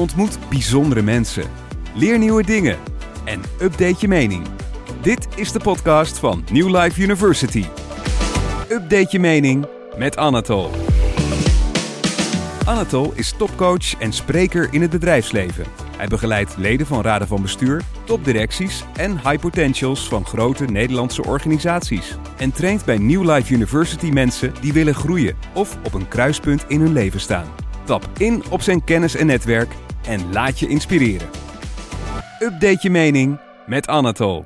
Ontmoet bijzondere mensen. Leer nieuwe dingen. En update je mening. Dit is de podcast van New Life University. Update je mening met Anatol. Anatol is topcoach en spreker in het bedrijfsleven. Hij begeleidt leden van raden van bestuur, topdirecties en high potentials van grote Nederlandse organisaties. En traint bij New Life University mensen die willen groeien of op een kruispunt in hun leven staan. Tap in op zijn kennis en netwerk en laat je inspireren. Update je mening met Anatol.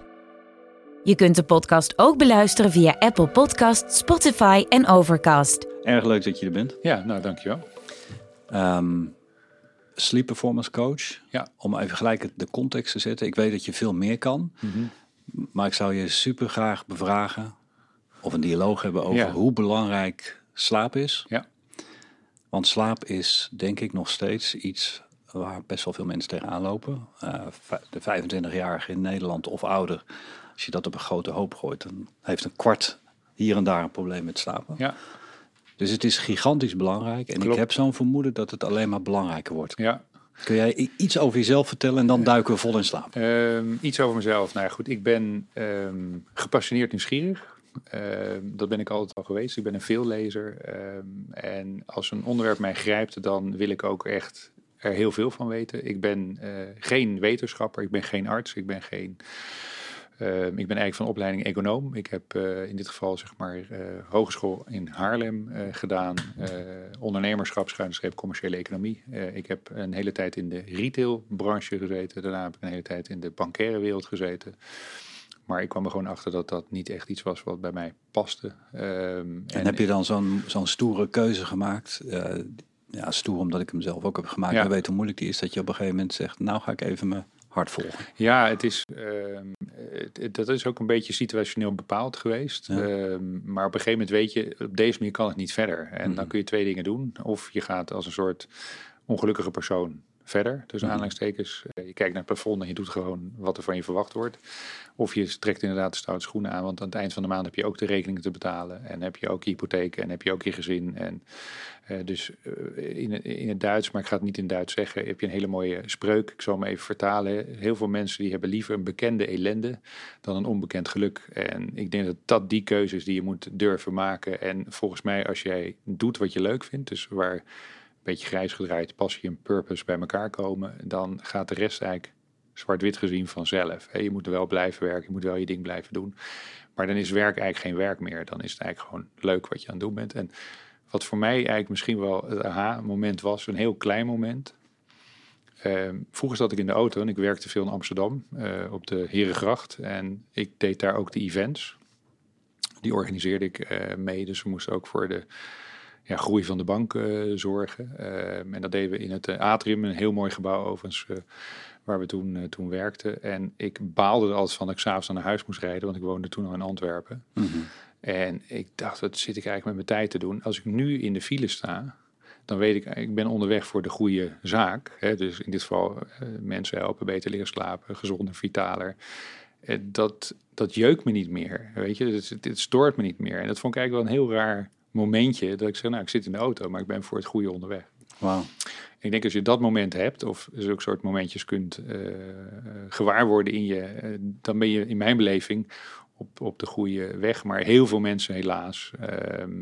Je kunt de podcast ook beluisteren via Apple Podcast, Spotify en Overcast. Erg leuk dat je er bent. Ja, nou dankjewel. Um, sleep performance coach. Ja. Om even gelijk de context te zetten. Ik weet dat je veel meer kan. Mhm. Maar ik zou je super graag bevragen of een dialoog hebben over Ja. hoe belangrijk slaap is. Ja. Want slaap is denk ik nog steeds iets waar best wel veel mensen tegenaan lopen. Eh, de 25-jarige in Nederland of ouder, als je dat op een grote hoop gooit, dan heeft een kwart hier en daar een probleem met slapen. Ja, Dus het is gigantisch belangrijk. En ik heb zo'n vermoeden dat het alleen maar belangrijker wordt. ja. Kun jij iets over jezelf vertellen en dan duiken we vol in slaap? Ehm, iets over mezelf. Nou ja, goed, ik ben ehm, gepassioneerd nieuwsgierig. Ehm, dat ben ik altijd al geweest. Ik ben een veellezer. En als een onderwerp mij grijpt, dan wil ik ook echt er heel veel van weten. Ik ben eh, geen wetenschapper, ik ben geen arts, ik ben geen... ehm, ik ben eigenlijk van opleiding econoom. Ik heb eh, in dit geval zeg maar eh, hogeschool in Haarlem gedaan. ondernemerschap, schuine streep, commerciële economie. Ik heb een hele tijd in de retailbranche gezeten. Daarna heb ik een hele tijd in de bankaire wereld gezeten. Maar ik kwam er gewoon achter dat dat niet echt iets was wat bij mij paste. Ehm, En, heb je dan zo'n zo'n stoere keuze gemaakt? Ja, stoer omdat ik hem zelf ook heb gemaakt. Ja. Weet hoe moeilijk die is dat je op een gegeven moment zegt... nou ga ik even mijn hart volgen. Ja, het is, ehm, het- dat is ook een beetje situationeel bepaald geweest. Ja. Ehm, maar op een gegeven moment weet je, op deze manier kan het niet verder. En Mhm. dan kun je twee dingen doen. Of je gaat als een soort ongelukkige persoon verder, tussen Mhm. aanhalingstekens. Eh, Je kijkt naar het plafond en je doet gewoon wat er van je verwacht wordt. Of je trekt inderdaad de stoute schoenen aan, want aan het eind van de maand heb je ook de rekeningen te betalen. En heb je ook je hypotheek en heb je ook je gezin. En eh, dus eh, in, in het Duits, maar ik ga het niet in Duits zeggen, heb je een hele mooie spreuk. Ik zal hem even vertalen. Heel veel mensen die hebben liever een bekende ellende dan een onbekend geluk. En ik denk dat dat die keuze is die je moet durven maken. En volgens mij, als jij doet wat je leuk vindt, dus waar beetje grijs gedraaid, passie en purpose bij elkaar komen, dan gaat de rest eigenlijk zwart-wit gezien vanzelf. Je moet er wel blijven werken, je moet wel je ding blijven doen. Maar dan is werk eigenlijk geen werk meer. Dan is het eigenlijk gewoon leuk wat je aan het doen bent. En wat voor mij eigenlijk misschien wel het aha-moment was, een heel klein moment. Ehm, vroeger zat ik in de auto en ik werkte veel in Amsterdam eh, op de Herengracht. En ik deed daar ook de events. Die organiseerde ik eh, mee. Dus we moesten ook voor de ja, groei van de bank eh, zorgen. Ehm, en dat deden we in het eh, atrium, een heel mooi gebouw overigens, eh, waar we toen, toen werkten. En ik baalde er altijd van dat ik s'avonds naar huis moest rijden, want ik woonde toen al in Antwerpen. En ik dacht, wat zit ik eigenlijk met mijn tijd te doen? Als ik nu in de file sta, dan weet ik, ik ben onderweg voor de goede zaak. Hè? Dus in dit geval mensen helpen beter leren slapen, gezonder, vitaler. Dat, dat jeukt me niet meer, weet je. Het, het, het stoort me niet meer. En dat vond ik eigenlijk wel een heel raar momentje. Dat ik zeg, nou, ik zit in de auto, maar ik ben voor het goede onderweg. Wauw. Ik denk als je dat moment hebt, of zulke soort momentjes kunt eh, gewaar worden in je, eh, dan ben je in mijn beleving op, op de goede weg. Maar heel veel mensen helaas ehm,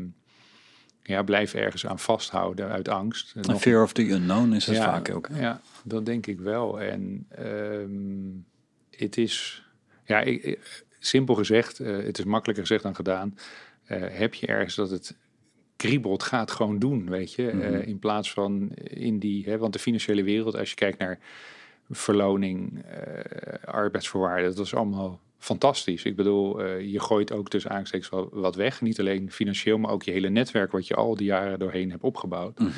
ja, blijven ergens aan vasthouden uit angst. A fear of the unknown is het vaak ook. hè? Ja, dat denk ik wel. En ehm, het is, ja, ik- simpel gezegd, eh, het is makkelijker gezegd dan gedaan. Heb je ergens dat het kriebelt, ga het gewoon doen, weet je. Mhm. Eh, in plaats van in die, hè, want de financiële wereld, als je kijkt naar verloning, eh, arbeidsvoorwaarden, dat is allemaal fantastisch. Ik bedoel, eh, je gooit ook tussen aanstekens wel wat weg. Niet alleen financieel, maar ook je hele netwerk wat je al die jaren doorheen hebt opgebouwd. Mhm.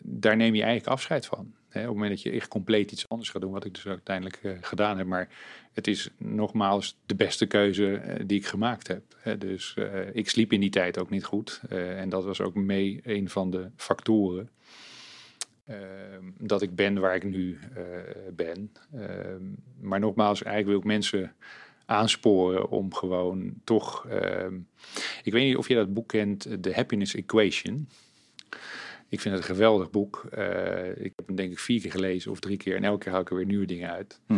Daar neem je eigenlijk afscheid van. Op het moment dat je echt compleet iets anders gaat doen, wat ik dus uiteindelijk eh, gedaan heb. Maar het is nogmaals de beste keuze eh, die ik gemaakt heb. Dus eh, ik sliep in die tijd ook niet goed. En dat was ook mee een van de factoren. ehm, dat ik ben waar ik nu ben. Ehm, maar nogmaals, eigenlijk wil ik mensen aansporen om gewoon toch. ehm, ik weet niet of je dat boek kent, The Happiness Equation. Ik vind het een geweldig boek. Eh, ik heb hem denk ik vier keer gelezen of drie keer. En elke keer haal ik er weer nieuwe dingen uit. Hm.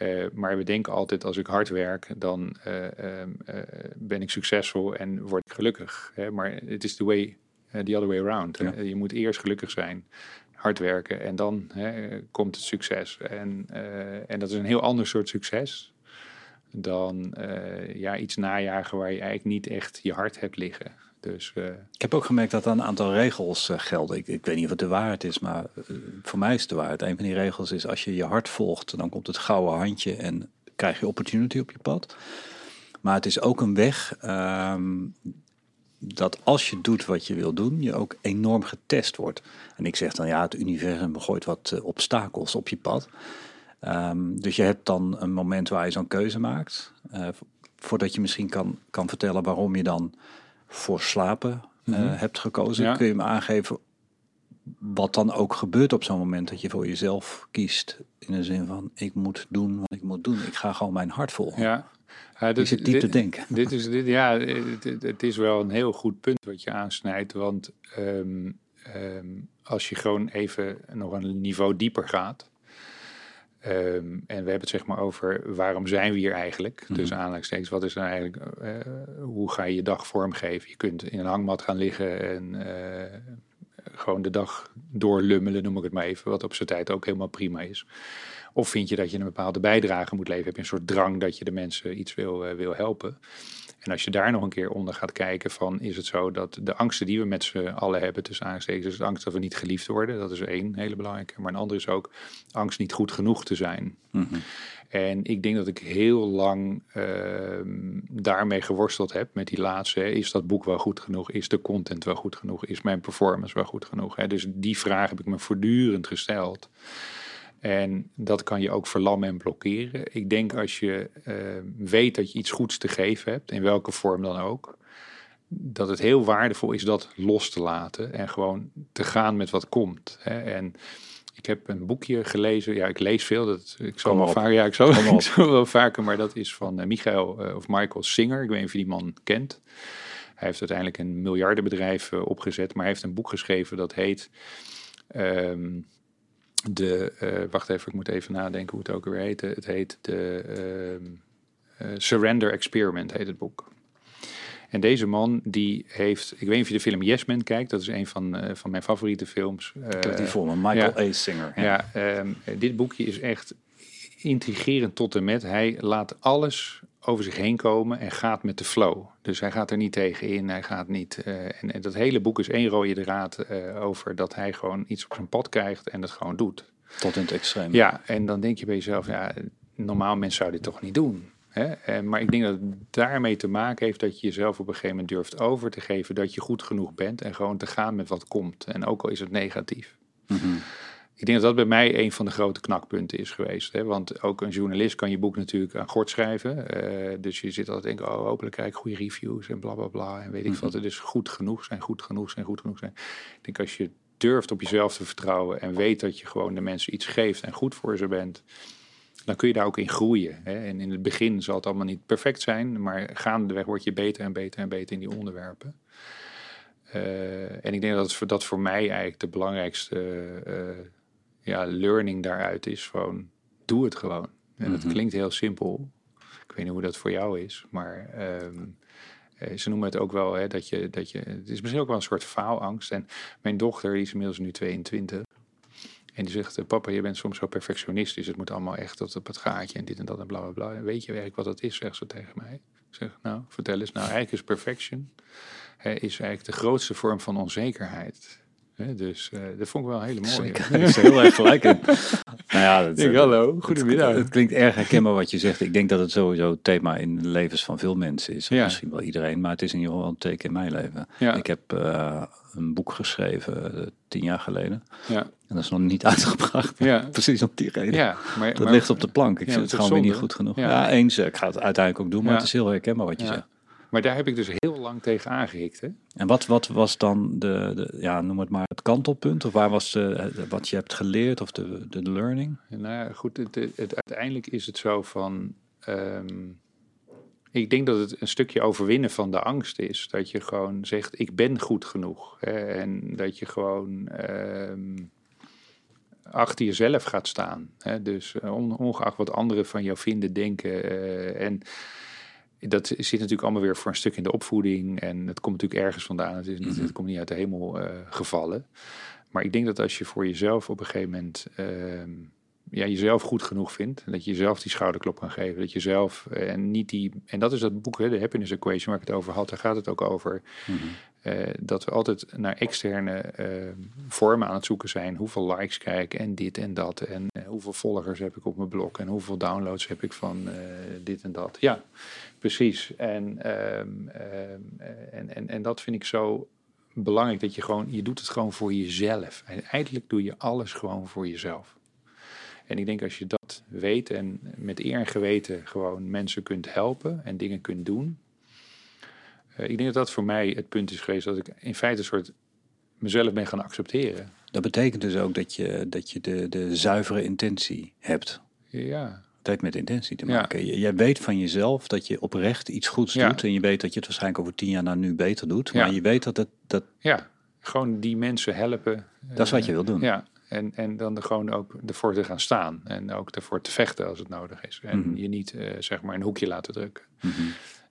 Eh, maar we denken altijd, als ik hard werk, dan eh, ehm, eh, ben ik succesvol en word ik gelukkig. Hè? Maar het is the way, the other way around. Ja. Je moet eerst gelukkig zijn, hard werken en dan hè, komt het succes. En, en dat is een heel ander soort succes dan ja, iets najagen waar je eigenlijk niet echt je hart hebt liggen. Dus eh, Ik heb ook gemerkt dat er een aantal regels eh, gelden. Ik, ik weet niet of het de waarheid is, maar eh, voor mij is het de waarheid. Een van die regels is als je je hart volgt, dan komt het gouden handje en krijg je opportunity op je pad. Maar het is ook een weg ehm, dat als je doet wat je wil doen, je ook enorm getest wordt. En ik zeg dan ja, het universum gooit wat obstakels op je pad. Ehm, dus je hebt dan een moment waar je zo'n keuze maakt. vo- voordat je misschien kan, kan vertellen waarom je dan voor slapen eh, Mhm. hebt gekozen. Ja. Kun je me aangeven wat dan ook gebeurt op zo'n moment dat je voor jezelf kiest. In de zin van ik moet doen wat ik moet doen. Ik ga gewoon mijn hart volgen. ja. Ja, Je dit- zit diep te denken. Dit is, dit, ja, het, het- het is wel een heel goed punt wat je aansnijdt. Want ehm, ehm, als je gewoon even nog een niveau dieper gaat. Ehm, en we hebben het zeg maar over waarom zijn we hier eigenlijk? Mhm. Dus aanleidingstekens, wat is nou eigenlijk, eh, hoe ga je je dag vormgeven? Je kunt in een hangmat gaan liggen en eh, gewoon de dag doorlummelen, noem ik het maar even. Wat op zijn tijd ook helemaal prima is. Of vind je dat je een bepaalde bijdrage moet leveren? Heb je een soort drang dat je de mensen iets wil, eh, wil helpen? En als je daar nog een keer onder gaat kijken van... is het zo dat de angsten die we met z'n allen hebben... tussen aanstekens, is de angst dat we niet geliefd worden. Dat is één hele belangrijke. Maar een andere is ook angst niet goed genoeg te zijn. Mhm. En ik denk dat ik heel lang ehm, daarmee geworsteld heb met die laatste. hè. Is dat boek wel goed genoeg? Is de content wel goed genoeg? Is mijn performance wel goed genoeg? Hè? Dus die vraag heb ik me voortdurend gesteld. En dat kan je ook verlammen en blokkeren. Ik denk als je eh, weet dat je iets goeds te geven hebt, in welke vorm dan ook, dat het heel waardevol is dat los te laten en gewoon te gaan met wat komt. Hè. En ik heb een boekje gelezen. Ja, ik lees veel. Dat, ik zal wel vaker. Ja, ik zal, ik zal wel vaker. Maar dat is van eh, Michael eh, of Michael Singer. Ik weet niet of je die man kent. Hij heeft uiteindelijk een miljardenbedrijf opgezet. Maar hij heeft een boek geschreven dat heet. ehm, de, eh, wacht even, ik moet even nadenken hoe het ook weer heet. Het heet de ehm, eh, Surrender Experiment, heet het boek. En deze man die heeft, ik weet niet of je de film Yes Man kijkt, dat is een van, eh, van mijn favoriete films. Ik heb die voor me. Michael ja. A. Singer. Ja. ja, ehm, dit boekje is echt intrigerend tot en met. Hij laat alles over zich heen komen en gaat met de flow. Dus hij gaat er niet tegen in. Hij gaat niet. eh, en, en dat hele boek is één rode draad eh, over dat hij gewoon iets op zijn pad krijgt en dat gewoon doet. Tot in het extreem. Ja, en dan denk je bij jezelf, ja, normaal mensen zouden dit toch niet doen. Hè? En, maar ik denk dat het daarmee te maken heeft dat je jezelf op een gegeven moment durft over te geven dat je goed genoeg bent en gewoon te gaan met wat komt. En ook al is het negatief. Mhm. Ik denk dat dat bij mij een van de grote knakpunten is geweest. Hè? Want ook een journalist kan je boek natuurlijk aan gort schrijven. Eh, dus je zit altijd denken, oh, hopelijk krijg ik goede reviews en bla bla bla. En weet ik Mhm. wat. Het is goed genoeg zijn, goed genoeg zijn, goed genoeg zijn. Ik denk als je durft op jezelf te vertrouwen en weet dat je gewoon de mensen iets geeft en goed voor ze bent, dan kun je daar ook in groeien. Hè? En in het begin zal het allemaal niet perfect zijn, maar gaandeweg word je beter en beter en beter in die onderwerpen. Eh, en ik denk dat het voor, dat voor mij eigenlijk de belangrijkste eh, ja, learning daaruit is gewoon, doe het gewoon. En dat Mhm. klinkt heel simpel. Ik weet niet hoe dat voor jou is, maar ehm, eh, ze noemen het ook wel hè, dat je, dat je, het is misschien ook wel een soort faalangst. En mijn dochter, die is inmiddels nu 22, en die zegt, eh, papa, je bent soms zo perfectionistisch. Het moet allemaal echt tot op het gaatje en dit en dat en bla bla bla. En weet je werkelijk wat dat is, zegt ze tegen mij. Ik zeg, nou, vertel eens. Nou, eigenlijk is perfection hè, is eigenlijk de grootste vorm van onzekerheid. Hè, dus eh, dat vond ik wel een hele mooie. Zeker. Is heel erg gelijk in. Nou ja, dat, denk, hallo, goedemiddag. Het, klinkt erg herkenbaar wat je zegt. Ik denk dat het sowieso het thema in de levens van veel mensen is. Ja. Misschien wel iedereen, maar het is in ieder geval een teken in mijn leven. Ja. Ik heb eh, een boek geschreven eh, tien jaar geleden. Ja, En dat is nog niet uitgebracht. ja, Precies op die reden. ja. Maar, Dat maar- ligt op de plank. Ik Ja, vind dat het gewoon weer niet goed genoeg. Ja. Ja, eens. eh, Ik ga het uiteindelijk ook doen, maar Ja. het is heel herkenbaar wat je Ja. zegt. Maar daar heb ik dus heel lang tegen aangehikt. Hè? En wat, wat was dan de, de, ja, noem het maar, het kantelpunt? Of waar was de, wat je hebt geleerd of de, de learning? Nou ja, goed, het, het, het- uiteindelijk is het zo van... ehm, ik denk dat het een stukje overwinnen van de angst is. Dat je gewoon zegt, ik ben goed genoeg. Hè, en dat je gewoon ehm, achter jezelf gaat staan. Hè, dus eh, on, ongeacht wat anderen van jou vinden, denken. eh, en dat zit natuurlijk allemaal weer voor een stuk in de opvoeding. En het komt natuurlijk ergens vandaan. Het, is niet, het komt niet uit de hemel eh, gevallen. Maar ik denk dat als je voor jezelf op een gegeven moment ehm, ja, jezelf goed genoeg vindt. Dat je jezelf die schouderklop kan geven. Dat je zelf eh, en niet die. En dat is dat boek, hè, de Happiness Equation, waar ik het over had. Daar gaat het ook over. eh, dat we altijd naar externe eh, vormen aan het zoeken zijn. Hoeveel likes krijg ik en dit en dat. En hoeveel volgers heb ik op mijn blog. En hoeveel downloads heb ik van dit en dat. Ja, precies. En, ehm, ehm, eh, en, en, en dat vind ik zo belangrijk. Dat je gewoon, je doet het gewoon voor jezelf. En eindelijk doe je alles gewoon voor jezelf. En ik denk als je dat weet en met eer en geweten gewoon mensen kunt helpen en dingen kunt doen. eh, ik denk dat dat voor mij het punt is geweest dat ik in feite een soort mezelf ben gaan accepteren. Dat betekent dus ook dat je, dat je de, de zuivere intentie hebt. Ja, Het heeft met intentie te Ja. maken. Je- Jij weet van jezelf dat je oprecht iets goeds Ja. doet. En je weet dat je het waarschijnlijk over tien jaar nou nu beter doet. Ja. Maar je weet dat het, dat, ja, gewoon die mensen helpen. dat is wat je wil doen. Ja, en, en dan er gewoon ook ervoor te gaan staan. En ook ervoor te vechten als het nodig is. En Mhm. je niet eh, zeg maar een hoekje laten drukken. Mhm.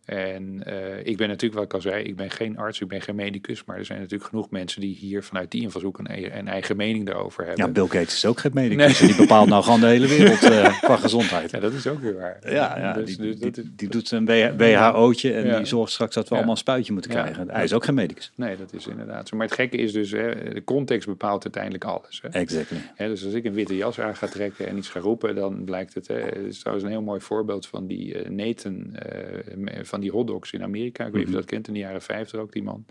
En eh, ik ben natuurlijk, wat ik al zei, ik ben geen arts, ik ben geen medicus. Maar er zijn natuurlijk genoeg mensen die hier vanuit die invalshoek een, e- een eigen mening daarover hebben. Ja, Bill Gates is ook geen medicus. En die bepaalt nou gewoon de hele wereld eh, qua gezondheid. Ja, dat is ook weer waar. Ja, ja Dus- die, dus die, dat is- die doet een WHO'tje en Ja. die zorgt straks dat we Ja. allemaal een spuitje moeten krijgen. Hij is ook geen medicus. Nee, dat is inderdaad zo. Maar het gekke is dus, hè, de context bepaalt uiteindelijk alles. Hè. Exactly. Hè, dus als ik een witte jas aan ga trekken en iets ga roepen, dan blijkt het. Hè, het is trouwens een heel mooi voorbeeld van die eh, Nathan, eh, me- van die hotdogs in Amerika. Ik weet niet of je dat kent, in de jaren 50 ook, die man.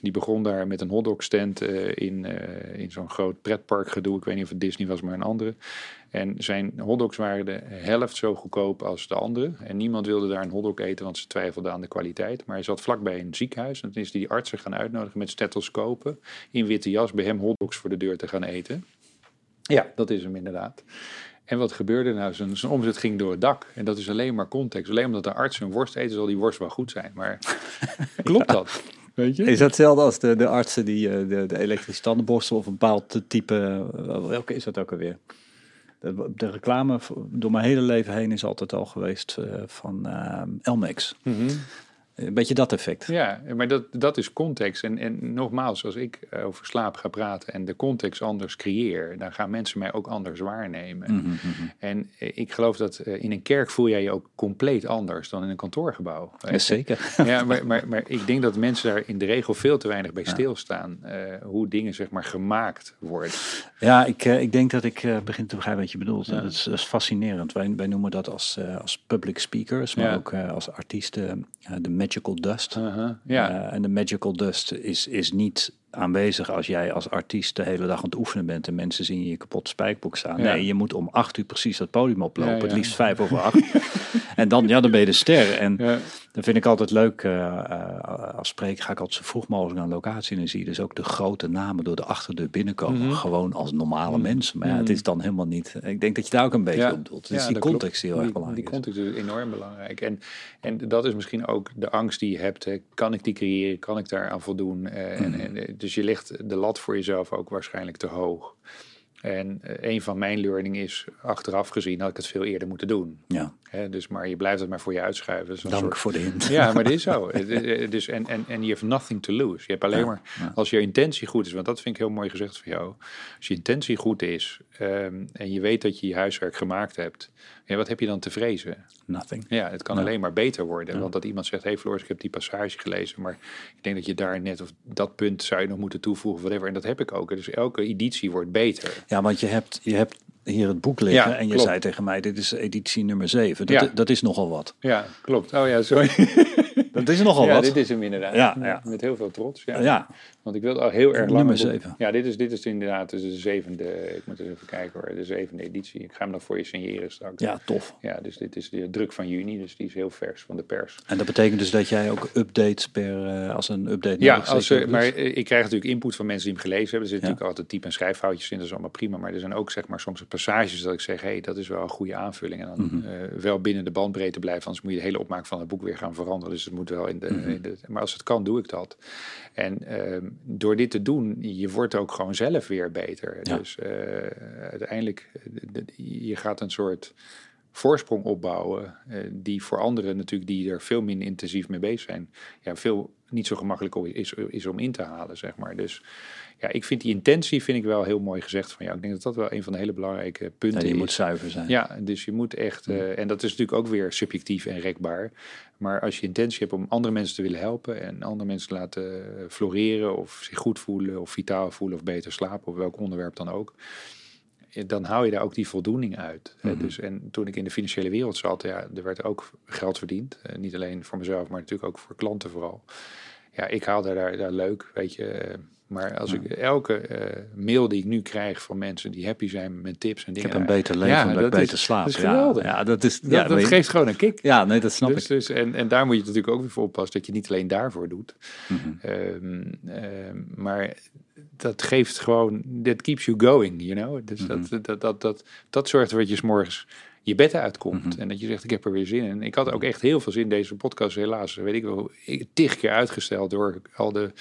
Die begon daar met een hotdog stand eh, in, eh, in zo'n groot pretpark gedoe. Ik weet niet of het Disney was, maar een andere. En zijn hotdogs waren de helft zo goedkoop als de andere. En niemand wilde daar een hotdog eten, want ze twijfelden aan de kwaliteit. Maar hij zat vlakbij een ziekenhuis. En toen is die artsen gaan uitnodigen met stethoscopen. In witte jas bij hem hotdogs voor de deur te gaan eten. Ja, dat is hem inderdaad. En wat gebeurde nou? Zijn, zijn omzet ging door het dak. En dat is alleen maar context. Alleen omdat de arts een worst eten, zal die worst wel goed zijn. Maar klopt dat? Weet je? Is dat hetzelfde als de, de artsen die eh, de, de elektrische tandenborstel of een bepaald type... eh, welke is dat ook alweer? De, de reclame door mijn hele leven heen is altijd al geweest eh, van eh, Elmex. Mhm. Een beetje dat effect. Ja, maar dat, dat is context. En, en nogmaals, als ik eh, over slaap ga praten en de context anders creëer, dan gaan mensen mij ook anders waarnemen. Mhm, mhm. En eh, ik geloof dat eh, in een kerk voel jij je ook compleet anders dan in een kantoorgebouw. Ja, zeker. Ja, maar, maar, maar ik denk dat mensen daar in de regel veel te weinig bij stilstaan. hoe dingen zeg maar gemaakt worden. Ja, ik, ik denk dat ik begin te begrijpen wat je bedoelt. Ja. Dat, is, dat is fascinerend. Wij, wij noemen dat als, als public speakers, maar ook als artiesten de magical dust. Uh-huh, Ja, Eh, en de magical dust is, is niet aanwezig als jij als artiest de hele dag aan het oefenen bent en mensen zien je je kapot spijkboek staan. Ja. Nee, je moet om acht uur precies dat podium oplopen, Ja, ja. het liefst vijf over acht. en dan, ja, dan ben je de ster. En ja, dat vind ik altijd leuk. eh, eh, als spreker ga ik altijd zo vroeg mogelijk naar een locatie en dan zie je dus ook de grote namen door de achterdeur binnenkomen. Mhm. Gewoon als normale mensen. Maar ja, het Mhm. is dan helemaal niet. Ik denk dat je daar ook een beetje Ja. op doet. Dus Ja, die context die heel erg belangrijk die is. context is enorm belangrijk. En, en dat is misschien ook de angst die je hebt. Hè. Kan ik die creëren? Kan ik daar aan voldoen? Eh, en, Mhm. en, dus je legt de lat voor jezelf ook waarschijnlijk te hoog. En eh, een van mijn learning is, achteraf gezien, had ik het veel eerder moeten doen. Ja, dus, maar je blijft het maar voor je een dank soort- voor de hint. Ja, maar dit is zo. Dus, en, en, en je hebt nothing to lose. Je hebt alleen Ja, maar, ja. als je intentie goed is, want dat vind ik heel mooi gezegd van jou. Als je intentie goed is ehm, en je weet dat je je huiswerk gemaakt hebt, ja, wat heb je dan te vrezen? Nothing. Ja, het kan alleen maar beter worden. Want dat iemand zegt, hey Floris, ik heb die passage gelezen, maar ik denk dat je daar net of dat punt zou je nog moeten toevoegen, whatever. En dat heb ik ook. Dus elke editie wordt beter. Ja, want je hebt, je hebt hier het boek liggen Ja, en je klopt. zei tegen mij, dit is editie nummer 7. Dat, Ja. dat is nogal wat. Ja, klopt. Oh ja, sorry. Dat is nogal ja, wat. dit is hem inderdaad. Ja, ja. Met heel veel trots. Ja. Ja, Want ik wilde al heel erg lang. Nummer. Ja, dit is, dit is inderdaad dus de zevende. Ik moet eens even kijken hoor. De zevende editie. Ik ga hem dan voor je signeren straks. ja, tof. Ja, dus dit is de druk van juni. Dus die is heel vers van de pers. En dat betekent dus dat jij ook updates per, eh, als een update Ja, als, eh, maar dus. eh, ik krijg natuurlijk input van mensen die hem gelezen hebben. Er zitten Ja. natuurlijk altijd type- en schrijffoutjes in, dat is allemaal prima. Maar er zijn ook zeg maar soms passages dat ik zeg, hé, hey, dat is wel een goede aanvulling. En dan Mhm. eh, wel binnen de bandbreedte blijven, anders moet je de hele opmaak van het boek weer gaan veranderen. Dus het moet wel in de... Mhm. in de maar als het kan, doe ik dat. En ehm, door dit te doen, je wordt ook gewoon zelf weer beter. Ja. Dus eh, uiteindelijk, eh, de- je gaat een soort voorsprong opbouwen. eh, die voor anderen natuurlijk, die er veel minder intensief mee bezig zijn, ja, veel niet zo gemakkelijk is, is om in te halen, zeg maar. Dus ja, ik vind die intentie vind ik wel heel mooi gezegd van jou. Ik denk dat dat wel een van de hele belangrijke Ja, punten die is. moet zuiver zijn. Ja, dus je moet echt, eh, en dat is natuurlijk ook weer subjectief en rekbaar. Maar als je intentie hebt om andere mensen te willen helpen en andere mensen te laten eh, floreren of zich goed voelen of vitaal voelen of beter slapen of welk onderwerp dan ook, eh, dan hou je daar ook die voldoening uit. hè. Mhm. Dus, en toen ik in de financiële wereld zat, ja, er werd ook geld verdiend. Eh, niet alleen voor mezelf, maar natuurlijk ook voor klanten vooral. Ja, ik haalde daar, daar leuk, weet je. Maar als ik elke eh, mail die ik nu krijg van mensen die happy zijn met mijn tips en Ik dingen. heb een beter leven Ja, ik dat beter is- slaap. dat is ja, geweldig. ja, dat is. Dat, ja, dat geeft gewoon een kick. ja, nee, dat snap Dus, ik. dus, en, en daar moet je natuurlijk ook weer voor oppassen dat je niet alleen daarvoor doet. Mhm. Ehm, ehm, maar dat geeft gewoon, that keeps you going, you know. Dus Mhm. dat, dat, dat, dat, dat zorgt ervoor dat je 's morgens je bed uitkomt. Mhm. En dat je zegt, ik heb er weer zin in. Ik had ook echt heel veel zin in deze podcast. Helaas, weet ik wel, tig keer uitgesteld door al de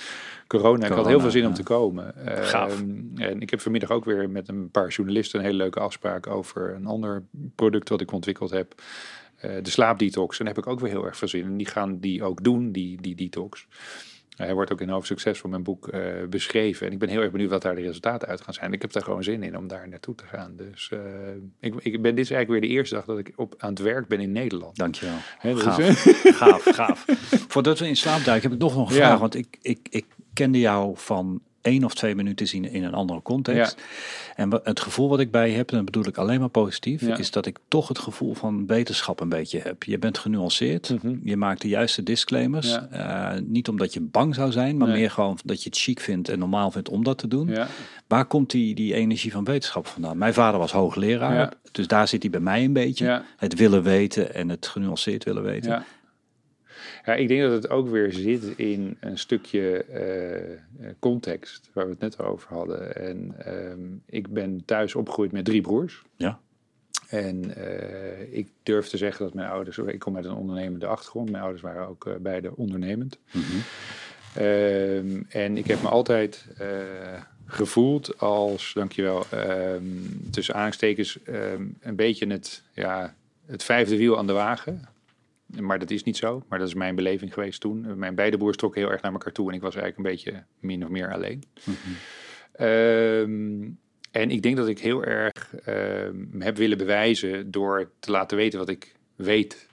corona. ik had heel veel zin om te komen. Gaaf. Ehm, en ik heb vanmiddag ook weer met een paar journalisten een hele leuke afspraak over een ander product wat ik ontwikkeld heb. Eh, de slaapdetox. En daar heb ik ook weer heel erg veel zin in. Die gaan die ook doen, die, die detox. Eh, Hij wordt ook in hoofdstuk 6 van mijn boek eh, beschreven. En ik ben heel erg benieuwd wat daar de resultaten uit gaan zijn. Ik heb daar gewoon zin in om daar naartoe te gaan. Dus eh, ik, ik ben, dit is eigenlijk weer de eerste dag dat ik op, aan het werk ben in Nederland. Dankjewel. Hè, dus, Gaaf. eh, gaaf, gaaf. Voordat we in slaap duiken, heb ik nog een Ja. vraag. Want ik, ik, ik kende jou van één of twee minuten zien in een andere context. En het gevoel wat ik bij je heb, en dat bedoel ik alleen maar positief, Ja. is dat ik toch het gevoel van wetenschap een beetje heb. Je bent genuanceerd, Mhm. je maakt de juiste disclaimers. Ja. Eh, niet omdat je bang zou zijn, maar Nee. meer gewoon dat je het chic vindt en normaal vindt om dat te doen. Waar komt die, die energie van wetenschap vandaan? Mijn vader was hoogleraar, dus daar zit hij bij mij een beetje. Het willen weten en het genuanceerd willen weten. Ja. ik denk dat het ook weer zit in een stukje eh, eh, context, waar we het net over hadden. En ehm, ik ben thuis opgegroeid met drie broers. Ja. En eh, ik durf te zeggen dat mijn ouders, ik kom uit een ondernemende achtergrond, mijn ouders waren ook beide ondernemend. Mhm. Ehm, en ik heb me altijd gevoeld als, dankjewel, ehm tussen aanstekens een beetje het, ja, het vijfde wiel aan de wagen. Maar dat is niet zo, maar dat is mijn beleving geweest toen. Mijn beide broers trokken heel erg naar elkaar toe en ik was eigenlijk een beetje min of meer alleen. Ehm, en ik denk dat ik heel erg ehm, heb willen bewijzen door te laten weten wat ik weet.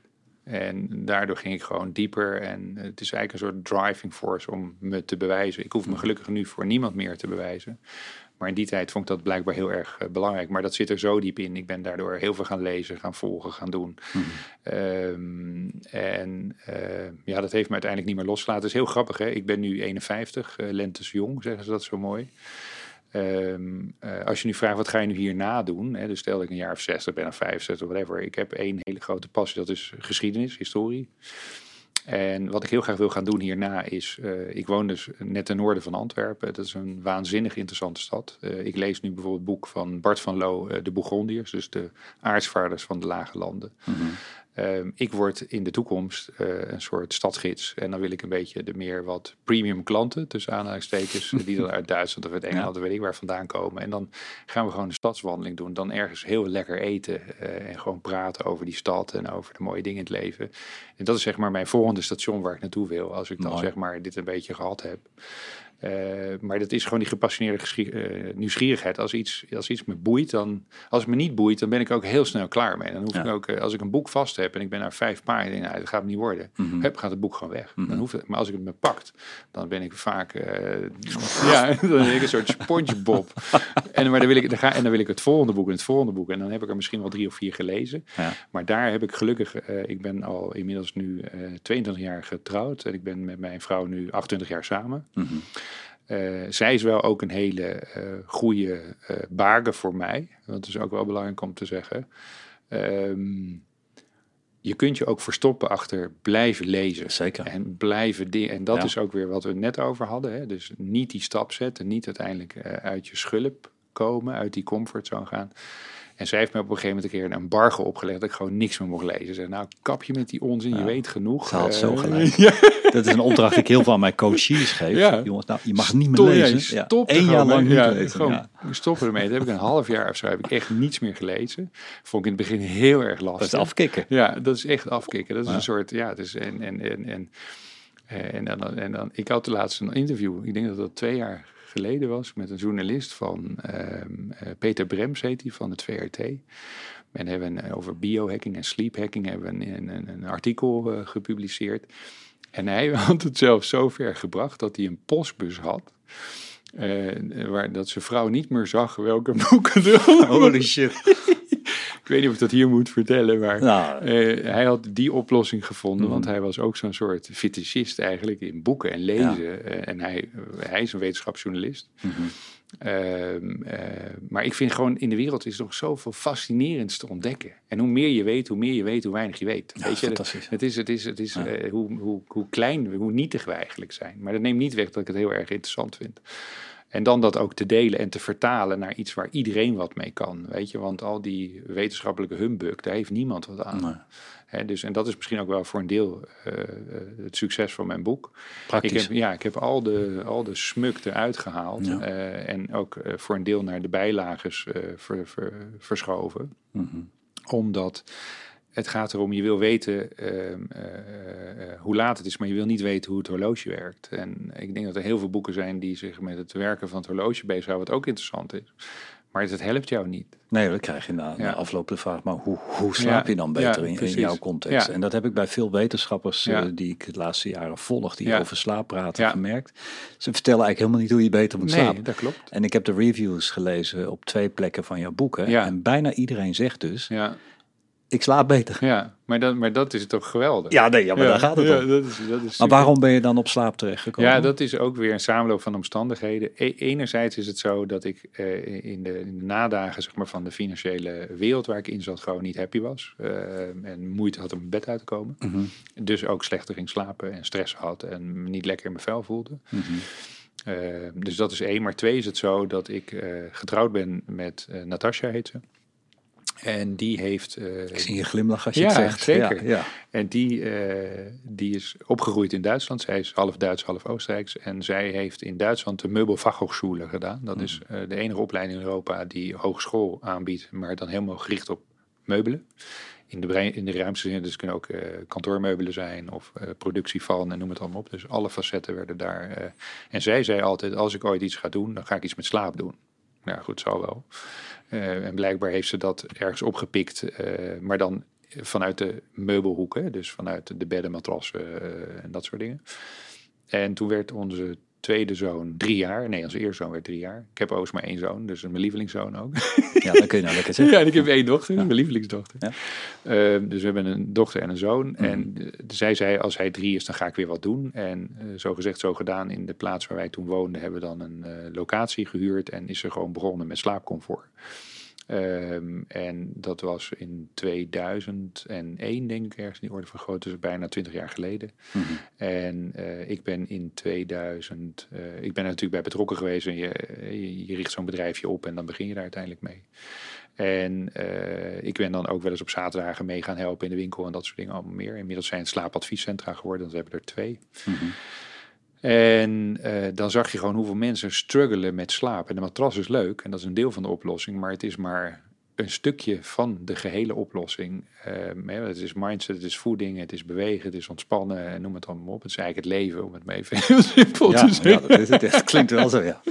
En daardoor ging ik gewoon dieper. En het is eigenlijk een soort driving force om me te bewijzen. Ik hoef me gelukkig nu voor niemand meer te bewijzen. Maar in die tijd vond ik dat blijkbaar heel erg eh, belangrijk. Maar dat zit er zo diep in. Ik ben daardoor heel veel gaan lezen, gaan volgen, gaan doen. Ehm, en eh, ja, dat heeft me uiteindelijk niet meer losgelaten. Het is heel grappig, hè? Ik ben nu 51, eh lentes jong, zeggen ze dat zo mooi. Ehm, eh, als je nu vraagt, wat ga je nu hierna doen? Hè? Dus stel dat ik een jaar of 60 ben of 65, whatever. Ik heb één hele grote passie, dat is geschiedenis, historie. En wat ik heel graag wil gaan doen hierna is, eh, ik woon dus net ten noorden van Antwerpen. Dat is een waanzinnig interessante stad. Eh, ik lees nu bijvoorbeeld het boek van Bart van Loo, eh, De Bourgondiërs, dus de aartsvaarders van de lage landen. Mhm. Ehm, ik word in de toekomst eh, een soort stadsgids. En dan wil ik een beetje de meer wat premium klanten, tussen aanhalingstekens, die dan uit Duitsland of uit Engeland, of weet ik waar vandaan komen. En dan gaan we gewoon een stadswandeling doen. Dan ergens heel lekker eten eh, en gewoon praten over die stad en over de mooie dingen in het leven. En dat is zeg maar mijn volgende station waar ik naartoe wil, als ik dan Mooi. zeg maar dit een beetje gehad heb. Eh, maar dat is gewoon die gepassioneerde eh, nieuwsgierigheid. Als iets, als iets me boeit, dan... Als het me niet boeit, dan ben ik ook heel snel klaar mee. Dan hoef Ja. ik ook... eh, als ik een boek vast heb en ik ben naar vijf pagina's... Nou, dat gaat het niet worden. Mhm. Hup, gaat het boek gewoon weg. Mhm. dan hoeft het, maar als ik het me pakt, dan ben ik vaak... ja, dan ben ik een soort spongebob. en, maar dan wil ik, dan ga, en dan wil ik het volgende boek en het volgende boek. En dan heb ik er misschien wel drie of vier gelezen. Ja. Maar daar heb ik gelukkig, ik ben al inmiddels nu eh 22 jaar getrouwd en ik ben met mijn vrouw nu 28 jaar samen. Mhm. Eh, zij is wel ook een hele eh goede baken voor mij. Dat is ook wel belangrijk om te zeggen. Ehm, je kunt je ook verstoppen achter blijven lezen. Zeker. En blijven dingen. En dat Ja. is ook weer wat we net over hadden. Hè? Dus niet die stap zetten, niet uiteindelijk uit je schulp komen, uit die comfortzone gaan. En zij heeft me op een gegeven moment een keer een embargo opgelegd dat ik gewoon niks meer mocht lezen. Ze zei, nou kap je met die onzin, je weet genoeg. Ze had Eh, zo gelijk. Ja, Dat is een opdracht die ik heel veel aan mijn coaches geef. Ja. Jongens, nou, je mag niet meer Stop- ja, lezen. er Eén jaar lang niet ja, lezen. Gewoon stoppen ermee. Dat heb ik een half jaar of zo heb ik echt niets meer gelezen. Vond ik in het begin heel erg lastig. Dat is afkicken. Ja, dat is echt afkicken. Dat is een soort, ja, het is en en en en en dan, en dan, ik had laatst een interview. Ik denk dat dat twee jaar geleden was met een journalist van ehm, eh, Peter Brems heet hij van het VRT. En hebben we een- over biohacking en sleephacking hebben we een, een, een artikel eh, gepubliceerd. En hij had het zelf zo ver gebracht dat hij een postbus had. eh, waar dat zijn vrouw niet meer zag welke boeken er Holy shit. Ik weet niet of ik dat hier moet vertellen, maar Nou, eh, hij had die oplossing gevonden, Mhm. want hij was ook zo'n soort fetischist eigenlijk in boeken en lezen. Eh, en hij, hij is een wetenschapsjournalist. mhm. Ehm, eh, maar ik vind gewoon in de wereld is nog zoveel fascinerends te ontdekken. En hoe meer je weet, hoe meer je weet, hoe weinig je weet. Ja, weet je, fantastisch. het is, het is, het is Ja. eh, hoe, hoe, hoe klein, we- hoe nietig we eigenlijk zijn. Maar dat neemt niet weg dat ik het heel erg interessant vind. En dan dat ook te delen en te vertalen naar iets waar iedereen wat mee kan. Weet je, want al die wetenschappelijke humbug, daar heeft niemand wat aan. Nee. Dus, en dat is misschien ook wel voor een deel eh, eh, het succes van mijn boek. Ik Praktisch. heb, ja, ik heb al de, al de smuk eruit gehaald. Ja. eh, en ook voor een deel naar de bijlages ver- ver- verschoven. Mhm. Omdat het gaat erom, je wil weten ehm, eh, eh, hoe laat het is, maar je wil niet weten hoe het horloge werkt. En ik denk dat er heel veel boeken zijn die zich met het werken van het horloge bezighouden, wat ook interessant is. Maar het helpt jou niet. Nee, dan krijg je na, na Ja. afloop de vraag, maar hoe, hoe slaap je dan beter ja, in, jouw context? En dat heb ik bij veel wetenschappers eh, die ik de laatste jaren volg, die over slaap praten, gemerkt. Ze vertellen eigenlijk helemaal niet hoe je beter moet Nee, slapen. dat klopt. En ik heb de reviews gelezen op twee plekken van jouw boeken. En bijna iedereen zegt dus, Ja, ik slaap beter. ja. Maar, dat, maar dat is toch geweldig? Ja, nee, ja maar daar gaat het ja, om. Dat is, dat is Maar waarom ben je dan op slaap terechtgekomen? Ja, dat is ook weer een samenloop van omstandigheden. E- enerzijds is het zo dat ik eh, in, de, in de nadagen zeg maar, van de financiële wereld waar ik in zat gewoon niet happy was. eh, en moeite had om mijn bed uit te komen. Mhm, Dus ook slechter ging slapen en stress had en me niet lekker in mijn vel voelde. mhm. Eh, dus dat is één. Maar twee is het zo dat ik getrouwd ben met Natasja heet ze. En die heeft... eh, Ik zie je glimlach als je Ja, het zegt. zeker. Ja, ja. En die, eh, die is opgegroeid in Duitsland. Zij is half Duits, half Oostenrijks. En zij heeft in Duitsland de Meubelfachhochschule gedaan. Dat is Mhm. eh, de enige opleiding in Europa die hogeschool aanbiedt, maar dan helemaal gericht op meubelen. In de, brei- in de ruimste zin, dus kunnen ook kantoormeubelen zijn of productie van en noem het allemaal op. Dus alle facetten werden daar. en zij zei altijd, als ik ooit iets ga doen, dan ga ik iets met slaap doen. Nou goed, zal wel. Eh, en blijkbaar heeft ze dat ergens opgepikt, eh, maar dan vanuit de meubelhoek, hè, dus vanuit de bedden, matrassen eh, en dat soort dingen. En toen werd onze tweede zoon drie jaar. Nee, onze eerste zoon werd drie jaar. Ik heb overigens maar één zoon, dus mijn lievelingszoon ook. ja, dat kun je nou lekker zeggen. Ja, en ik heb één dochter, mijn lievelingsdochter. Ja. Ehm, dus we hebben een dochter en een zoon. Mhm. En eh, zij zei, als hij drie is, dan ga ik weer wat doen. En eh, zo gezegd, zo gedaan. In de plaats waar wij toen woonden, hebben we dan een eh, locatie gehuurd. En is er gewoon begonnen met slaapcomfort. Ehm, en dat was in 2001, denk ik, ergens in die orde van grootte. Dus bijna 20 jaar geleden. Mhm. En eh, ik ben in 2000, eh, ik ben er natuurlijk bij betrokken geweest. En je, je, je richt zo'n bedrijfje op en dan begin je daar uiteindelijk mee. En eh, ik ben dan ook wel eens op zaterdagen mee gaan helpen in de winkel en dat soort dingen allemaal meer. Inmiddels zijn het slaapadviescentra geworden, dat hebben er twee. Mhm. En eh, dan zag je gewoon hoeveel mensen struggelen met slaap. En de matras is leuk en dat is een deel van de oplossing, maar het is maar een stukje van de gehele oplossing. Ehm, het is mindset, het is voeding, het is bewegen, het is ontspannen, en noem het allemaal op. Het is eigenlijk het leven, om het maar even heel simpel Ja, te zeggen. ja, dat, klinkt wel zo, ja.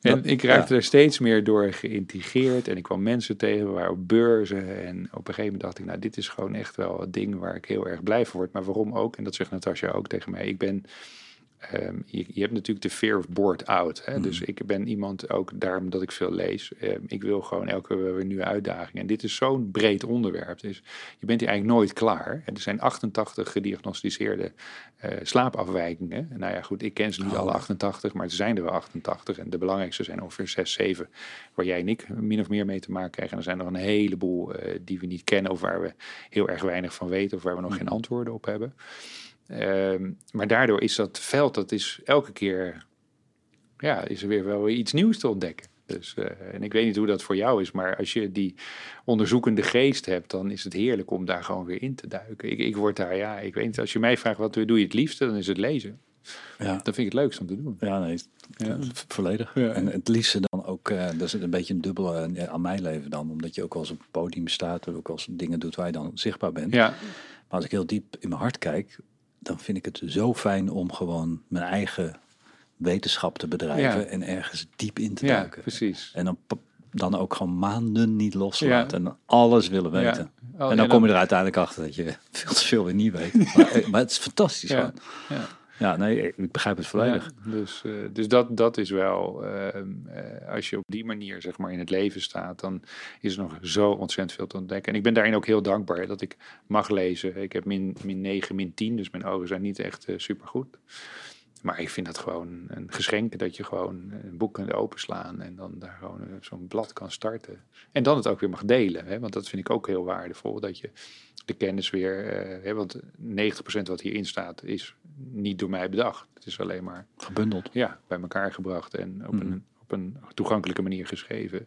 En ik raakte er steeds meer door geïntegreerd. En ik kwam mensen tegen, we waren op beurzen. En op een gegeven moment dacht ik, nou, dit is gewoon echt wel het ding waar ik heel erg blij van word. Maar waarom ook? En dat zegt Natasja ook tegen mij. Ik ben, ehm, je, je hebt natuurlijk de fear of bored out. Hè? Dus ik ben iemand ook daarom dat ik veel lees. Ehm, ik wil gewoon elke keer weer nieuwe uitdagingen. En dit is zo'n breed onderwerp. Dus je bent hier eigenlijk nooit klaar. En er zijn 88 gediagnosticeerde eh, slaapafwijkingen. Nou ja, goed, ik ken ze niet alle 88, maar er zijn er wel 88. En de belangrijkste zijn ongeveer 6, 7, waar jij en ik min of meer mee te maken krijgen. En er zijn nog een heleboel eh, die we niet kennen of waar we heel erg weinig van weten of waar we nog geen antwoorden op hebben. Ehm, maar daardoor is dat veld, dat is elke keer, ja, is er weer wel iets nieuws te ontdekken. Dus, eh, en ik weet niet hoe dat voor jou is, maar als je die onderzoekende geest hebt, dan is het heerlijk om daar gewoon weer in te duiken. Ik, ik word daar, ja, ik weet niet, als je mij vraagt wat doe je het liefste, dan is het lezen. Ja, Dat vind ik het leukste om te doen. ja nee, Ja. volledig. Ja. En het liefste dan ook, eh dat is een beetje een dubbele eh, aan mijn leven dan. Omdat je ook wel eens op het podium staat, en ook eens dingen doet waar je dan zichtbaar bent. Ja, Maar als ik heel diep in mijn hart kijk, dan vind ik het zo fijn om gewoon mijn eigen wetenschap te bedrijven Ja. en ergens diep in te ja duiken. precies. En dan, dan ook gewoon maanden niet los te laten Ja. en alles willen Ja. weten. Oh, en dan kom je er uiteindelijk achter dat je veel te veel weer niet weet. maar, eh, maar het is fantastisch Ja. Ja. Nee, ik begrijp het volledig. Dus eh, dus dat, dat is wel, ehm, eh, als je op die manier zeg maar in het leven staat, dan is er nog zo ontzettend veel te ontdekken. En ik ben daarin ook heel dankbaar dat ik mag lezen. Ik heb min, min 9, min 10, dus mijn ogen zijn niet echt super supergoed. Maar ik vind dat gewoon een geschenk dat je gewoon een boek kunt openslaan en dan daar gewoon eh, zo'n blad kan starten. En dan het ook weer mag delen, hè? want dat vind ik ook heel waardevol. Dat je de kennis weer, eh, hè, want 90% wat hierin staat is niet door mij bedacht. Het is alleen maar Gebundeld. ja, bij elkaar gebracht en op, Mhm. een, op een toegankelijke manier geschreven.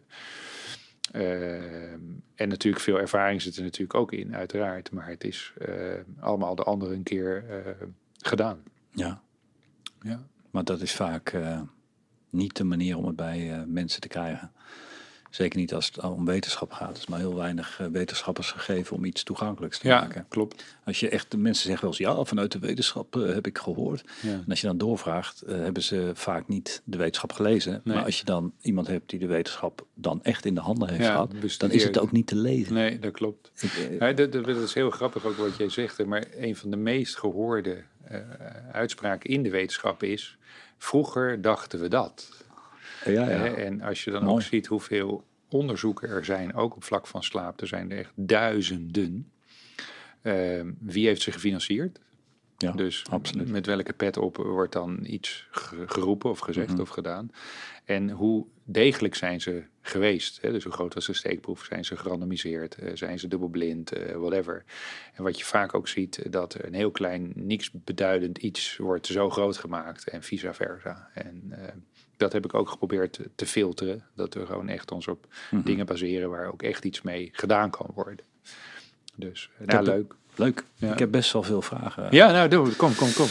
Ehm, en natuurlijk veel ervaring zit er natuurlijk ook in, uiteraard. Maar het is eh, allemaal de andere een keer eh, gedaan. Ja, Ja. maar dat is vaak eh, niet de manier om het bij eh, mensen te krijgen. Zeker niet als het om wetenschap gaat. Er is maar heel weinig eh, wetenschappers gegeven om iets toegankelijks te ja, maken. klopt. Als je echt, de mensen zeggen wel eens, ja, vanuit de wetenschap heb ik gehoord. Ja. En als je dan doorvraagt, hebben ze vaak niet de wetenschap gelezen. Nee. Maar als je dan iemand hebt die de wetenschap dan echt in de handen heeft Ja, gehad, dan is het ook niet te lezen. Nee, dat klopt. Ik, dat, dat, is heel grappig ook wat jij zegt. Maar een van de meest gehoorde eh, uitspraken in de wetenschap is... Vroeger dachten we dat. ja, ja. En als je dan ook ziet hoeveel onderzoeken er zijn, ook op vlak van slaap, er zijn er echt duizenden. Ehm, wie heeft ze gefinancierd? Ja, dus absoluut. met welke pet op wordt dan iets ge- geroepen of gezegd Mhm. of gedaan? En hoe degelijk zijn ze geweest? Hè? Dus hoe groot was de steekproef? Zijn ze gerandomiseerd? Eh, zijn ze dubbelblind? Eh, whatever. En wat je vaak ook ziet, dat een heel klein, niks beduidend iets wordt zo groot gemaakt en vice versa. En eh, dat heb ik ook geprobeerd te- te filteren. Dat we gewoon echt ons op Mhm. dingen baseren waar ook echt iets mee gedaan kan worden. Dus nou, leuk. Leuk. Ja. Ik heb best wel veel vragen. Ja, nou, doe, kom, kom, kom.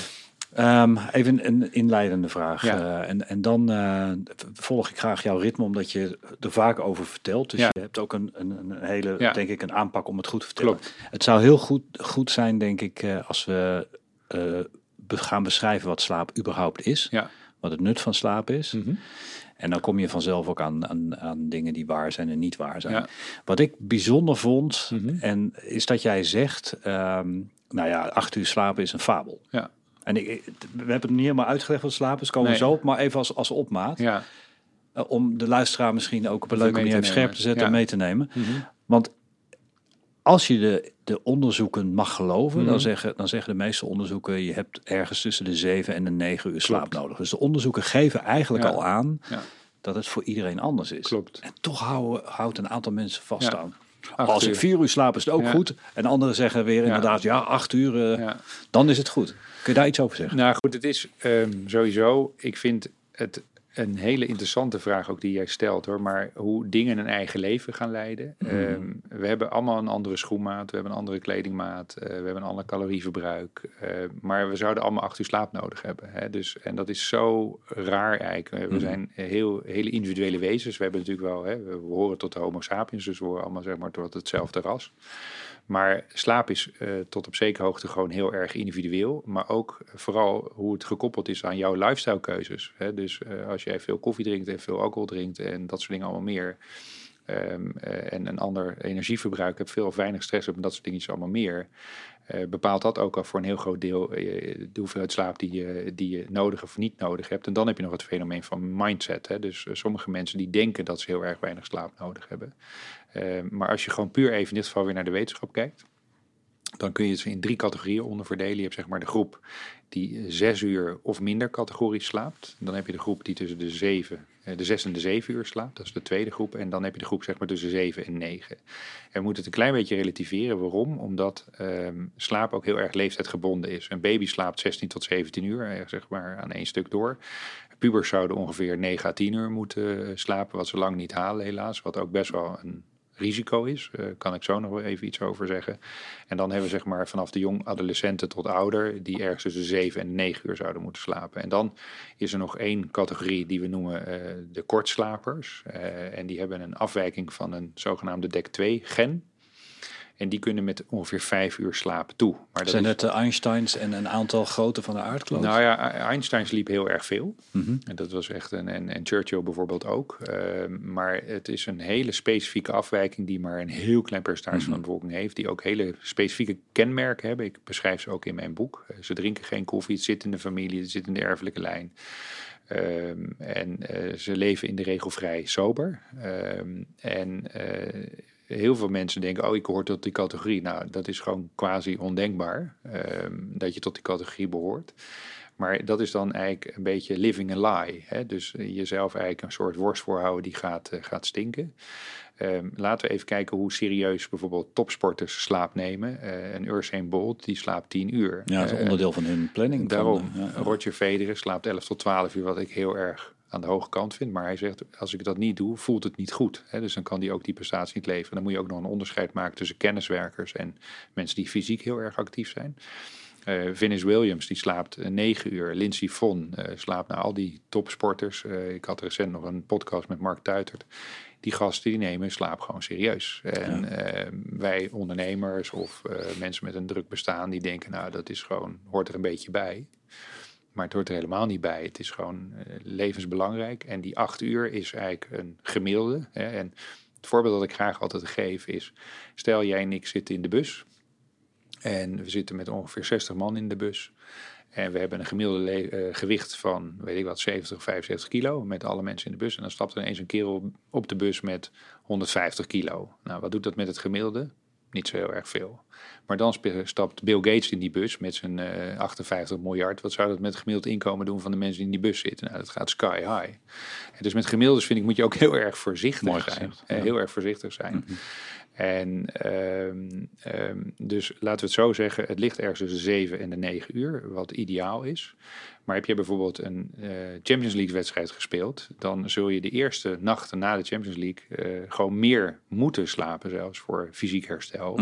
Ehm, even een inleidende vraag. Ja. Eh, en, en dan eh, volg ik graag jouw ritme, omdat je er vaak over vertelt. Dus Ja. je hebt ook een, een, een hele, Ja. denk ik, een aanpak om het goed te vertellen. Klopt. Het zou heel goed, goed zijn, denk ik, eh, als we gaan beschrijven wat slaap überhaupt is. Wat het nut van slaap is. Mhm. En dan kom je vanzelf ook aan, aan, aan dingen die waar zijn en niet waar zijn. Ja. Wat ik bijzonder vond, Mhm. en is dat jij zegt, ehm, nou ja, acht uur slapen is een fabel. Ja. En ik, we hebben het niet helemaal uitgelegd wat slapen is, komen we Nee. zo op, maar even als, als opmaat. Ja. Eh, om de luisteraar misschien ook op een leuke manier even scherp te zetten en mee te nemen. Mhm. Want als je de, de onderzoeken mag geloven, Mhm. dan, zeggen, dan zeggen de meeste onderzoeken, je hebt ergens tussen de 7 en de 9 uur slaap Klopt. nodig. Dus de onderzoeken geven eigenlijk Ja. al aan Ja. dat het voor iedereen anders is. Klopt. En toch houden, houdt een aantal mensen vast Ja. aan. Acht Als ik vier uur slaap is het ook goed. En anderen zeggen weer inderdaad, ja, acht uur, eh, dan is het goed. Kun je daar iets over zeggen? Nou goed, het is ehm, sowieso, ik vind het een hele interessante vraag ook die jij stelt hoor. Maar hoe dingen een eigen leven gaan leiden. Mhm. Ehm, we hebben allemaal een andere schoenmaat. We hebben een andere kledingmaat. eh, we hebben een ander calorieverbruik. eh, maar we zouden allemaal acht uur slaap nodig hebben. Hè? Dus, en dat is zo raar eigenlijk. Eh, We Mhm. zijn heel, hele individuele wezens. We hebben natuurlijk wel, hè, we horen tot de homo sapiens. Dus we horen allemaal zeg maar tot hetzelfde ras. Maar slaap is eh, tot op zekere hoogte gewoon heel erg individueel. Maar ook vooral hoe het gekoppeld is aan jouw lifestyle keuzes. Hè? Dus eh, als jij veel koffie drinkt en veel alcohol drinkt en dat soort dingen allemaal meer. ehm, eh, en een ander energieverbruik hebt, veel of weinig stress hebt en dat soort dingetjes allemaal meer. bepaalt dat ook al voor een heel groot deel de hoeveelheid slaap die je, die je nodig of niet nodig hebt. En dan heb je nog het fenomeen van mindset. Hè? Dus sommige mensen die denken dat ze heel erg weinig slaap nodig hebben. Eh, maar als je gewoon puur even in dit geval weer naar de wetenschap kijkt, dan kun je het in drie categorieën onderverdelen. Je hebt zeg maar de groep die zes uur of minder categorisch slaapt. Dan heb je de groep die tussen de zeven, eh, de zes en de zeven uur slaapt. Dat is de tweede groep. En dan heb je de groep zeg maar tussen zeven en negen. En we moeten het een klein beetje relativeren. Waarom? Omdat ehm, slaap ook heel erg leeftijdgebonden is. Een baby slaapt 16 tot 17 uur, eh, zeg maar aan één stuk door. Pubers zouden ongeveer 9 à 10 uur moeten eh, slapen, wat ze lang niet halen helaas. Wat ook best wel een risico is. Eh, kan ik zo nog wel even iets over zeggen. En dan hebben we zeg maar vanaf de jong adolescenten tot ouder... die ergens tussen 7 en 9 uur zouden moeten slapen. En dan is er nog één categorie die we noemen eh, de kortslapers. Eh, en die hebben een afwijking van een zogenaamde DEC2-gen. En die kunnen met ongeveer 5 uur slaap toe. Maar dat Zijn is- het de Einsteins en een aantal grote van de aardkloot? nou ja, Einstein sliep heel erg veel. Mhm. En dat was echt een, en, en Churchill bijvoorbeeld ook. Ehm, maar het is een hele specifieke afwijking die maar een heel klein percentage van de bevolking heeft. Die ook hele specifieke kenmerken hebben. Ik beschrijf ze ook in mijn boek. Eh, ze drinken geen koffie, het zit in de familie, het zit in de erfelijke lijn. Ehm, en eh, ze leven in de regel vrij sober. Ehm, en eh, heel veel mensen denken, oh, ik hoor tot die categorie. Nou, dat is gewoon quasi ondenkbaar ehm, dat je tot die categorie behoort. Maar dat is dan eigenlijk een beetje living a lie. Hè? Dus eh, jezelf eigenlijk een soort worst voorhouden die gaat, eh, gaat stinken. Ehm, laten we even kijken hoe serieus bijvoorbeeld topsporters slaap nemen. Eh een Usain Bolt, die slaapt 10 uur. Ja, dat is onderdeel van hun planning. Daarom, ja. Roger Federer slaapt 11 tot 12 uur, wat ik heel erg aan de hoge kant vind. Maar hij zegt, als ik dat niet doe, voelt het niet goed. Hè? Dus dan kan hij ook die prestatie niet leveren. Dan moet je ook nog een onderscheid maken tussen kenniswerkers en mensen die fysiek heel erg actief zijn. Eh Venus Williams, die slaapt eh, 9 uur. Lindsey Vonn eh, slaapt naar al die topsporters. Ik had recent nog een podcast met Mark Tuitert. Die gasten die nemen slaap gewoon serieus. En wij ondernemers of mensen met een druk bestaan, die denken, nou dat is gewoon, hoort er een beetje bij. Maar het hoort er helemaal niet bij. Het is gewoon eh, levensbelangrijk. En die acht uur is eigenlijk een gemiddelde. Hè. En het voorbeeld dat ik graag altijd geef is, stel jij en ik zitten in de bus. En we zitten met ongeveer 60 man in de bus. En we hebben een gemiddelde eh, gewicht van, weet ik wat, 70, 75 kilo met alle mensen in de bus. En dan stapt er ineens een kerel op de bus met 150 kilo. Nou, wat doet dat met het gemiddelde? Niet zo heel erg veel. Maar dan stapt Bill Gates in die bus met zijn eh, 58 miljard. Wat zou dat met het gemiddeld inkomen doen van de mensen die in die bus zitten? Nou, dat gaat sky high. En dus met gemiddeldes vind ik moet je ook heel erg voorzichtig Mooi zijn. gezegd, Eh, ja. Heel erg voorzichtig zijn. En ehm, ehm, dus laten we het zo zeggen, het ligt ergens tussen 7 en de 9 uur, wat ideaal is. Maar heb je bijvoorbeeld een eh, Champions League wedstrijd gespeeld, dan zul je de eerste nachten na de Champions League eh, gewoon meer moeten slapen, zelfs voor fysiek herstel.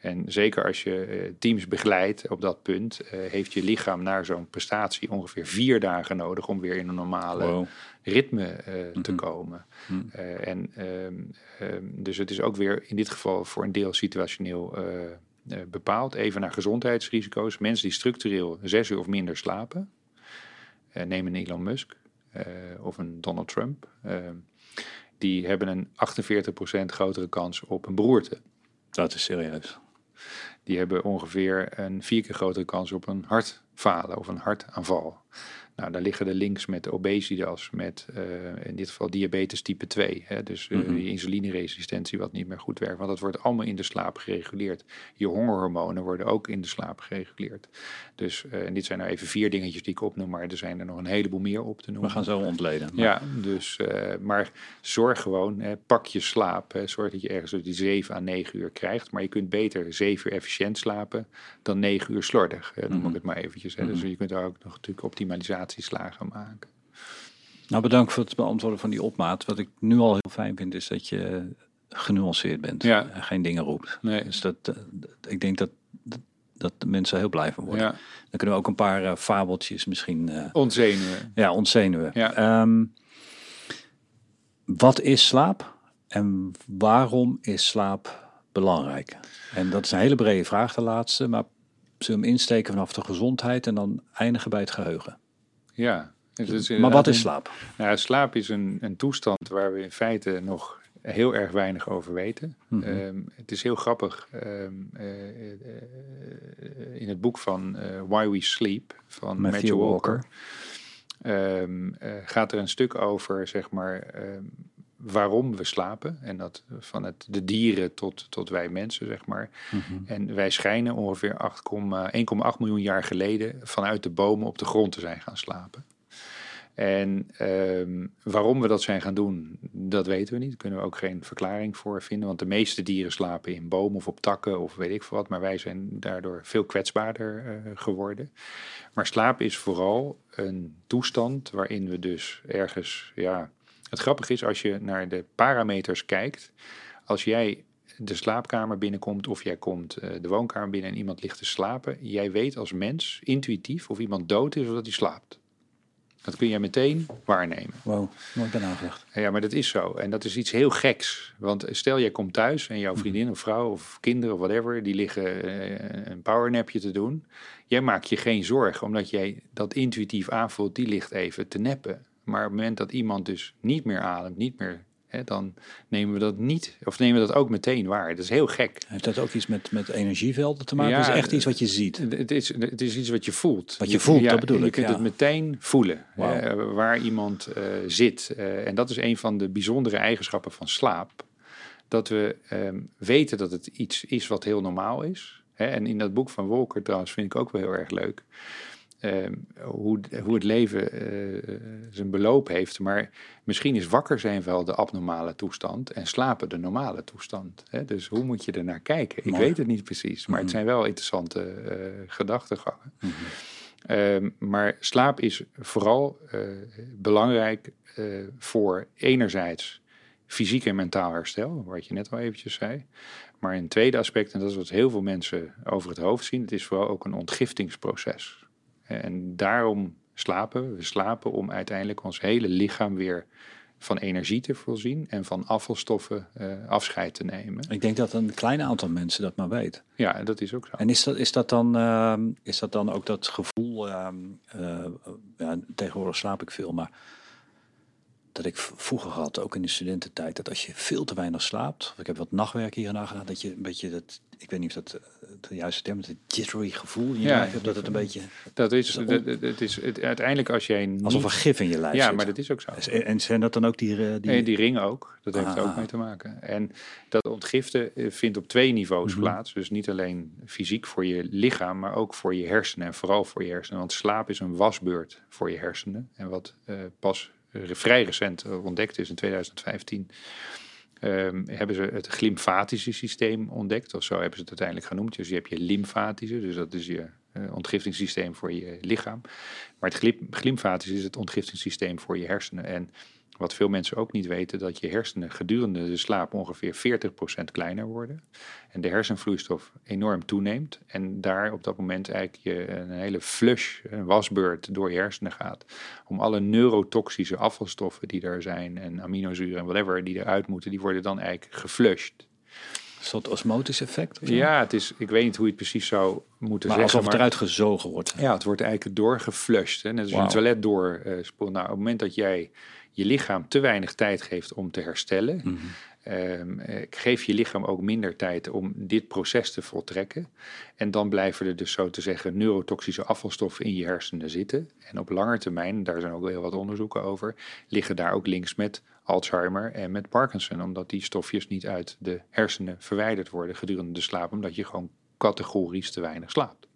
En zeker als je eh, teams begeleidt op dat punt, heeft je lichaam naar zo'n prestatie ongeveer vier dagen nodig om weer in een normale Wow. ritme te komen. Eh, en ehm, dus het is ook weer in dit geval voor een deel situationeel bepaald. Even naar gezondheidsrisico's. Mensen die structureel zes uur of minder slapen, neem een Elon Musk eh, of een Donald Trump, ehm, die hebben een 48% grotere kans op een beroerte. Dat is serieus. Die hebben ongeveer een vier keer grotere kans op een hartfalen of een hartaanval. Nou, daar liggen de links met obesitas, met eh, in dit geval diabetes type 2. Hè, dus Mhm. die insulineresistentie wat niet meer goed werkt. Want dat wordt allemaal in de slaap gereguleerd. Je hongerhormonen worden ook in de slaap gereguleerd. Dus eh, en dit zijn nou even vier dingetjes die ik opnoem, maar er zijn er nog een heleboel meer op te We noemen. gaan zo ontleden. Maar Ja, dus, maar zorg gewoon, hè, pak je slaap. Hè, zorg dat je ergens die 7 à 9 uur krijgt. Maar je kunt beter 7 uur efficiënt slapen dan 9 uur slordig. Hè, noem Mhm. ik het maar eventjes. Hè. Dus je kunt daar ook nog natuurlijk optimalisatieslagen maken. Nou, bedankt voor het beantwoorden van die opmaat. Wat ik nu al heel fijn vind, is dat je genuanceerd bent. Ja. En geen dingen roept. Nee. Dus dat, eh, ik denk dat, dat, de mensen heel blij van worden. Ja, Dan kunnen we ook een paar eh, fabeltjes misschien eh, ontzenuwen. ja, ontzenuwen. Ja. Ehm, wat is slaap en waarom is slaap belangrijk? En dat is een hele brede vraag, de laatste. Maar zullen we hem insteken vanaf de gezondheid en dan eindigen bij het geheugen? Ja. Maar wat is een- slaap? Nou, slaap is een, een toestand waar we in feite nog heel erg weinig over weten. Mhm. Ehm, het is heel grappig. ehm, eh, eh, in het boek van eh, Why We Sleep van Matthew Matthew, Walker. Walker, ehm, eh, gaat er een stuk over, zeg maar, waarom we slapen. En dat van het, de dieren tot, tot wij mensen, zeg maar. Mhm. En wij schijnen ongeveer 8,1,8 miljoen jaar geleden vanuit de bomen op de grond te zijn gaan slapen. En ehm, waarom we dat zijn gaan doen, dat weten we niet. Daar kunnen we ook geen verklaring voor vinden. Want de meeste dieren slapen in bomen of op takken of weet ik veel wat. Maar wij zijn daardoor veel kwetsbaarder eh, geworden. Maar slaap is vooral een toestand waarin we dus ergens... Ja, het grappige is als je naar de parameters kijkt. Als jij de slaapkamer binnenkomt of jij komt eh, de woonkamer binnen en iemand ligt te slapen. Jij weet als mens intuïtief of iemand dood is of dat hij slaapt. Dat kun je meteen waarnemen. Wow, nooit bij nagedacht. Ja, maar dat is zo. En dat is iets heel geks. Want stel, jij komt thuis en jouw vriendin of vrouw of kinderen of whatever, die liggen eh, een powernapje te doen. Jij maakt je geen zorgen, omdat jij dat intuïtief aanvoelt, die ligt even te neppen. Maar op het moment dat iemand dus niet meer ademt, niet meer, hè, dan nemen we dat niet, of nemen we dat ook meteen waar. Dat is heel gek. Heeft dat ook iets met, met energievelden te maken? Ja, het is echt iets wat je ziet. Het is, het is iets wat je voelt. Wat je voelt, ja, dat bedoel je ik, kunt ja. het meteen voelen waar iemand eh, zit. Eh, en dat is een van de bijzondere eigenschappen van slaap. Dat we ehm, weten dat het iets is wat heel normaal is. Hè, en in dat boek van Wolker trouwens vind ik ook wel heel erg leuk. Ehm, hoe, hoe het leven eh, zijn beloop heeft. Maar misschien is wakker zijn wel de abnormale toestand en slapen de normale toestand. Hè? Dus hoe moet je er naar kijken? Ik weet het niet precies, maar het Mhm. zijn wel interessante gedachtegangen. Ehm, maar slaap is vooral eh, belangrijk voor enerzijds fysiek en mentaal herstel, wat je net al eventjes zei. Maar een tweede aspect, en dat is wat heel veel mensen over het hoofd zien, het is vooral ook een ontgiftingsproces. En daarom slapen we. We slapen om uiteindelijk ons hele lichaam weer van energie te voorzien en van afvalstoffen eh, afscheid te nemen. Ik denk dat een klein aantal mensen dat maar weet. Ja, dat is ook zo. En is dat, is dat, dan, ehm, is dat dan ook dat gevoel, ehm, eh, ja, tegenwoordig slaap ik veel, maar dat ik vroeger had, ook in de studententijd, dat als je veel te weinig slaapt, of ik heb wat nachtwerk hier en daar gedaan, dat je een beetje dat, ik weet niet of dat eh, de juiste term is, het jittery gevoel je Ja. hebt, dat het een beetje, Dat is, dat- dat- het is het, uiteindelijk als jij niet... alsof er gif in je lijf Ja, zit. maar dat is ook zo. En- En zijn dat dan ook die... eh, die, die ring ook. Dat heeft er Ah. ook mee te maken. En dat ontgiften eh, vindt op twee niveaus Mhm. plaats. Dus niet alleen fysiek voor je lichaam, maar ook voor je hersenen. En vooral voor je hersenen. Want slaap is een wasbeurt voor je hersenen. En wat pas vrij recent ontdekt is in 2015. Ehm, hebben ze het glymfatische systeem ontdekt, of zo hebben ze het uiteindelijk genoemd. Dus je hebt je lymfatische, dus dat is je eh, ontgiftingssysteem voor je lichaam. Maar het glymfatische is het ontgiftingssysteem voor je hersenen. En wat veel mensen ook niet weten, dat je hersenen gedurende de slaap ongeveer 40% kleiner worden. En de hersenvloeistof enorm toeneemt. En daar op dat moment eigenlijk je een hele flush, een wasbeurt door je hersenen gaat. Om alle neurotoxische afvalstoffen die er zijn en aminozuren en whatever die eruit moeten, die worden dan eigenlijk geflushed. Een soort osmotisch effect? Ja, het is, ik weet niet hoe je het precies zou moeten maar zeggen. alsof het eruit gezogen wordt. Ja, het wordt eigenlijk doorgeflushed. Hè? Net als je Wauw. een toilet doorspoelt. nou, op het moment dat jij je lichaam te weinig tijd geeft om te herstellen, eh, geef je lichaam ook minder tijd om dit proces te voltrekken. En dan blijven er dus zo te zeggen neurotoxische afvalstoffen in je hersenen zitten. En op lange termijn, daar zijn ook heel wat onderzoeken over, liggen daar ook links met Alzheimer en met Parkinson. Omdat die stofjes niet uit de hersenen verwijderd worden gedurende de slaap, omdat je gewoon categorisch te weinig slaapt.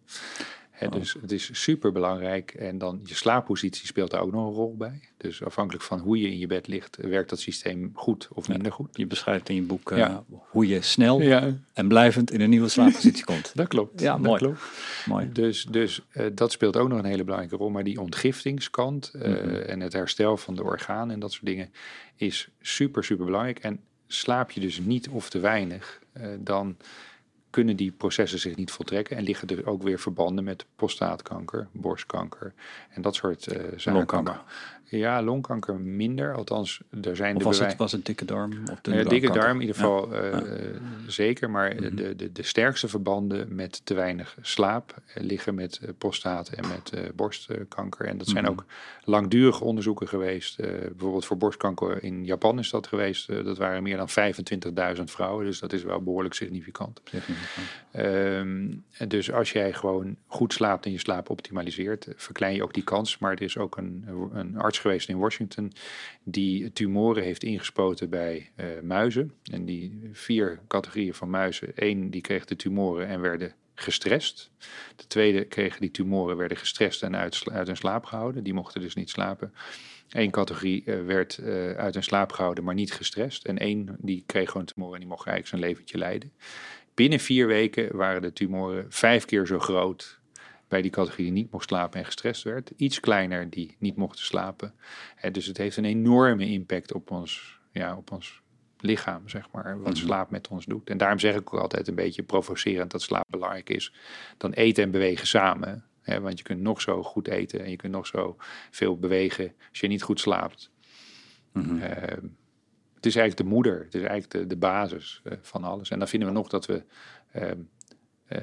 Oh. Dus het is super belangrijk. En dan je slaappositie speelt daar ook nog een rol bij. Dus afhankelijk van hoe je in je bed ligt, werkt dat systeem goed of minder goed. Je beschrijft in je boek eh, Ja. hoe je snel Ja, en blijvend in een nieuwe slaappositie komt. dat klopt. Ja, dat mooi. klopt. Mooi. Dus, dus eh, dat speelt ook nog een hele belangrijke rol. Maar die ontgiftingskant eh, Mhm. en het herstel van de organen en dat soort dingen is super, super belangrijk. En slaap je dus niet of te weinig, eh, dan kunnen die processen zich niet voltrekken. En liggen er ook weer verbanden met prostaatkanker, borstkanker en dat soort eh zaken. Ja, longkanker minder. Althans, er zijn Of de was het, was het dikke darm? Of de ja, dikke darm in ieder Ja. geval eh, eh, zeker, maar Mhm. de, de, de sterkste verbanden met te weinig slaap eh, liggen met eh, prostaat en met eh, borstkanker. En dat zijn Mhm. ook langdurige onderzoeken geweest. Eh, bijvoorbeeld voor borstkanker in Japan is dat geweest. Eh, dat waren meer dan 25.000 vrouwen, dus dat is wel behoorlijk significant. Ehm, en dus als jij gewoon goed slaapt en je slaap optimaliseert, eh, verklein je ook die kans. Maar er is ook een, een arts geweest in Washington die tumoren heeft ingespoten bij eh, muizen. En die vier categorieën van muizen, één die kreeg de tumoren en werden gestrest. De tweede kregen die tumoren, werden gestrest en uit hun slaap gehouden. Die mochten dus niet slapen. Eén categorie eh, werd eh, uit hun slaap gehouden, maar niet gestrest. En één die kreeg gewoon tumoren en die mocht eigenlijk zijn leventje leiden. Binnen vier weken waren de tumoren vijf keer zo groot bij die categorie die niet mocht slapen en gestrest werd. Iets kleiner die niet mochten slapen. Hè, dus het heeft een enorme impact op ons, ja, op ons lichaam, zeg maar, wat Mhm. slaap met ons doet. En daarom zeg ik ook altijd een beetje provocerend dat slaap belangrijk is dan eten en bewegen samen. Hè, want je kunt nog zo goed eten en je kunt nog zo veel bewegen als je niet goed slaapt. Mhm. Ehm, het is eigenlijk de moeder, het is eigenlijk de, de basis eh, van alles. En dan vinden we nog dat we ehm, eh,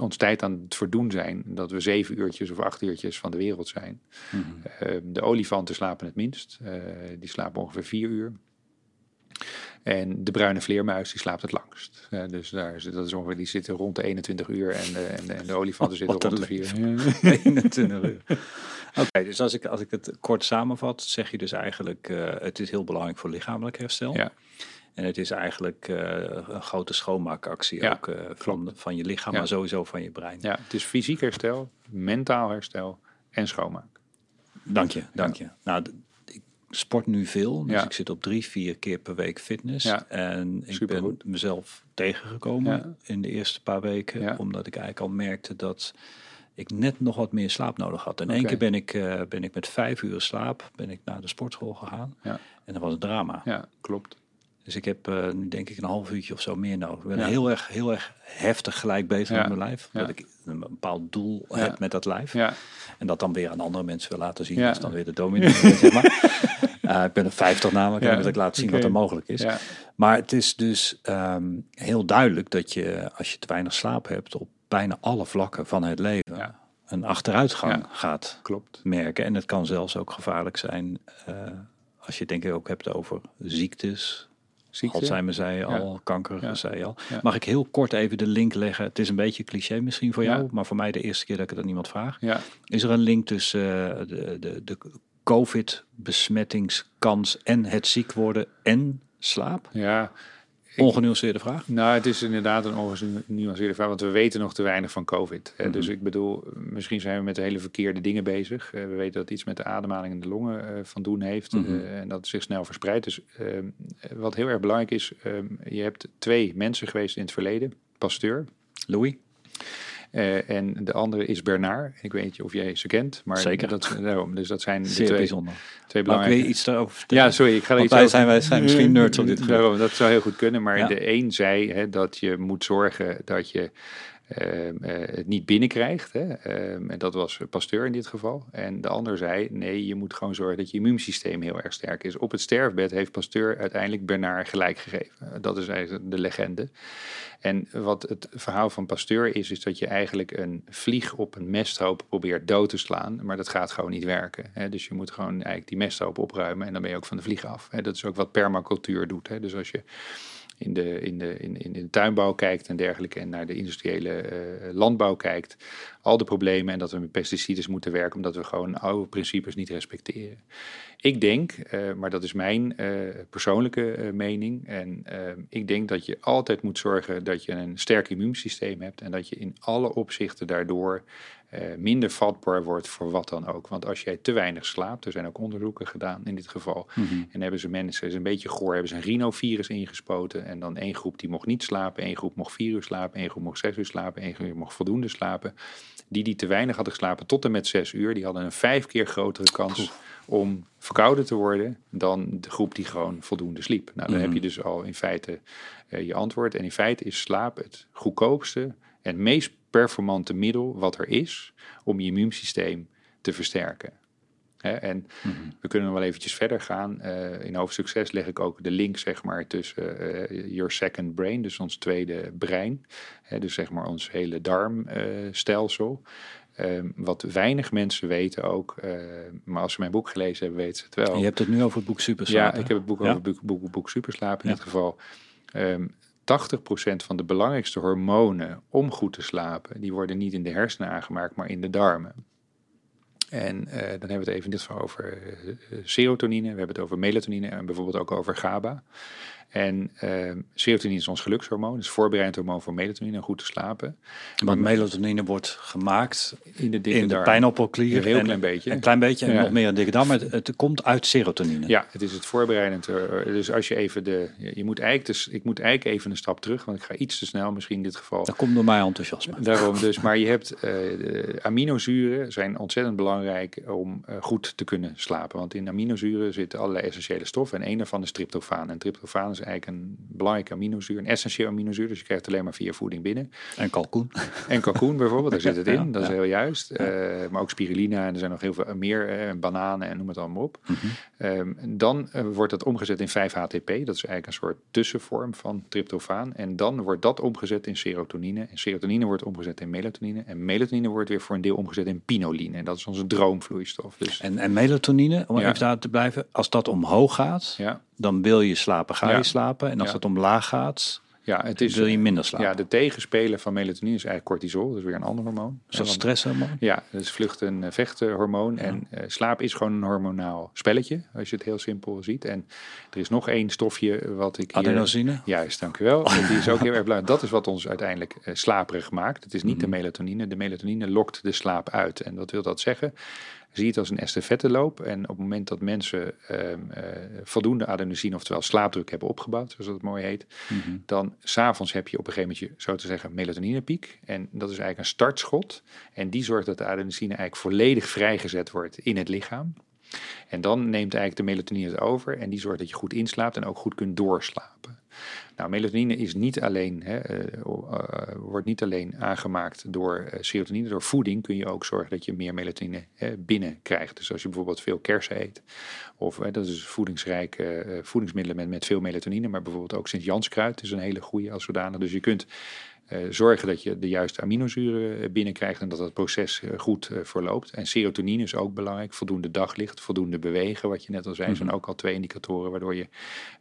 ons tijd aan het verdoen zijn. Dat we zeven uurtjes of acht uurtjes van de wereld zijn. Mhm. Ehm, de olifanten slapen het minst. Eh, die slapen ongeveer vier uur. En de bruine vleermuis die slaapt het langst. Eh, dus daar, zit- dat is ongeveer, die zitten rond de 21 uur en de, en de, en de olifanten zitten rond de een vier. 21 uur. Oké, dus als ik, als ik het kort samenvat, zeg je dus eigenlijk, eh, het is heel belangrijk voor lichamelijk herstel. Ja. En het is eigenlijk eh, een grote schoonmaakactie Ja, ook eh, van, van je lichaam, Ja. maar sowieso van je brein. Ja, het is fysiek herstel, mentaal herstel en schoonmaak. Dank je, dank je. Nou, ik sport nu veel, dus ik zit op drie, vier keer per week fitness. En ik Supergoed. ben mezelf tegengekomen in de eerste paar weken, omdat ik eigenlijk al merkte dat ik net nog wat meer slaap nodig had. En één keer ben ik, eh, ben ik met vijf uur slaap ben ik naar de sportschool gegaan. Ja. En dat was een drama. Ja, klopt. Dus ik heb eh, nu denk ik een half uurtje of zo meer nodig. Ik ben Ja. heel, erg, heel erg heftig gelijk bezig Ja. met mijn lijf. Ja. Dat ik een bepaald doel heb met dat lijf. Ja, En dat dan weer aan andere mensen wil laten zien. Ja. Dat is dan weer de dominee. zeg maar. Eh, ik ben een 50 namelijk. En dat ik laat zien wat er mogelijk is. Maar het is dus ehm, heel duidelijk dat je, als je te weinig slaap hebt, op bijna alle vlakken van het leven een achteruitgang gaat klopt. merken. En het kan zelfs ook gevaarlijk zijn eh, als je het denk ik ook hebt over ziektes. Ziekte. Alzheimer zei Ja. al, kanker Ja. zei je al. Ja. Mag ik heel kort even de link leggen? Het is een beetje cliché misschien voor jou, maar voor mij de eerste keer dat ik het aan iemand vraag. Is er een link tussen eh, de, de, de COVID-besmettingskans en het ziek worden en slaap? ja. Ongenuanceerde vraag. Nou, het is inderdaad een ongenuanceerde vraag, want we weten nog te weinig van COVID. Mhm. Dus ik bedoel, misschien zijn we met de hele verkeerde dingen bezig. Eh, we weten dat het iets met de ademhaling en de longen eh, van doen heeft Mhm. eh, en dat het zich snel verspreidt. Dus ehm, wat heel erg belangrijk is, ehm, je hebt twee mensen geweest in het verleden. Pasteur, Louis? Eh, en de andere is Bernard. Ik weet niet of jij ze kent, maar Zeker. Dat, daarom, dus dat zijn de Zeer twee, bijzonder. twee belangrijke... iets daarover vertellen? Ja, sorry, ik ga er iets wij over- zijn, wij zijn misschien nerds op dit gebied. Daarom, dat zou heel goed kunnen. Maar Ja. de een zei hè, dat je moet zorgen dat je eh, het niet binnenkrijgt. Hè. Ehm, en dat was Pasteur in dit geval. En de ander zei, nee, je moet gewoon zorgen dat je immuunsysteem heel erg sterk is. Op het sterfbed heeft Pasteur uiteindelijk Bernard gelijk gegeven. Dat is eigenlijk de legende. En wat het verhaal van Pasteur is, is dat je eigenlijk een vlieg op een mesthoop probeert dood te slaan. Maar dat gaat gewoon niet werken. Hè. Dus je moet gewoon eigenlijk die mesthoop opruimen en dan ben je ook van de vlieg af. Hè. Dat is ook wat permacultuur doet. Hè. Dus als je in de, in, de, in, in de tuinbouw kijkt en dergelijke en naar de industriële eh, landbouw kijkt, al de problemen en dat we met pesticiden moeten werken omdat we gewoon oude principes niet respecteren. Ik denk, eh, maar dat is mijn eh, persoonlijke mening, en ik denk dat je altijd moet zorgen dat je een sterk immuunsysteem hebt en dat je in alle opzichten daardoor eh, minder vatbaar wordt voor wat dan ook. Want als jij te weinig slaapt, er zijn ook onderzoeken gedaan in dit geval, Mhm. en hebben ze mensen, is een beetje goor, hebben ze een rhinovirus ingespoten. En dan één groep die mocht niet slapen, één groep mocht vier uur slapen, één groep mocht zes uur slapen, één groep mocht voldoende slapen. Die die te weinig hadden geslapen tot en met zes uur, die hadden een vijf keer grotere kans om verkouden te worden dan de groep die gewoon voldoende sliep. Nou, dan heb je dus al in feite eh, je antwoord. En in feite is slaap het goedkoopste en meest performante middel wat er is om je immuunsysteem te versterken. En we kunnen nog wel eventjes verder gaan. Eh, in hoofdstuk 6 leg ik ook de link zeg maar, tussen eh, your second brain, dus ons tweede brein. Dus zeg maar ons hele darmstelsel. Ehm, wat weinig mensen weten ook, eh, maar als ze mijn boek gelezen hebben, weten ze het wel. En je hebt het nu over het boek Super Ja, ik heb het boek Ja? over boek, boek, boek Superslaap in Ja. dit geval. Ehm 80% van de belangrijkste hormonen om goed te slapen, die worden niet in de hersenen aangemaakt, maar in de darmen. En eh, dan hebben we het even dit geval over eh, eh, serotonine, we hebben het over melatonine en bijvoorbeeld ook over GABA. En ehm serotonine is ons gelukshormoon, is voorbereidend hormoon voor melatonine en goed te slapen. Want melatonine wordt gemaakt In de dikke in de darm. pijnappelklier. Een heel en- klein beetje. Een klein beetje en Ja. nog meer in dikke darm. Maar het, het komt uit serotonine. Ja, het is het voorbereidend. eh, Dus als je even de. Je moet eigenlijk dus, ik moet eigenlijk even een stap terug, want ik ga iets te snel misschien in dit geval. Dat komt door mijn enthousiasme. Daarom dus, maar je hebt eh, de aminozuren zijn ontzettend belangrijk om goed te kunnen slapen. Want in aminozuren zitten allerlei essentiële stoffen en een daarvan is tryptofaan. En tryptofaan is eigenlijk een belangrijke aminozuur, een essentieel aminozuur, dus je krijgt het alleen maar via voeding binnen. En kalkoen. En kalkoen bijvoorbeeld, daar zit het in, dat is heel juist. Eh, maar ook spirulina en er zijn nog heel veel meer, eh, bananen en noem het allemaal op. Mhm. Ehm, dan eh, wordt dat omgezet in 5-HTP, dat is eigenlijk een soort tussenvorm van tryptofaan. En dan wordt dat omgezet in serotonine. En serotonine wordt omgezet in melatonine. En melatonine wordt weer voor een deel omgezet in pinoline. En dat is onze droomvloeistof. Dus En, en melatonine, om Ja. even daar te blijven. Als dat omhoog gaat, ja, dan wil je slapen, ga Ja. je slapen. En als dat omlaag gaat, ja, het is, wil je minder slapen. ja, de tegenspeler van melatonine is eigenlijk cortisol. Dat is weer een ander hormoon. is dat stresshormoon? Ja, dat is vlucht- en eh, vechthormoon. En eh, slaap is gewoon een hormonaal spelletje, als je het heel simpel ziet. En er is nog één stofje wat ik hier... Adenosine? Juist, dank u wel. En Die is ook heel erg belangrijk. Dat is wat ons uiteindelijk eh, slaperig maakt. Het is niet Mhm. de melatonine. De melatonine lokt de slaap uit. En wat wil dat zeggen? Zie het als een estafetteloop. En op het moment dat mensen ehm, eh, voldoende adenosine, oftewel slaapdruk hebben opgebouwd, zoals dat mooi heet, Mhm. dan s'avonds heb je op een gegeven moment, je, zo te zeggen, melatoninepiek. En dat is eigenlijk een startschot. En die zorgt dat de adenosine eigenlijk volledig vrijgezet wordt in het lichaam. En dan neemt eigenlijk de melatonine het over en die zorgt dat je goed inslaapt en ook goed kunt doorslapen. Nou, melatonine is niet alleen, hè, eh, eh, wordt niet alleen aangemaakt door eh, serotonine. Door voeding kun je ook zorgen dat je meer melatonine binnenkrijgt. Dus als je bijvoorbeeld veel kersen eet, of dat is voedingsrijke voedingsmiddelen met, met veel melatonine, maar bijvoorbeeld ook Sint-Janskruid is een hele goede als zodanig. Dus je kunt zorgen dat je de juiste aminozuren eh, binnenkrijgt en dat het proces eh, goed eh, verloopt. En serotonine is ook belangrijk. Voldoende daglicht, voldoende bewegen, wat je net al zei, zijn ook al twee indicatoren waardoor je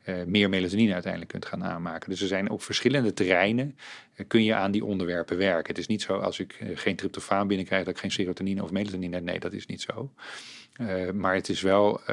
eh, meer melatonine uiteindelijk kunt gaan aanmaken. Dus er zijn op verschillende terreinen eh, kun je aan die onderwerpen werken. Het is niet zo als ik eh, geen tryptofaan binnenkrijg dat ik geen serotonine of melatonine heb. Nee, dat is niet zo. Eh, maar het is wel eh,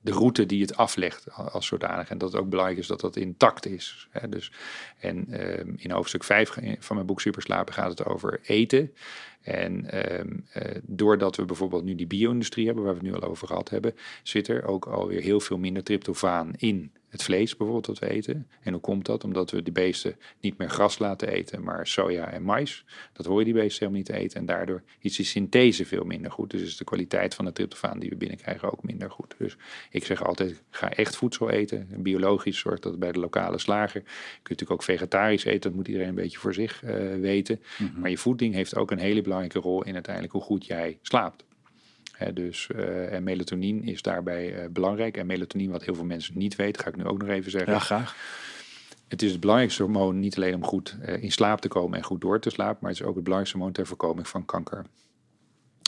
de route die het aflegt als zodanig. En dat het ook belangrijk is dat dat intact is. Hè? Dus, en ehm, in hoofdstuk 5 van mijn boek Superslapen gaat het over eten. En ehm, eh, doordat we bijvoorbeeld nu die bio-industrie hebben, waar we het nu al over gehad hebben, zit er ook alweer heel veel minder tryptofaan in het vlees bijvoorbeeld dat we eten. En hoe komt dat? Omdat we die beesten niet meer gras laten eten, maar soja en mais. Dat hoor je die beesten helemaal niet te eten. En daardoor is die synthese veel minder goed. Dus is de kwaliteit van de tryptofaan die we binnenkrijgen ook minder goed. Dus ik zeg altijd, ga echt voedsel eten. Biologisch zorgt dat bij de lokale slager. Je kunt natuurlijk ook vegetarisch eten. Dat moet iedereen een beetje voor zich eh, weten. Maar je voeding heeft ook een hele belangrijke rol in uiteindelijk hoe goed jij slaapt. Dus, eh, en melatonine is daarbij eh, belangrijk. En melatonine, wat heel veel mensen niet weten, ga ik nu ook nog even zeggen. Ja, graag. Het is het belangrijkste hormoon niet alleen om goed eh, in slaap te komen en goed door te slapen, maar het is ook het belangrijkste hormoon ter voorkoming van kanker.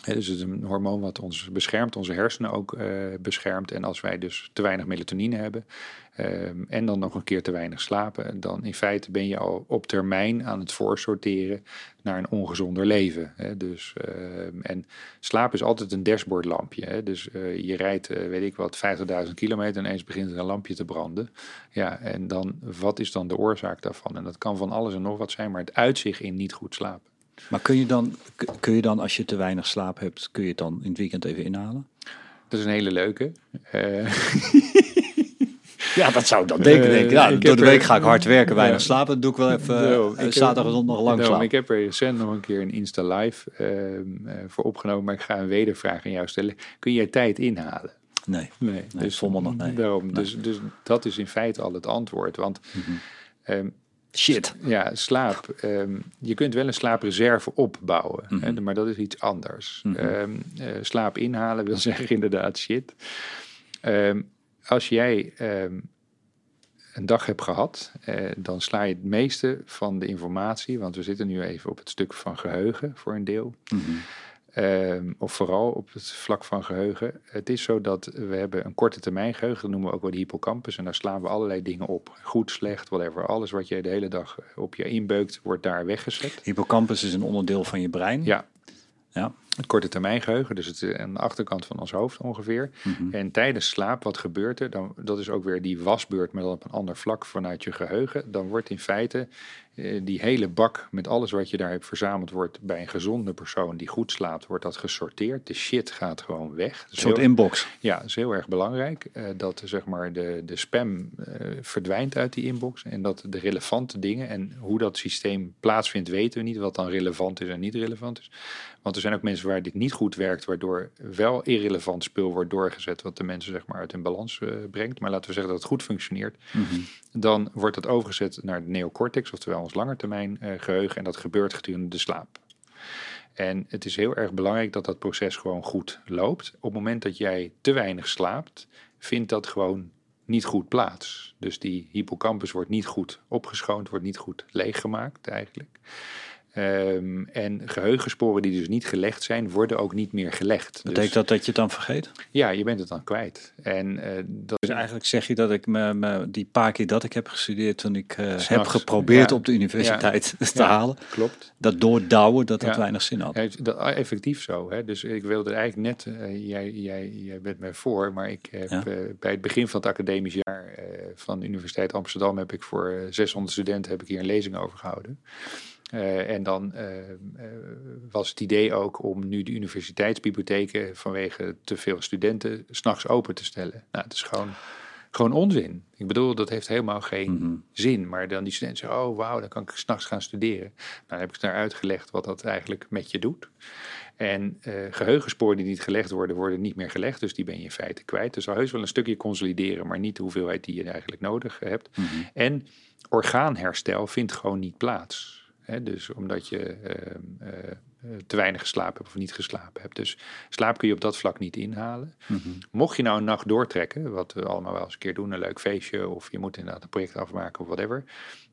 Dus het is een hormoon wat ons beschermt, onze hersenen ook eh, beschermt. En als wij dus te weinig melatonine hebben ehm, en dan nog een keer te weinig slapen, dan in feite ben je al op termijn aan het voorsorteren naar een ongezonder leven. Dus, ehm, en slaap is altijd een dashboardlampje. Hè. Dus eh, je rijdt, eh, weet ik wat, 50.000 kilometer en ineens begint er een lampje te branden. Ja, en dan, wat is dan de oorzaak daarvan? En dat kan van alles en nog wat zijn, maar het uitzicht in niet goed slapen. Maar kun je, dan, kun je dan, als je te weinig slaap hebt, kun je het dan in het weekend even inhalen? Dat is een hele leuke. Eh, Ja, dat zou ik dan denken. Eh, denk ik, ja, ik door de week er- ga ik hard werken, weinig Ja. slapen. Dan doe ik wel even Daarom, eh, zaterdag en zondag lang slapen. ik heb er recent nog een keer een Insta Live ehm, eh, voor opgenomen, maar ik ga een wedervraag aan jou stellen. Kun je tijd inhalen? Nee. Nee, Nee, volmondig nee. Daarom, Dus, dus dat is in feite al het antwoord. Want ehm, Shit. ja, slaap. ehm, je kunt wel een slaapreserve opbouwen, Mhm. hè, maar dat is iets anders. Mhm. Ehm, eh, slaap inhalen wil zeggen inderdaad shit. Ehm, als jij een dag hebt gehad, eh, dan sla je het meeste van de informatie, want we zitten nu even op het stuk van geheugen voor een deel. Mhm. Ehm, of vooral op het vlak van geheugen. Het is zo dat we hebben een korte termijn geheugen, dat noemen we ook wel de hippocampus. En daar slaan we allerlei dingen op. Goed, slecht, whatever. Alles wat je de hele dag op je inbeukt, wordt daar weggezet. Hippocampus is een onderdeel van je brein. Ja, Ja. het korte termijn geheugen, dus het is aan de achterkant van ons hoofd ongeveer. Mhm. En tijdens slaap, wat gebeurt er? Dan, dat is ook weer die wasbeurt, maar dan op een ander vlak vanuit je geheugen. Dan wordt in feite eh, die hele bak met alles wat je daar hebt verzameld, wordt bij een gezonde persoon die goed slaapt, wordt dat gesorteerd. De shit gaat gewoon weg. Een soort heel- inbox. ja, dat is heel erg belangrijk. eh, dat zeg maar de, de spam eh, verdwijnt uit die inbox. En dat de relevante dingen en hoe dat systeem plaatsvindt, weten we niet. Wat dan relevant is en niet relevant is. Want er zijn ook mensen waar dit niet goed werkt, waardoor wel irrelevant spul wordt doorgezet. Wat de mensen zeg maar uit hun balans eh, brengt. Maar laten we zeggen dat het goed functioneert. Mhm. Dan wordt dat overgezet naar de neocortex, oftewel ons langetermijn eh, geheugen. En dat gebeurt gedurende de slaap. En het is heel erg belangrijk dat dat proces gewoon goed loopt. Op het moment dat jij te weinig slaapt, vindt dat gewoon niet goed plaats. Dus die hippocampus wordt niet goed opgeschoond, wordt niet goed leeggemaakt eigenlijk. Ehm, en geheugensporen die dus niet gelegd zijn, worden ook niet meer gelegd. Betekent dus, dat dat je het dan vergeet? Ja, je bent het dan kwijt. En eh, dat Dus eigenlijk zeg je dat ik me, me die paar keer dat ik heb gestudeerd, toen ik eh, heb geprobeerd ja. op de universiteit te Ja. halen, klopt. dat doordouwen, dat dat weinig zin had. Dat, effectief zo. Hè? Dus ik wilde eigenlijk net, eh, jij, jij, jij bent mij voor, maar ik heb bij het begin van het academisch jaar van de Universiteit Amsterdam heb ik voor eh, 600 studenten heb ik hier een lezing over gehouden. Eh, en dan eh, eh, was het idee ook om nu de universiteitsbibliotheken vanwege te veel studenten s'nachts open te stellen. Nou, het is gewoon, gewoon onzin. Ik bedoel, dat heeft helemaal geen Mhm. zin. Maar dan die studenten zeggen, oh wauw, dan kan ik s'nachts gaan studeren. Nou, dan heb ik daar uitgelegd wat dat eigenlijk met je doet. En eh, geheugensporen die niet gelegd worden, worden niet meer gelegd. Dus die ben je in feite kwijt. Dus zal heus wel een stukje consolideren, maar niet de hoeveelheid die je eigenlijk nodig hebt. Mhm. En orgaanherstel vindt gewoon niet plaats. Hè, dus omdat je ehm, eh, eh, te weinig geslapen hebt of niet geslapen hebt. Dus slaap kun je op dat vlak niet inhalen. Mhm. Mocht je nou een nacht doortrekken, wat we allemaal wel eens een keer doen, een leuk feestje, of je moet inderdaad een project afmaken of whatever,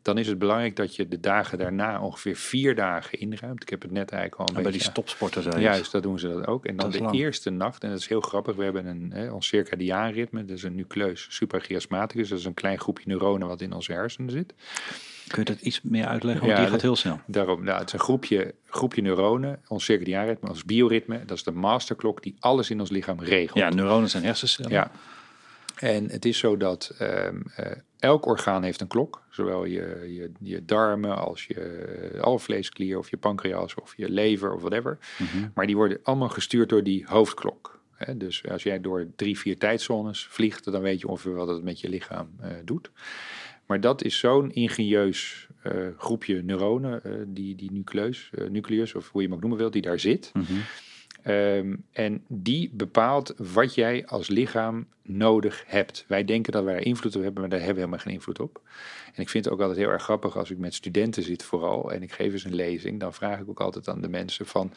dan is het belangrijk dat je de dagen daarna ongeveer vier dagen inruimt. Ik heb het net eigenlijk al een En bij die stopsporters zei je. Juist, dat doen ze dat ook. En dan de lang. eerste nacht, en dat is heel grappig, we hebben een, hè, ons circadiaanritme, dat is een nucleus suprachiasmaticus, dat is een klein groepje neuronen wat in onze hersenen zit. Kun je dat iets meer uitleggen? Want Ja, die gaat heel snel. Daarom, nou, het is een groepje, groepje neuronen, ons circadiaanritme, ons bioritme, dat is de masterklok die alles in ons lichaam regelt. Ja, neuronen zijn hersencellen. Ja. En het is zo dat ehm, eh, elk orgaan heeft een klok. Zowel je, je, je darmen als je eh, alvleesklier of je pancreas of je lever of whatever. Mhm. Maar die worden allemaal gestuurd door die hoofdklok. Hè? Dus als jij door drie, vier tijdzones vliegt, dan weet je ongeveer wat het met je lichaam eh, doet. Maar dat is zo'n ingenieus eh, groepje neuronen, eh, die, die nucleus, eh, nucleus, of hoe je hem ook noemen wil, die daar zit. Mhm. Ehm, en die bepaalt wat jij als lichaam nodig hebt. Wij denken dat wij er invloed op hebben, maar daar hebben we helemaal geen invloed op. En ik vind het ook altijd heel erg grappig als ik met studenten zit vooral en ik geef eens een lezing, dan vraag ik ook altijd aan de mensen van...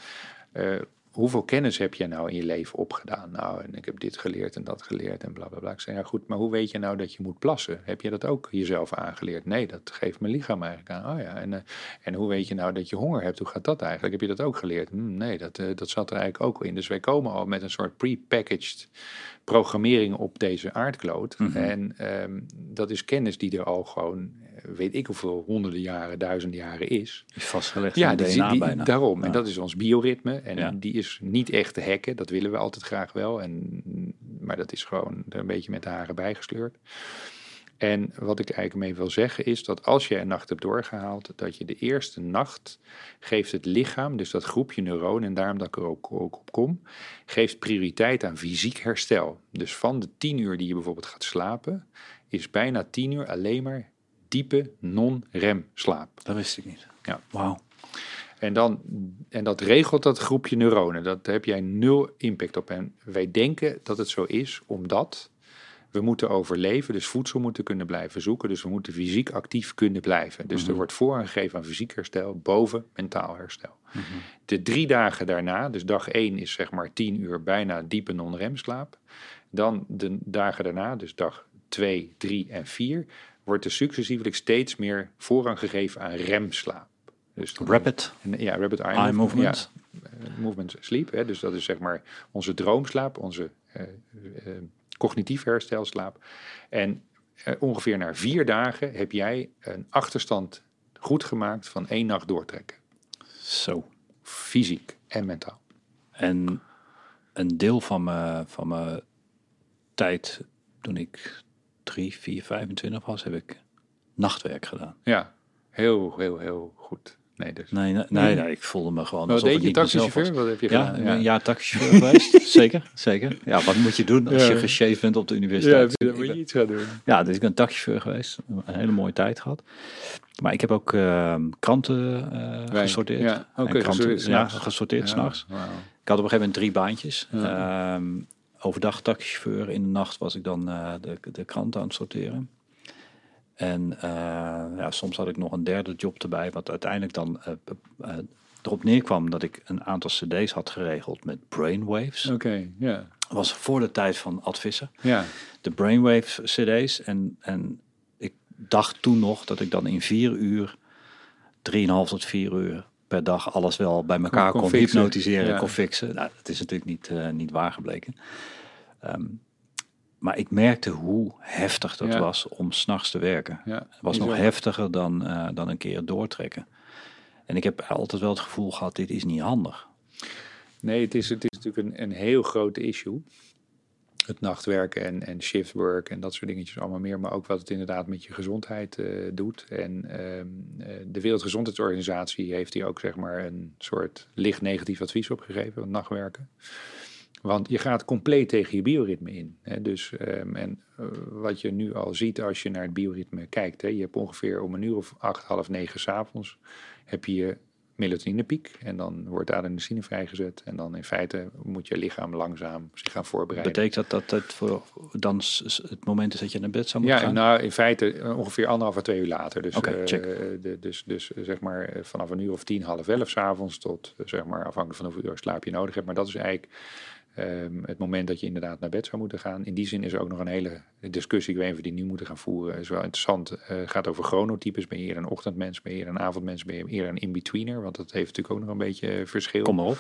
hoeveel kennis heb jij nou in je leven opgedaan? Nou, en ik heb dit geleerd en dat geleerd en bla bla bla. Ik zei, ja goed, maar hoe weet je nou dat je moet plassen? Heb je dat ook jezelf aangeleerd? Nee, dat geeft mijn lichaam eigenlijk aan. Oh ja, en, eh, en hoe weet je nou dat je honger hebt? Hoe gaat dat eigenlijk? Heb je dat ook geleerd? Hm, nee, dat, eh, dat zat er eigenlijk ook in. Dus wij komen al met een soort pre-packaged programmering op deze aardkloot. Mhm. En ehm, dat is kennis die er al gewoon, weet ik hoeveel, honderden jaren, duizenden jaren is. Is vastgelegd Ja, die, DNA die- bijna. daarom. En dat is ons bioritme. En Ja. die is niet echt te hacken. Dat willen we altijd graag wel. En, maar dat is gewoon er een beetje met de haren bijgesleurd. En wat ik eigenlijk mee wil zeggen is dat als je een nacht hebt doorgehaald, dat je de eerste nacht geeft het lichaam, dus dat groepje neuronen, en daarom dat ik er ook, ook op kom, geeft prioriteit aan fysiek herstel. Dus van de tien uur die je bijvoorbeeld gaat slapen, is bijna tien uur alleen maar diepe non-rem slaap. Dat wist ik niet. Ja. Wauw. En, dan, en dat regelt dat groepje neuronen. Dat daar heb jij nul impact op. En wij denken dat het zo is omdat we moeten overleven. Dus voedsel moeten kunnen blijven zoeken. Dus we moeten fysiek actief kunnen blijven. Dus er wordt voorrang gegeven aan fysiek herstel boven mentaal herstel. De drie dagen daarna, dus dag één is zeg maar tien uur bijna diepe non-rem slaap. Dan de dagen daarna, dus dag 2, 3 en 4, wordt er successievelijk steeds meer voorrang gegeven aan remslaap. Dus Rapid Ja, rapid eye, eye movement. Ja, eh, movement sleep. Hè, dus dat is zeg maar onze droomslaap, onze eh, cognitief herstelslaap. En ongeveer na vier dagen heb jij een achterstand goed gemaakt van één nacht doortrekken. Zo. Fysiek en mentaal. En een deel van mijn, van mijn tijd, toen ik 3, 4, 25 was, heb ik nachtwerk gedaan. Ja, heel, heel, heel goed. Nee, dus. Nee, nee, nee, nee, ik voelde me gewoon Wat deed je taxichauffeur? Wat heb je Ja, gedaan? een jaar taxichauffeur geweest. zeker, zeker. Ja, wat moet je doen als Ja. je geshaved bent op de Ja, universiteit? dan Ik moet je iets gaan doen. ja, dus ik ben taxichauffeur geweest. Een hele mooie tijd gehad. Maar ik heb ook eh, kranten eh, gesorteerd. ja, En oké, kranten- gesorteerd Ja, s'nachts. gesorteerd Ja, s'nachts. Ik had op een gegeven moment drie baantjes. Ja. Overdag taxichauffeur. In de nacht was ik dan eh, de, de kranten aan het sorteren. En eh, ja, soms had ik nog een derde job erbij. Wat uiteindelijk dan eh, erop neerkwam dat ik een aantal cd's had geregeld met brainwaves. Oké, ja. Dat was voor de tijd van Advissen. Ja, De brainwave cd's. En, en ik dacht toen nog dat ik dan in vier uur, drieënhalf tot vier uur per dag alles wel bij elkaar kon kon, fixen. hypnotiseren, Ja. kon fixen. Nou, dat is natuurlijk niet, eh, niet waar gebleken. Ehm, maar ik merkte hoe heftig dat Ja. was om s'nachts te werken. ja. Het was nog heftiger dan, eh, dan een keer doortrekken. En ik heb altijd wel het gevoel gehad, dit is niet handig. Nee, het is, het is natuurlijk een, een heel groot issue. Het nachtwerken en, en shiftwork en dat soort dingetjes allemaal meer. Maar ook wat het inderdaad met je gezondheid eh, doet. En ehm, eh, de Wereldgezondheidsorganisatie heeft hier ook zeg maar een soort licht negatief advies op gegeven. Van nachtwerken. Want je gaat compleet tegen je bioritme in. Hè? Dus, ehm, en eh, wat je nu al ziet als je naar het bioritme kijkt. Hè? Je hebt ongeveer om een uur of acht, half negen s'avonds heb je melatoninepiek. En dan wordt adenosine vrijgezet. En dan in feite moet je lichaam langzaam zich gaan voorbereiden. Betekent dat dat het voor dan het moment is dat je naar bed zou moeten Ja, gaan? nou in feite eh, ongeveer anderhalf à twee uur later. Dus, eh, check. de, dus, dus eh, zeg maar eh, vanaf een uur of tien, half elf s'avonds tot eh, zeg maar afhankelijk van hoeveel uur slaap je nodig hebt. Maar dat is eigenlijk ehm, het moment dat je inderdaad naar bed zou moeten gaan. In die zin is er ook nog een hele discussie, ik weet niet of we die nu moeten gaan voeren. is wel interessant. Het gaat over chronotypes. Ben je eerder een ochtendmens, ben je eerder een avondmens, ben je eerder een in-betweener? Want dat heeft natuurlijk ook nog een beetje eh, verschil. Kom maar op.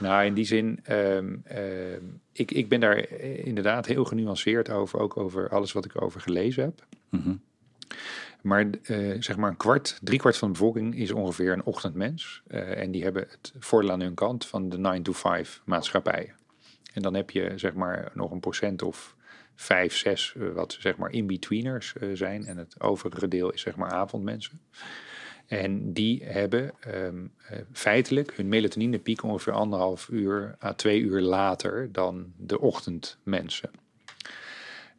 Nou, in die zin, ehm, ehm, ik, ik ben daar eh, inderdaad heel genuanceerd over, ook over alles wat ik over gelezen heb. Mhm. Maar zeg maar een kwart, driekwart van de bevolking is ongeveer een ochtendmens. En die hebben het voordeel aan hun kant van de 9-to-5 maatschappijen. En dan heb je zeg maar nog een procent of 5, 6 eh, wat zeg maar in-betweeners eh, zijn. En het overige deel is zeg maar avondmensen. En die hebben ehm, eh, feitelijk hun melatoninepiek ongeveer anderhalf uur à twee uur later dan de ochtendmensen.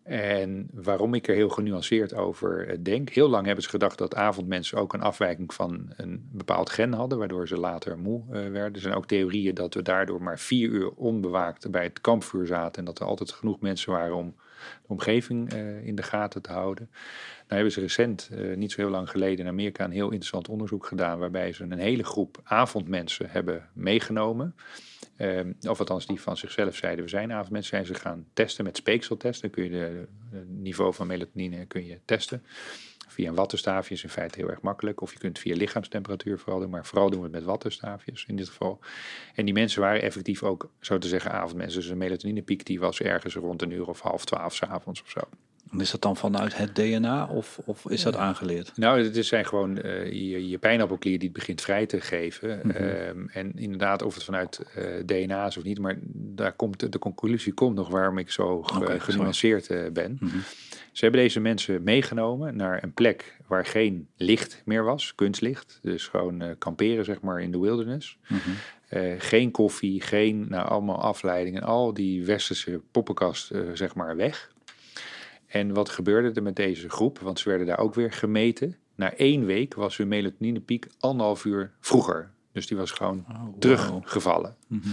En waarom ik er heel genuanceerd over eh, denk. Heel lang hebben ze gedacht dat avondmensen ook een afwijking van een bepaald gen hadden, waardoor ze later moe eh, werden. Er zijn ook theorieën dat we daardoor maar vier uur onbewaakt bij het kampvuur zaten en dat er altijd genoeg mensen waren om de omgeving eh, in de gaten te houden. Nou hebben ze recent, niet zo heel lang geleden, in Amerika een heel interessant onderzoek gedaan waarbij ze een hele groep avondmensen hebben meegenomen. Ehm, of althans die van zichzelf zeiden, we zijn avondmensen, zijn ze gaan testen met speekseltesten. Dan kun je de, de niveau van melatonine kun je testen. Via een wattenstaafje is in feite heel erg makkelijk. Of je kunt via lichaamstemperatuur vooral doen, maar vooral doen we het met wattenstaafjes in dit geval. En die mensen waren effectief ook, zo te zeggen, avondmensen. Dus een melatoninepiek die was ergens rond een uur of half twaalf 's avonds of zo. Is dat dan vanuit het DNA of, of is dat aangeleerd? Nou, het is zijn gewoon eh, je, je pijnappelklier die het begint vrij te geven. Mhm. Ehm, en inderdaad, of het vanuit eh, DNA is of niet, maar daar komt de, conclusie komt nog waarom ik zo ge- genuanceerd eh, ben. Mhm. Ze hebben deze mensen meegenomen naar een plek waar geen licht meer was, kunstlicht. Dus gewoon uh, kamperen, zeg maar, in de wilderness. Mhm. Uh, geen koffie, geen, nou, allemaal afleidingen. Al die westerse poppenkast, uh, zeg maar, weg. En wat gebeurde er met deze groep? Want ze werden daar ook weer gemeten. Na één week was hun melatoninepiek anderhalf uur vroeger. Dus die was gewoon Oh, wow. teruggevallen. Mhm.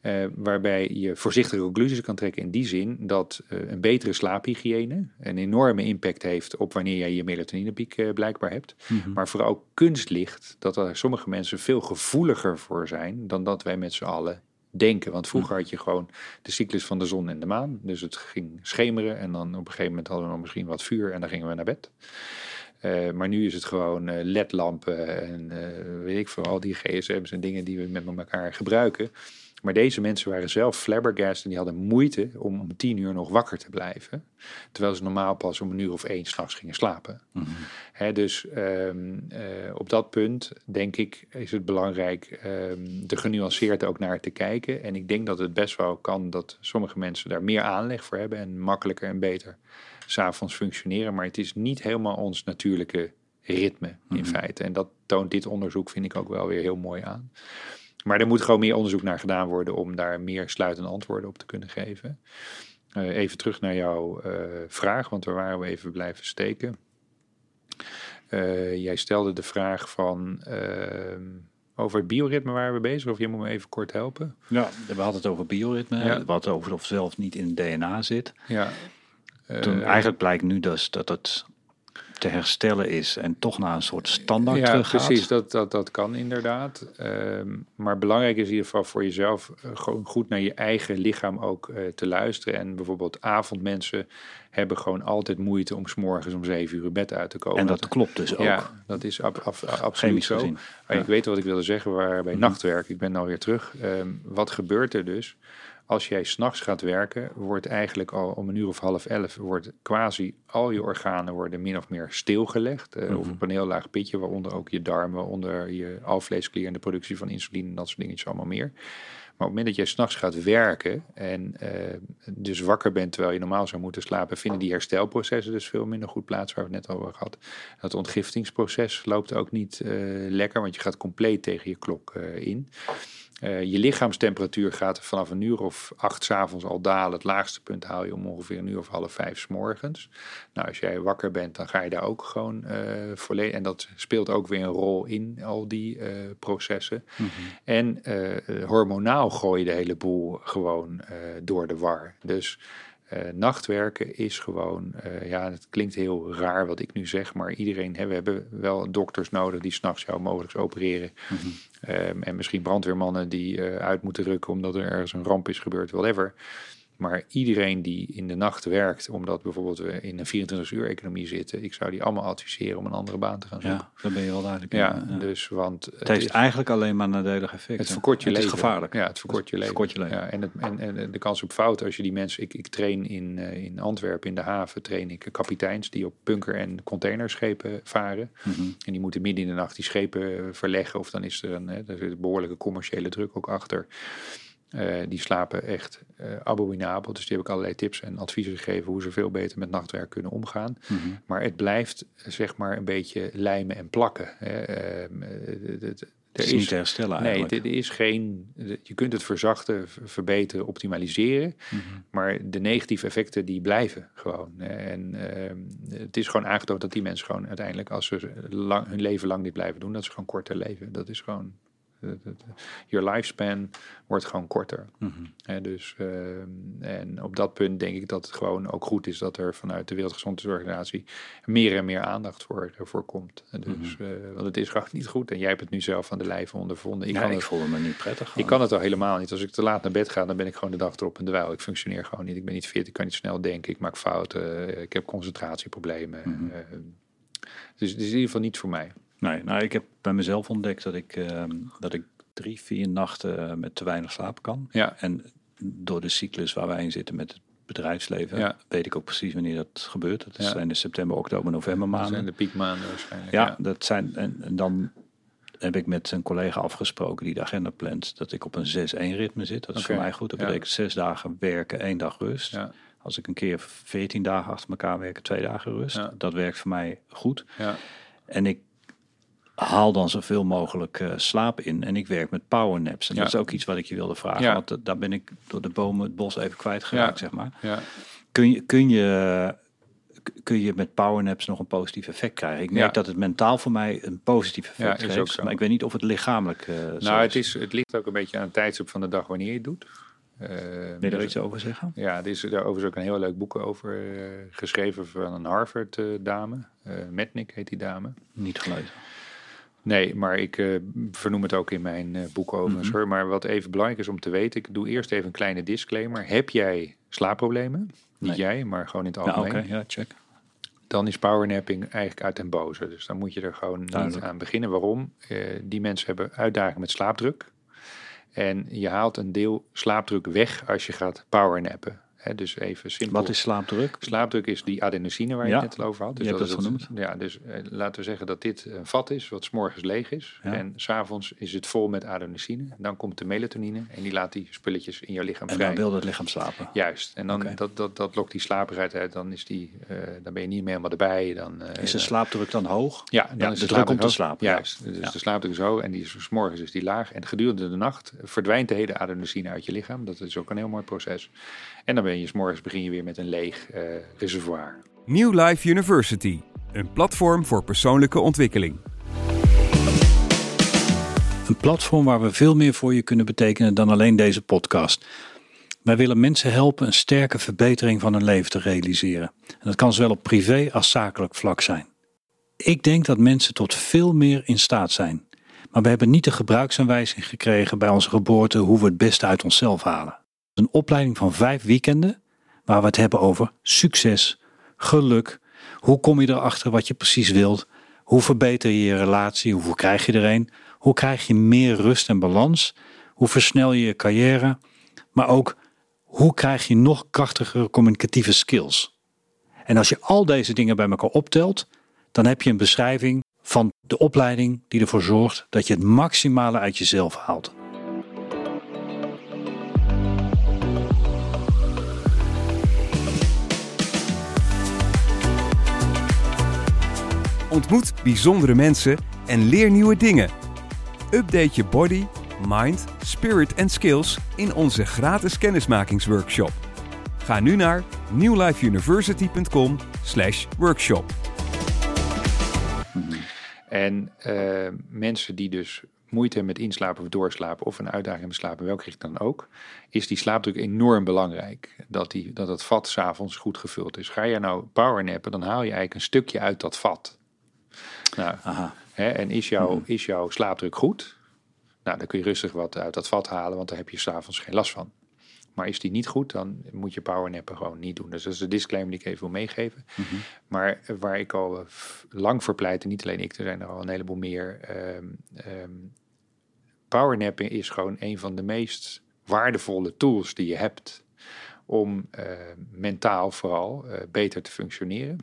Eh, waarbij je voorzichtige conclusies kan trekken in die zin dat eh, een betere slaaphygiëne een enorme impact heeft op wanneer jij je melatoninepiek eh, blijkbaar hebt. Mhm. Maar vooral kunstlicht, dat er sommige mensen veel gevoeliger voor zijn dan dat wij met z'n allen denken. Want vroeger had je gewoon de cyclus van de zon en de maan. Dus het ging schemeren en dan op een gegeven moment hadden we nog misschien wat vuur en dan gingen we naar bed. Eh, maar nu is het gewoon eh, ledlampen en eh, weet ik veel, al die gsm's en dingen die we met elkaar gebruiken. Maar deze mensen waren zelf flabbergast en die hadden moeite om om tien uur nog wakker te blijven. Terwijl ze normaal pas om een uur of één s'nachts gingen slapen. Mhm. Hè, dus ehm, eh, op dat punt denk ik is het belangrijk ehm er genuanceerd ook naar te kijken. En ik denk dat het best wel kan dat sommige mensen daar meer aanleg voor hebben en makkelijker en beter s'avonds functioneren. Maar het is niet helemaal ons natuurlijke ritme in Mhm. feite. En dat toont dit onderzoek, vind ik ook wel weer heel mooi aan. Maar er moet gewoon meer onderzoek naar gedaan worden om daar meer sluitende antwoorden op te kunnen geven. Eh, even terug naar jouw eh, vraag, want daar waren we even blijven steken. Eh, jij stelde de vraag van over het bioritme waren we bezig, of je moet me even kort helpen. Ja, we hadden het over bioritme. Ja. We het over of zelf niet in het DNA zit. Ja. Toen, eigenlijk blijkt nu dus dat het te herstellen is en toch naar een soort standaard ja, teruggaat. precies. Dat, dat, dat kan inderdaad. Ehm, maar belangrijk is in ieder geval voor jezelf eh, gewoon goed naar je eigen lichaam ook eh, te luisteren. En bijvoorbeeld avondmensen hebben gewoon altijd moeite om 's morgens om zeven uur bed uit te komen. En dat klopt dus ook. Ja, dat is ab, ab- absoluut Chemisch zo. Ja. Ik weet wat ik wilde zeggen, waren bij Mhm. nachtwerk. Ik ben alweer terug. Ehm, wat gebeurt er dus? Als jij s'nachts gaat werken, wordt eigenlijk al om een uur of half elf, wordt quasi al je organen worden min of meer stilgelegd. eh, Of Mhm. op een heel laag pitje, waaronder ook je darmen, waaronder je alvleesklier en de productie van insuline en dat soort dingetjes allemaal meer. Maar op het moment dat jij s'nachts gaat werken en eh, dus wakker bent terwijl je normaal zou moeten slapen, vinden die herstelprocessen dus veel minder goed plaats, waar we het net over gehad. Het ontgiftingsproces loopt ook niet eh, lekker, want je gaat compleet tegen je klok in. Eh, je lichaamstemperatuur gaat vanaf een uur of acht 's avonds al dalen. Het laagste punt haal je om ongeveer een uur of half vijf 's morgens. Nou, als jij wakker bent, dan ga je daar ook gewoon eh volledig. En dat speelt ook weer een rol in al die eh, processen. Mhm. En hormonaal gooi je de hele boel gewoon door de war. Dus eh, nachtwerken is gewoon, eh, ja, het klinkt heel raar wat ik nu zeg, maar iedereen, hè, we hebben wel dokters nodig die s'nachts jou mogelijk opereren. Mhm. Ehm, en misschien brandweermannen die eh, uit moeten rukken omdat er ergens een ramp is gebeurd, whatever. Maar iedereen die in de nacht werkt, omdat bijvoorbeeld we in een 24-uur economie zitten, ik zou die allemaal adviseren om een andere baan te gaan zoeken. Ja, dan ben je wel duidelijk. Ja, Ja. dus want het heeft is- eigenlijk alleen maar nadelige effecten. het verkort je het leven. is gevaarlijk. Ja, het verkort je leven. verkort je leven. Ja, en, het, en, en de kans op fout als je die mensen... Ik, ik train in, eh, in Antwerpen, in de haven, train ik kapiteins... die op bunker- en containerschepen varen. Mhm. En die moeten midden in de nacht die schepen eh, verleggen. Of dan is er een, hè, er zit een behoorlijke commerciële druk ook achter. Eh, die slapen echt eh, abominabel. Dus die heb ik allerlei tips en adviezen gegeven... hoe ze veel beter met nachtwerk kunnen omgaan. Mhm. Maar het blijft zeg maar een beetje lijmen en plakken. hè. Ehm, eh, het- er is niet te herstellen Nee, eigenlijk. dit is geen. Je kunt het verzachten, verbeteren, optimaliseren. Mhm. Maar de negatieve effecten die blijven gewoon. En ehm, het is gewoon aangetoond dat die mensen gewoon uiteindelijk, als ze lang, hun leven lang dit blijven doen, dat ze gewoon korter leven. Dat is gewoon. Your lifespan wordt gewoon korter. Mhm. Hè, dus, ehm, en op dat punt denk ik dat het gewoon ook goed is dat er vanuit de Wereldgezondheidsorganisatie meer en meer aandacht voor, voor komt. En Dus, eh, want het is gewoon niet goed. En jij hebt het nu zelf aan de lijve ondervonden. Ik Ja, kan ik het, voelde me niet prettig. ik kan het al helemaal niet. Als ik te laat naar bed ga, dan ben ik gewoon de dag erop en dweil. Ik functioneer gewoon niet. Ik ben niet fit, ik kan niet snel denken. Ik maak fouten. ik heb concentratieproblemen. Mhm. eh, dus het is in ieder geval niet voor mij. Nee, nou, ik heb bij mezelf ontdekt dat ik, ehm, dat ik drie, vier nachten eh, met te weinig slapen kan. Ja. En door de cyclus waar wij in zitten met het bedrijfsleven, Ja. weet ik ook precies wanneer dat gebeurt. Dat Ja. zijn de september, oktober, november Dat zijn maanden. de piekmaanden waarschijnlijk. Ja, dat zijn. En, en dan heb ik met een collega afgesproken die de agenda plant, dat ik op een 6-1 ritme zit. Dat is voor mij goed. Dat betekent zes dagen werken, één dag rust. Als ik een keer 14 dagen achter elkaar werk, twee dagen rust. Dat werkt voor mij goed. Ja. En ik haal dan zoveel mogelijk eh, slaap in. En ik werk met powernaps. En Ja. dat is ook iets wat ik je wilde vragen. Ja. Want eh, daar ben ik door de bomen het bos even kwijtgeraakt, Ja. zeg maar. Ja. Kun je, kun je, kun je met powernaps nog een positief effect krijgen? Ik merk dat het mentaal voor mij een positief effect is geeft. Maar ik weet niet of het lichamelijk eh zo Nou, het, is, het ligt ook een beetje aan het tijdstip van de dag wanneer je het doet. Eh, Wil je er dus- iets over zeggen? Ja, er is daar overigens ook een heel leuk boek over geschreven van een Harvard-dame. eh Metnick heet die dame. Niet gelezen. Nee, maar ik eh, vernoem het ook in mijn eh, boek overigens. Mhm. Maar wat even belangrijk is om te weten, ik doe eerst even een kleine disclaimer. Heb jij slaapproblemen? Niet Nee. jij, maar gewoon in het Ja, algemeen. oké, ja, check. Dan is powernapping eigenlijk uit den boze. Dus dan moet je er gewoon niet aan beginnen. Waarom? Eh, die mensen hebben uitdagingen met slaapdruk. En je haalt een deel slaapdruk weg als je gaat powernappen. Dus even simpel. Wat is slaapdruk? Slaapdruk is die adenosine waar je Ja, het net over had. Dus je hebt dat dat is het- Ja, dus eh, laten we zeggen dat dit een vat is wat 's morgens leeg is. Ja. En s'avonds is het vol met adenosine. Dan komt de melatonine en die laat die spulletjes in jouw lichaam En vrij. dan wil het lichaam slapen. Juist. En dan dat, dat, dat lokt die slaperigheid uit. Dan, is die, eh, dan ben je niet meer helemaal erbij. Dan, eh, Is de slaapdruk dan hoog? ja, dan Ja, is de de druk om te slapen. Juist. Dus Ja. de slaapdruk is hoog en die is 's morgens is die laag. En gedurende de nacht verdwijnt de hele adenosine uit je lichaam. Dat is ook een heel mooi proces. En dan ben je 's morgens begin je weer met een leeg eh, reservoir. New Life University, een platform voor persoonlijke ontwikkeling. Een platform waar we veel meer voor je kunnen betekenen dan alleen deze podcast. Wij willen mensen helpen een sterke verbetering van hun leven te realiseren. En dat kan zowel op privé als zakelijk vlak zijn. Ik denk dat mensen tot veel meer in staat zijn. Maar we hebben niet de gebruiksaanwijzing gekregen bij onze geboorte hoe we het beste uit onszelf halen. Een opleiding van vijf weekenden waar we het hebben over succes, geluk, hoe kom je erachter wat je precies wilt, hoe verbeter je je relatie, hoeveel krijg je er een, hoe krijg je meer rust en balans, hoe versnel je je carrière, maar ook hoe krijg je nog krachtigere communicatieve skills. En als je al deze dingen bij elkaar optelt, dan heb je een beschrijving van de opleiding die ervoor zorgt dat je het maximale uit jezelf haalt. Ontmoet bijzondere mensen en leer nieuwe dingen. Update je body, mind, spirit en skills in onze gratis kennismakingsworkshop. Ga nu naar newlifeuniversity.com/workshop. En eh, mensen die dus moeite hebben met inslapen of doorslapen of een uitdaging hebben slapen, welke richting dan ook, is die slaapdruk enorm belangrijk. Dat, die, dat het vat s'avonds goed gevuld is. Ga je nou powernappen, dan haal je eigenlijk een stukje uit dat vat. Nou, Aha. hè, en is, jouw is jouw slaapdruk goed? Nou, dan kun je rustig wat uit dat vat halen, want daar heb je s'avonds geen last van. Maar is die niet goed, dan moet je powernappen gewoon niet doen. Dus dat is de disclaimer die ik even wil meegeven. Maar waar ik al lang voor pleit, en niet alleen ik, er zijn er al een heleboel meer. ehm powernappen is gewoon een van de meest waardevolle tools die je hebt om eh, mentaal vooral eh, beter te functioneren.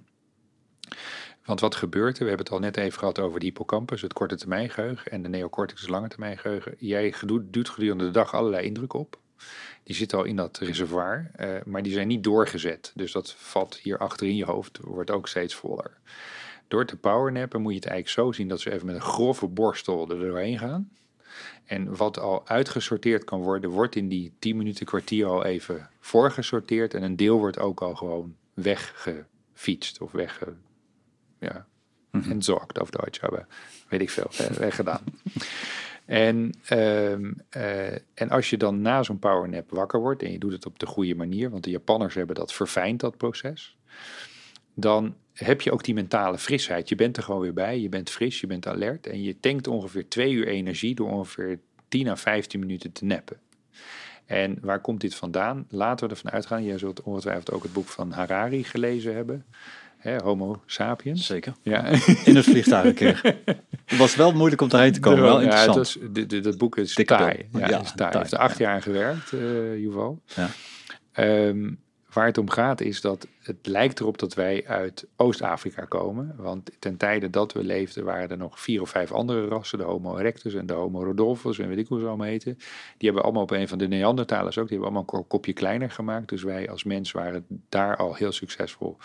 Want wat gebeurt er? We hebben het al net even gehad over de hippocampus, het korte termijn geheugen en de neocortex, het lange termijn geheugen. Jij duwt gedurende de dag allerlei indruk op. Die zitten al in dat reservoir, eh, maar die zijn niet doorgezet. Dus dat vat hier achter in je hoofd wordt ook steeds voller. Door te powernappen moet je het eigenlijk zo zien dat ze even met een grove borstel er doorheen gaan. En wat al uitgesorteerd kan worden, wordt in die 10 minuten kwartier al even voorgesorteerd. En een deel wordt ook al gewoon weggefietst of wegge, ja, entsorgt auf Deutsch, aber weet ik veel, eh, weggedaan. En, ehm, eh, en als je dan na zo'n powernap wakker wordt en je doet het op de goede manier, want de Japanners hebben dat verfijnd, dat proces, dan heb je ook die mentale frisheid. Je bent er gewoon weer bij, je bent fris, je bent alert en je tankt ongeveer twee uur energie door ongeveer 10 à 15 minuten te neppen. En waar komt dit vandaan? Laten we ervan uitgaan, jij zult ongetwijfeld ook het boek van Harari gelezen hebben, hè, Homo sapiens. Zeker. Ja, In het vliegtuig een keer. Het was wel moeilijk om daarheen te komen. Wel ja, interessant. het was, dit, dit, dat boek is Dikke taai. Ja, Ja, is taai. taai, Hij heeft er acht ja. jaar aan gewerkt, Yuval. Ja. Ehm, waar het om gaat is dat het lijkt erop dat wij uit Oost-Afrika komen. Want ten tijde dat we leefden waren er nog vier of vijf andere rassen. De Homo erectus en de Homo rodolphus en weet ik hoe ze allemaal heten. Die hebben allemaal op een van de Neandertalers ook. Die hebben allemaal een kopje kleiner gemaakt. Dus wij als mens waren daar al heel succesvol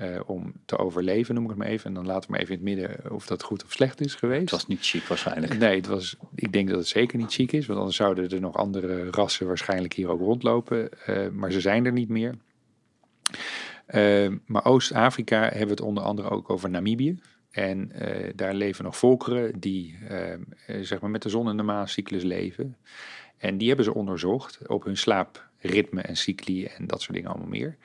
uh, om te overleven, noem ik het maar even. En dan laten we maar even in het midden of dat goed of slecht is geweest. Het was niet chic waarschijnlijk. Nee, het was, ik denk dat het zeker niet chic is. Want anders zouden er nog andere rassen waarschijnlijk hier ook rondlopen. Uh, maar ze zijn er niet meer. Uh, maar Oost-Afrika hebben we het onder andere ook over Namibië. En daar leven nog volkeren die zeg maar met de zon en de maancyclus leven. En die hebben ze onderzocht op hun slaapritme en cycli en dat soort dingen allemaal meer.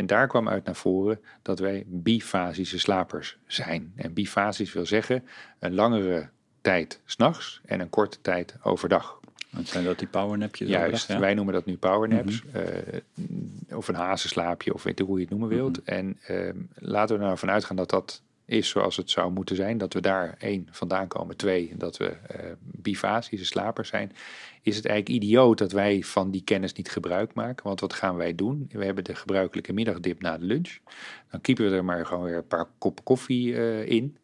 En daar kwam uit naar voren dat wij bifasische slapers zijn. En bifasisch wil zeggen een langere tijd s'nachts en een korte tijd overdag. Wat zijn dat die powernapjes? Juist, wij noemen dat nu powernaps. Mm of een hazenslaapje, of weet je hoe je het noemen wilt. Mhm. En uh, laten we nou vanuit gaan dat dat is zoals het zou moeten zijn. Dat we daar één vandaan komen. Twee, dat we uh, bifasische slapers zijn. Is het eigenlijk idioot dat wij van die kennis niet gebruik maken. Want wat gaan wij doen? We hebben de gebruikelijke middagdip na de lunch. Dan kiepen we er maar gewoon weer een paar koppen koffie uh, in.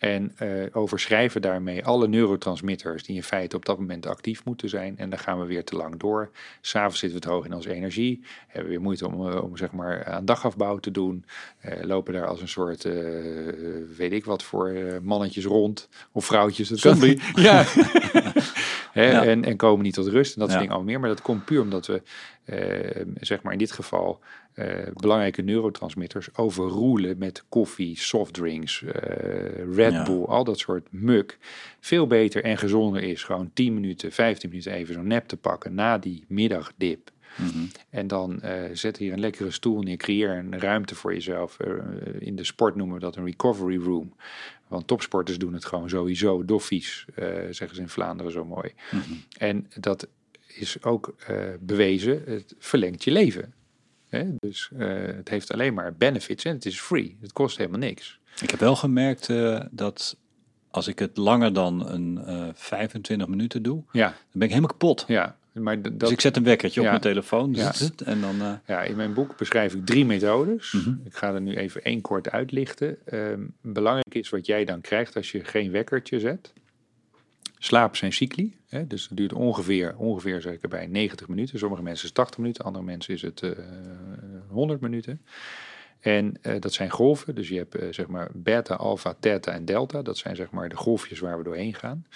En uh, overschrijven daarmee alle neurotransmitters die in feite op dat moment actief moeten zijn. En dan gaan we weer te lang door. S'avonds zitten we te hoog in onze energie. Hebben we weer moeite om, uh, om zeg maar aan dagafbouw te doen. Uh, lopen daar als een soort, weet ik wat voor mannetjes rond. Of vrouwtjes. Dat kan Ja. Hè, ja. en, en komen niet tot rust en dat soort dingen allemaal meer. Maar dat komt puur omdat we, zeg maar in dit geval, uh, belangrijke neurotransmitters overroelen met koffie, softdrinks, uh, Red Bull, al dat soort muk. Veel beter en gezonder is gewoon 10 minuten, 15 minuten even zo'n nap te pakken na die middagdip. Mm -hmm. En dan uh, zet hier een lekkere stoel neer, creëer een ruimte voor jezelf. in de sport noemen we dat een recovery room. Want topsporters doen het gewoon sowieso doffies, zeggen ze in Vlaanderen zo mooi. Mm -hmm. En dat is ook bewezen, het verlengt je leven. Hè? Dus het heeft alleen maar benefits en het is free. Het kost helemaal niks. Ik heb wel gemerkt dat als ik het langer dan een uh, 25 minuten doe, ja. dan ben ik helemaal kapot. Ja, maar dat, dus ik zet een wekkertje ja. op mijn telefoon. Ja. En dan, uh... ja, in mijn boek beschrijf ik drie methodes. Mm -hmm. Ik ga er nu even één kort uitlichten. Um, belangrijk is wat jij dan krijgt als je geen wekkertje zet. Slaap zijn cycli. Hè, dus het duurt ongeveer, ongeveer zeg ik erbij, 90 minuten. Sommige mensen is het 80 minuten, andere mensen is het uh, 100 minuten. En uh, dat zijn golven. Dus je hebt zeg maar beta, alpha, theta en delta. Dat zijn zeg maar de golfjes waar we doorheen gaan.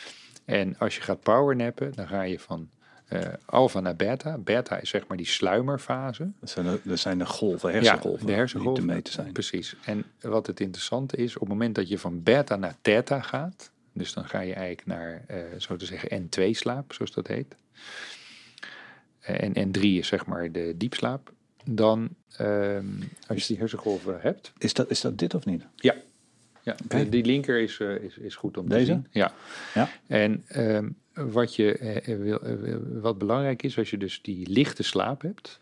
En als je gaat powernappen, dan ga je van uh, alpha naar beta. Beta is zeg maar die sluimerfase. Dat zijn de, dat zijn de golven, hersengolven. Ja, de hersengolven. Die te meten zijn. Precies. En wat het interessante is, op het moment dat je van beta naar theta gaat, dus dan ga je eigenlijk naar, uh, zo te zeggen, N2 slaap, zoals dat heet. En N3 is zeg maar de diepslaap. Dan, um, als je die hersengolven hebt. Is dat, is dat dit of niet? Ja. ja okay. die linker is, uh, is, is goed om Deze? te zien. Ja. ja. En um, wat, je, wil, wat belangrijk is, als je dus die lichte slaap hebt,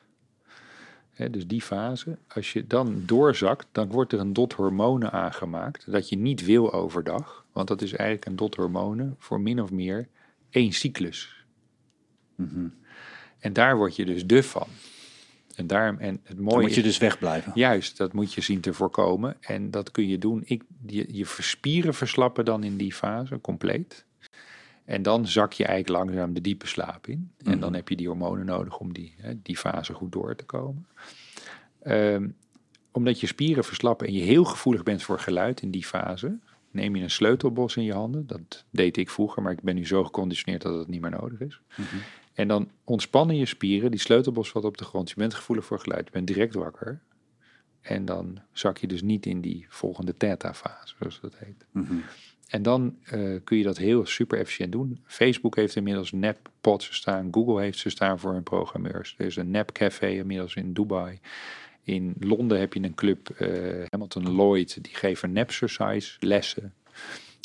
He, dus die fase. Als je dan doorzakt, dan wordt er een dot hormonen aangemaakt. Dat je niet wil overdag. Want dat is eigenlijk een dot hormonen voor min of meer één cyclus. Mm -hmm. En daar word je dus duf van. En, daarom, en het mooie dan moet je dus wegblijven. Juist, dat moet je zien te voorkomen. En dat kun je doen. Ik, je, je spieren verslappen dan in die fase compleet. En dan zak je eigenlijk langzaam de diepe slaap in. En dan heb je die hormonen nodig om die, hè, die fase goed door te komen. Um, omdat je spieren verslappen en je heel gevoelig bent voor geluid in die fase, neem je een sleutelbos in je handen. Dat deed ik vroeger, maar ik ben nu zo geconditioneerd dat het niet meer nodig is. Mm-hmm. En dan ontspannen je spieren, die sleutelbos valt op de grond. Je bent gevoelig voor geluid, je bent direct wakker. En dan zak je dus niet in die volgende theta-fase, zoals dat heet. Mm-hmm. En dan uh, kun je dat heel super efficiënt doen. Facebook heeft inmiddels nap-pods staan. Google heeft ze staan voor hun programmeurs. Er is een nap-café inmiddels in Dubai. In Londen heb je een club, uh, Hamilton Lloyd, die geven nap-exercise lessen.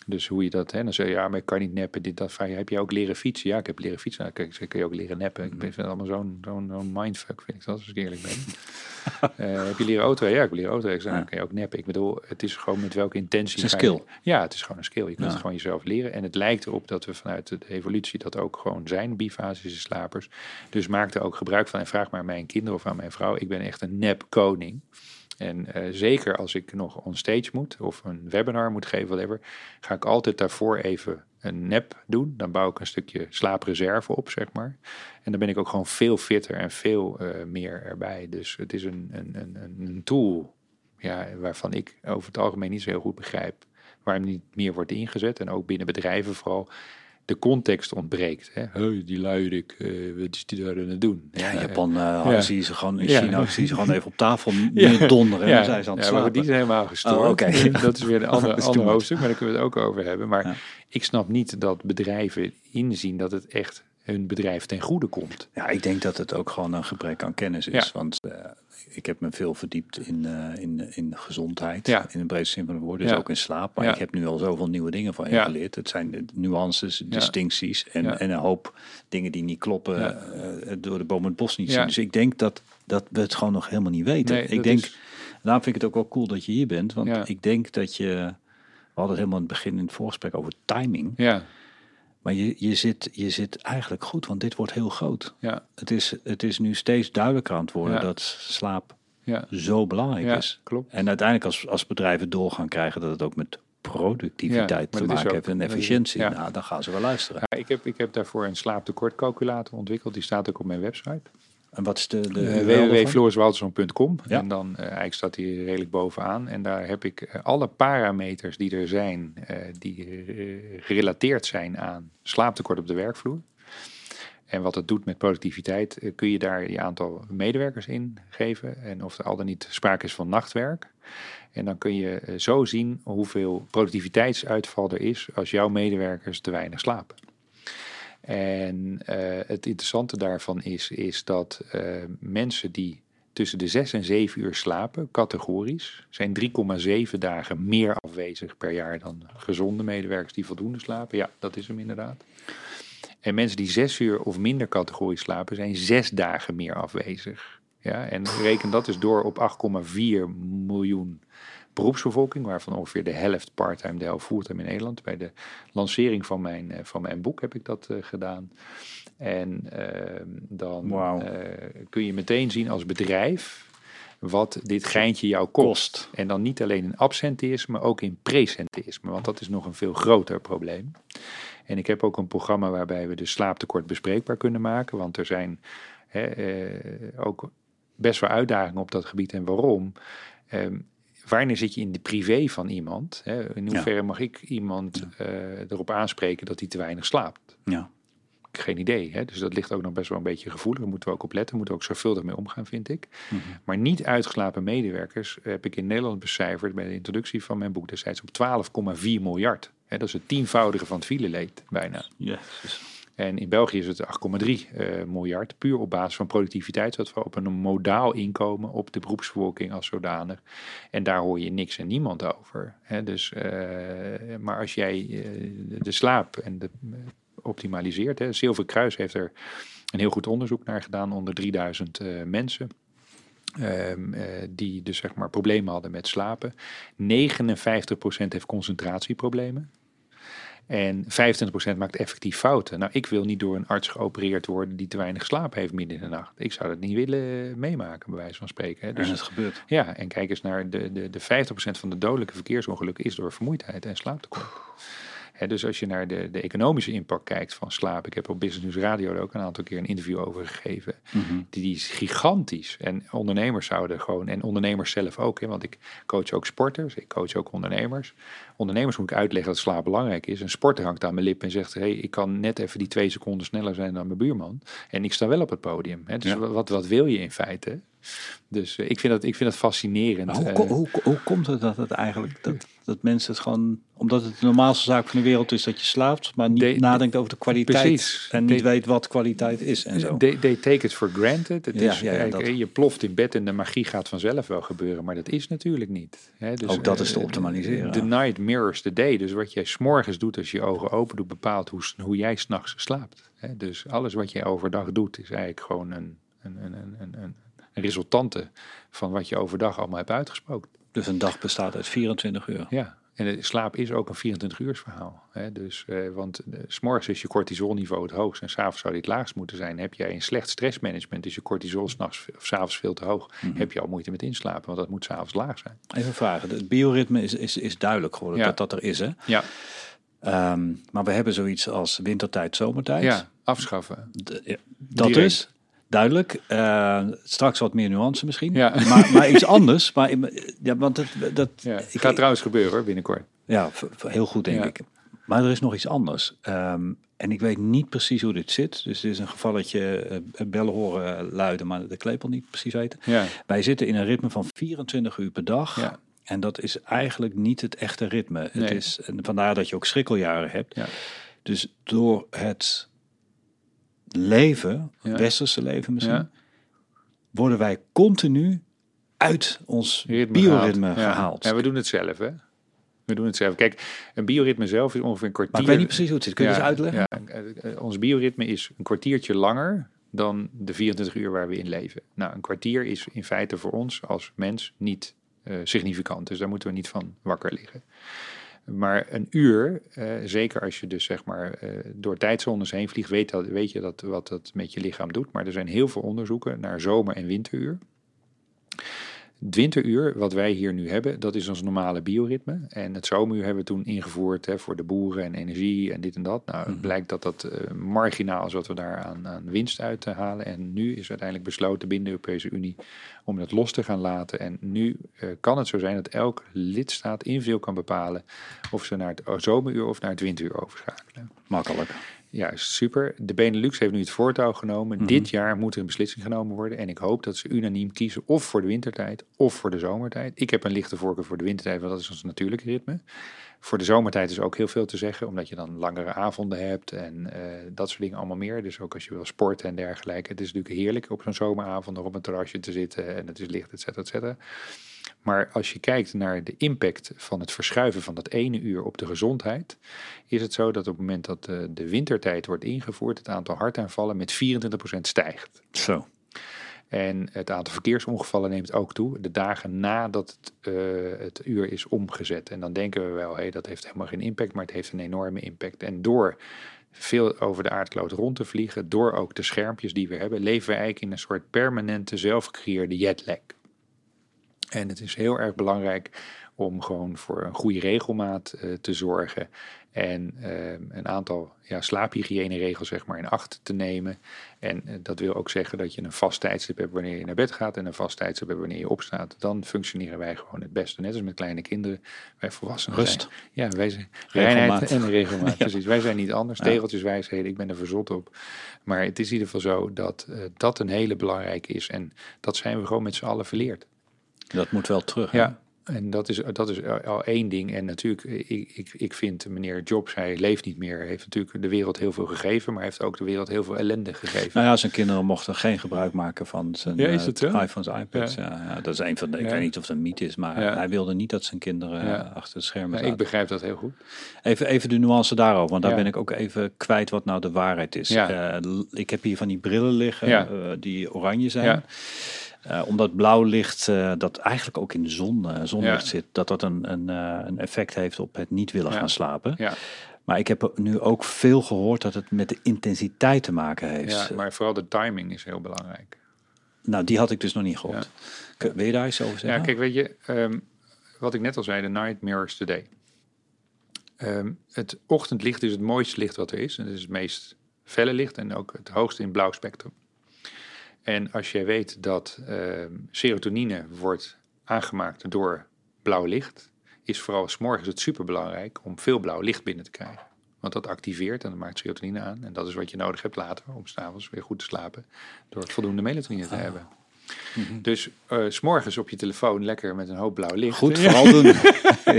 Dus hoe je dat, hè, dan zeg je, ja, maar ik kan niet neppen. Dit, dat vraag je, heb je ook leren fietsen? Ja, ik heb leren fietsen. Nou, kijk, kun je ook leren neppen. Ik vind het allemaal zo'n zo'n zo'n mindfuck, vind ik dat, als ik eerlijk ben. Eh, heb je leren auto? Ja, ik heb leren auto. Ik Ja. dan kun je ook neppen. Ik bedoel, het is gewoon met welke intentie. Het is een je- skill. Ja, het is gewoon een skill. Je kunt Ja. het gewoon jezelf leren. En het lijkt erop dat we vanuit de evolutie dat ook gewoon zijn, bifasische slapers. Dus maak er ook gebruik van. En vraag maar aan mijn kinderen of aan mijn vrouw. Ik ben echt een nep koning. En eh, zeker als ik nog on stage moet of een webinar moet geven, whatever, ga ik altijd daarvoor even een nep doen. Dan bouw ik een stukje slaapreserve op, zeg maar. En dan ben ik ook gewoon veel fitter en veel eh, meer erbij. Dus het is een, een, een, een- tool ja, waarvan ik over het algemeen niet zo heel goed begrijp waarom niet meer wordt ingezet. En ook binnen bedrijven vooral de context ontbreekt. Hè? Hey, die luierik, eh wat is die daar aan het doen? Ja, in Japan uh, ja. zie ze gewoon, in Ja. China zie ze gewoon even op tafel Ja. neerdonderen en Ja, zijn ze aan het ja, maar die zijn helemaal gestoord. Oh, oké. Dat is weer een ander, ander hoofdstuk, maar daar kunnen we het ook over hebben. Maar ik snap niet dat bedrijven inzien dat het echt hun bedrijf ten goede komt. Ja, ik denk dat het ook gewoon een gebrek aan kennis is. Ja. Want eh, ik heb me veel verdiept in, eh, in, in gezondheid. Ja. In de breedste zin van het woord. Dus Ja. ook in slaap. Maar ik heb nu al zoveel nieuwe dingen van je geleerd. Het zijn nuances, distincties en, en een hoop dingen die niet kloppen. Eh, door de boom het bos niet Ja. zien. Dus ik denk dat, dat we het gewoon nog helemaal niet weten. Nee, ik denk, is- daarom vind ik het ook wel cool dat je hier bent. Want ik denk dat je... We hadden het helemaal in het begin in het voorgesprek over timing. Ja, Maar je, je, zit, je zit eigenlijk goed, want dit wordt heel groot. ja, Het is, het is nu steeds duidelijker aan het worden Ja. dat slaap ja. zo belangrijk Ja, is. klopt. En uiteindelijk als, als bedrijven door gaan krijgen dat het ook met productiviteit te maken ook- heeft en efficiëntie, nou, dan gaan ze wel luisteren. Ja, ik, heb, ik heb daarvoor een slaaptekortcalculator ontwikkeld. Die staat ook op mijn website. En wat is de, de Uh, Ja. En dan eh, eigenlijk staat hij redelijk bovenaan. En daar heb ik eh, alle parameters die er zijn, eh, die eh, gerelateerd zijn aan slaaptekort op de werkvloer. En wat het doet met productiviteit, eh, kun je daar je aantal medewerkers in geven. En of er al dan niet sprake is van nachtwerk. En dan kun je eh, zo zien hoeveel productiviteitsuitval er is als jouw medewerkers te weinig slapen. En eh, het interessante daarvan is, is dat eh, mensen die tussen de 6 en 7 uur slapen, categorisch, zijn 3,7 dagen meer afwezig per jaar dan gezonde medewerkers die voldoende slapen. Ja, dat is hem inderdaad. En mensen die 6 uur of minder categorisch slapen, zijn 6 dagen meer afwezig. Ja, en reken dat dus door op 8,4 miljoen beroepsbevolking, waarvan ongeveer de helft parttime, de helft fulltime in Nederland. Bij de lancering van mijn, eh, van mijn boek heb ik dat eh, gedaan. En ehm, dan eh, kun je meteen zien als bedrijf wat dit geintje jou kost. En dan niet alleen in absenteïsme, maar ook in presenteïsme. Want dat is nog een veel groter probleem. En ik heb ook een programma waarbij we de slaaptekort bespreekbaar kunnen maken. Want er zijn hè, eh, ook best wel uitdagingen op dat gebied. En waarom? Ehm, wanneer zit je in de privé van iemand? Hè? In hoeverre mag ik iemand eh, erop aanspreken dat hij te weinig slaapt? Ja. Geen idee. Hè? Dus dat ligt ook nog best wel een beetje gevoelig. Daar moeten we ook op letten. Moeten we ook zorgvuldig mee omgaan, vind ik. Mhm. Maar niet uitgeslapen medewerkers heb ik in Nederland becijferd bij de introductie van mijn boek destijds op 12,4 miljard. Hè, dat is het tienvoudige van het fileleed bijna. Jezus. En in België is het 8,3 eh, miljard, puur op basis van productiviteitsuitval, op een modaal inkomen op de beroepsbevolking als zodanig. En daar hoor je niks en niemand over. Hè? Dus, eh, maar als jij eh, de slaap en de, optimaliseert, hè? Zilveren Kruis heeft er een heel goed onderzoek naar gedaan onder 3000 eh, mensen. ehm, eh, die dus zeg maar problemen hadden met slapen. 59% heeft concentratieproblemen. En 25% maakt effectief fouten. Nou, ik wil niet door een arts geopereerd worden die te weinig slaap heeft midden in de nacht. Ik zou dat niet willen meemaken, bij wijze van spreken. Hè. Dus Dus het gebeurt. ja, en kijk eens naar de, de, de 50% van de dodelijke verkeersongelukken is door vermoeidheid en slaaptekort. Dus als je naar de, de economische impact kijkt van slaap. Ik heb op Business News Radio er ook een aantal keer een interview over gegeven. Mhm. Die, die is gigantisch. En ondernemers zouden gewoon, en ondernemers zelf ook. Hè, want ik coach ook sporters, ik coach ook ondernemers. Ondernemers moet ik uitleggen dat slaap belangrijk is. Een sporter hangt aan mijn lip en zegt: hey, ik kan net even die twee seconden sneller zijn dan mijn buurman. En ik sta wel op het podium. Dus Ja. wat, wat wil je in feite? Dus eh, ik, vind dat, ik vind dat fascinerend. Hoe, Eh, hoe, hoe komt het dat het eigenlijk dat, dat mensen het gewoon omdat het de normaalste zaak van de wereld is dat je slaapt, maar niet De- nadenkt over de kwaliteit Precies. en niet weet wat kwaliteit is en zo. They, they take it for granted. Het Ja, is, ja, ja, kijk, dat. eh, Je ploft in bed en de magie gaat vanzelf wel gebeuren. Maar dat is natuurlijk niet. Hè, dus, Ook dat is te optimaliseren. The night mirrors the day. Dus wat jij s'morgens doet als je je ogen open doet, bepaalt hoe, hoe jij s'nachts slaapt. Hè, dus alles wat jij overdag doet, is eigenlijk gewoon een, een, een, een, een, resultante van wat je overdag allemaal hebt uitgesproken. Dus een dag bestaat uit 24 uur. Ja, en de slaap is ook een 24 uurs verhaal. Hè? Dus, eh, want eh, s s'morgens is je cortisolniveau het hoogst en s'avonds zou die het laagst moeten zijn. Heb jij een slecht stressmanagement, is je cortisol s'nachts of s'avonds veel te hoog, Mhm. heb je al moeite met inslapen, want dat moet s'avonds laag zijn. Even vragen, het bioritme is, is, is duidelijk geworden Ja. dat dat er is. Hè? Ja, Ehm, maar we hebben zoiets als wintertijd, zomertijd. ja afschaffen. D- ja, dat Direct. is duidelijk. Eh, straks wat meer nuance misschien. Ja. Maar, maar iets anders. Maar, ja, want het, dat, Ja, het ik- gaat trouwens gebeuren hoor, binnenkort. Ja, heel goed denk ik. Maar er is nog iets anders. Ehm, en ik weet niet precies hoe dit zit. Dus het is een gevalletje eh, bellen horen luiden, maar de klepel niet precies weten. Wij zitten in een ritme van 24 uur per dag. Ja. En dat is eigenlijk niet het echte ritme. Het is, en vandaar dat je ook schrikkeljaren hebt. Ja. Dus door het leven, Ja. westerse leven misschien, Ja. worden wij continu uit ons ritme bioritme gehaald. Ja. gehaald. Ja, we doen het zelf hè. We doen het zelf. Kijk, een bioritme zelf is ongeveer een kwartier. maar ik weet niet precies hoe het zit. Kun je eens uitleggen? Ja, eh, eh, ons bioritme is een kwartiertje langer dan de 24 uur waar we in leven. Nou, een kwartier is in feite voor ons als mens niet eh, significant. Dus daar moeten we niet van wakker liggen. Maar een uur, eh, zeker als je dus zeg maar eh, door tijdzones heen vliegt, weet, dat, weet je dat, wat dat met je lichaam doet. Maar er zijn heel veel onderzoeken naar zomer- en winteruur. Het winteruur, wat wij hier nu hebben, dat is ons normale bioritme. En het zomeruur hebben we toen ingevoerd hè, voor de boeren en energie en dit en dat. Nou, het blijkt dat dat eh, marginaal is wat we daar aan, aan winst uit te halen. En nu is uiteindelijk besloten binnen de Europese Unie om dat los te gaan laten. En nu eh, kan het zo zijn dat elk lidstaat individueel kan bepalen of ze naar het zomeruur of naar het winteruur overschakelen. Makkelijk. Ja, super. De Benelux heeft nu het voortouw genomen. Dit jaar moet er een beslissing genomen worden. En ik hoop dat ze unaniem kiezen of voor de wintertijd of voor de zomertijd. Ik heb een lichte voorkeur voor de wintertijd, want dat is ons natuurlijke ritme. Voor de zomertijd is ook heel veel te zeggen, omdat je dan langere avonden hebt en eh, dat soort dingen allemaal meer. Dus ook als je wil sporten en dergelijke. Het is natuurlijk heerlijk op zo'n zomeravond nog op een terrasje te zitten en het is licht, et cetera, et cetera. Maar als je kijkt naar de impact van het verschuiven van dat ene uur op de gezondheid, is het zo dat op het moment dat de wintertijd wordt ingevoerd, het aantal hartaanvallen met 24% stijgt. Zo. En het aantal verkeersongevallen neemt ook toe, de dagen nadat het, eh, het uur is omgezet. En dan denken we wel, hé, dat heeft helemaal geen impact, maar het heeft een enorme impact. En door veel over de aardkloot rond te vliegen, door ook de schermpjes die we hebben, leven we eigenlijk in een soort permanente zelfgecreëerde jetlag. En het is heel erg belangrijk om gewoon voor een goede regelmaat eh, te zorgen. En eh, een aantal ja, slaaphygiëneregels zeg maar in acht te nemen. En eh, dat wil ook zeggen dat je een vast tijdstip hebt wanneer je naar bed gaat. En een vast tijdstip hebt wanneer je opstaat. Dan functioneren wij gewoon het beste. Net als met kleine kinderen. Wij volwassenen Rust. zijn- Ja, wij zijn reinheid en regelmaat. Precies. Wij zijn niet anders. Ja. Tegeltjes wijsheden. Ik ben er verzot op. Maar het is in ieder geval zo dat eh, dat een hele belangrijke is. En dat zijn we gewoon met z'n allen verleerd. Dat moet wel terug. hè? Ja, en dat is, dat is al één ding. En natuurlijk, ik, ik, ik vind meneer Jobs, hij leeft niet meer. Hij heeft natuurlijk de wereld heel veel gegeven, maar hij heeft ook de wereld heel veel ellende gegeven. Nou ja, zijn kinderen mochten geen gebruik maken van zijn Ja, is eh, het iPhones, iPads. Ja. Ja, dat is een van de. Ik Ja. weet niet of het een mythe is, maar hij wilde niet dat zijn kinderen eh, achter de schermen Ja, zaten. ik begrijp dat heel goed. Even, even de nuance daarover, want daar ben ik ook even kwijt wat nou de waarheid is. Eh, ik heb hier van die brillen liggen die oranje zijn. Ja. Eh, omdat blauw licht, eh, dat eigenlijk ook in de zon, eh, zonlicht Ja. zit, dat dat een, een, een effect heeft op het niet willen Ja. gaan slapen. Ja, Maar ik heb nu ook veel gehoord dat het met de intensiteit te maken heeft. ja, maar vooral de timing is heel belangrijk. Nou, die had ik dus nog niet gehoord. K- Wil je daar iets over zeggen? Ja, kijk, weet je, ehm, wat ik net al zei, de night mirrors the day. Ehm, het ochtendlicht is het mooiste licht wat er is. En het is het meest felle licht en ook het hoogste in blauw spectrum. En als jij weet dat ehm, serotonine wordt aangemaakt door blauw licht, is vooral 's morgens het superbelangrijk om veel blauw licht binnen te krijgen. Want dat activeert en dat maakt serotonine aan. En dat is wat je nodig hebt later om s'avonds weer goed te slapen. Door voldoende melatonine te hebben. Dus eh, s s'morgens op je telefoon lekker met een hoop blauw licht. Goed, vooral doen.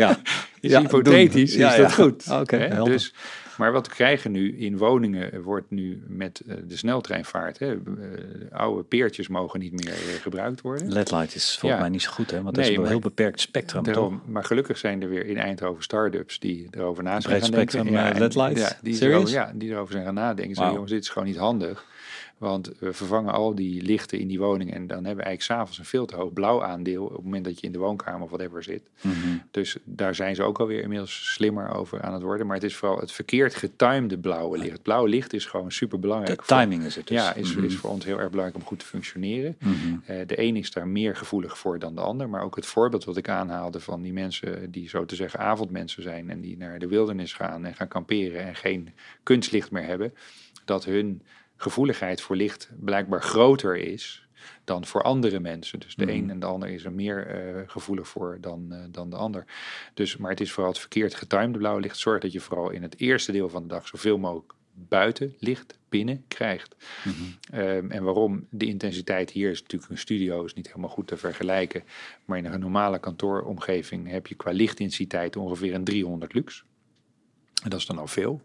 ja. Is Ja, hypothetisch, doen. Is ja. dat goed. Oké, Hè? helder. dus, maar wat we krijgen nu in woningen wordt nu met eh, de sneltreinvaart. Hè, eh, oude peertjes mogen niet meer eh, gebruikt worden. LED-light is volgens Ja. mij niet zo goed, hè? Want Nee, dat is een heel beperkt spectrum, Daarom, toch? maar gelukkig zijn er weer in Eindhoven start-ups die erover na zijn Breed gaan denken. spectrum, eh, en- LED-lights? Ja, die erover, ja, die erover zijn gaan nadenken. Jongens, dit is gewoon niet handig. Want we vervangen al die lichten in die woning. En dan hebben we eigenlijk s'avonds een veel te hoog blauw aandeel. op het moment dat je in de woonkamer of whatever zit. Mhm. Dus daar zijn ze ook alweer inmiddels slimmer over aan het worden. Maar het is vooral het verkeerd getimede blauwe licht. Het blauwe licht is gewoon super De belangrijk. timing is het dus. Ja, is, Mhm. is voor ons heel erg belangrijk om goed te functioneren. Mhm. Eh, de een is daar meer gevoelig voor dan de ander. Maar ook het voorbeeld wat ik aanhaalde van die mensen die zo te zeggen avondmensen zijn. En die naar de wildernis gaan en gaan kamperen en geen kunstlicht meer hebben. Dat hun gevoeligheid voor licht blijkbaar groter is dan voor andere mensen. Dus de Mhm. een en de ander is er meer eh, gevoelig voor dan, eh, dan de ander. Dus, maar het is vooral het verkeerd getimede blauwe licht. Zorg dat je vooral in het eerste deel van de dag zoveel mogelijk buiten licht binnen krijgt. Mhm. Ehm, en waarom de intensiteit hier is natuurlijk een studio is niet helemaal goed te vergelijken. Maar in een normale kantooromgeving heb je qua lichtintensiteit ongeveer een 300 lux. En dat is dan al veel.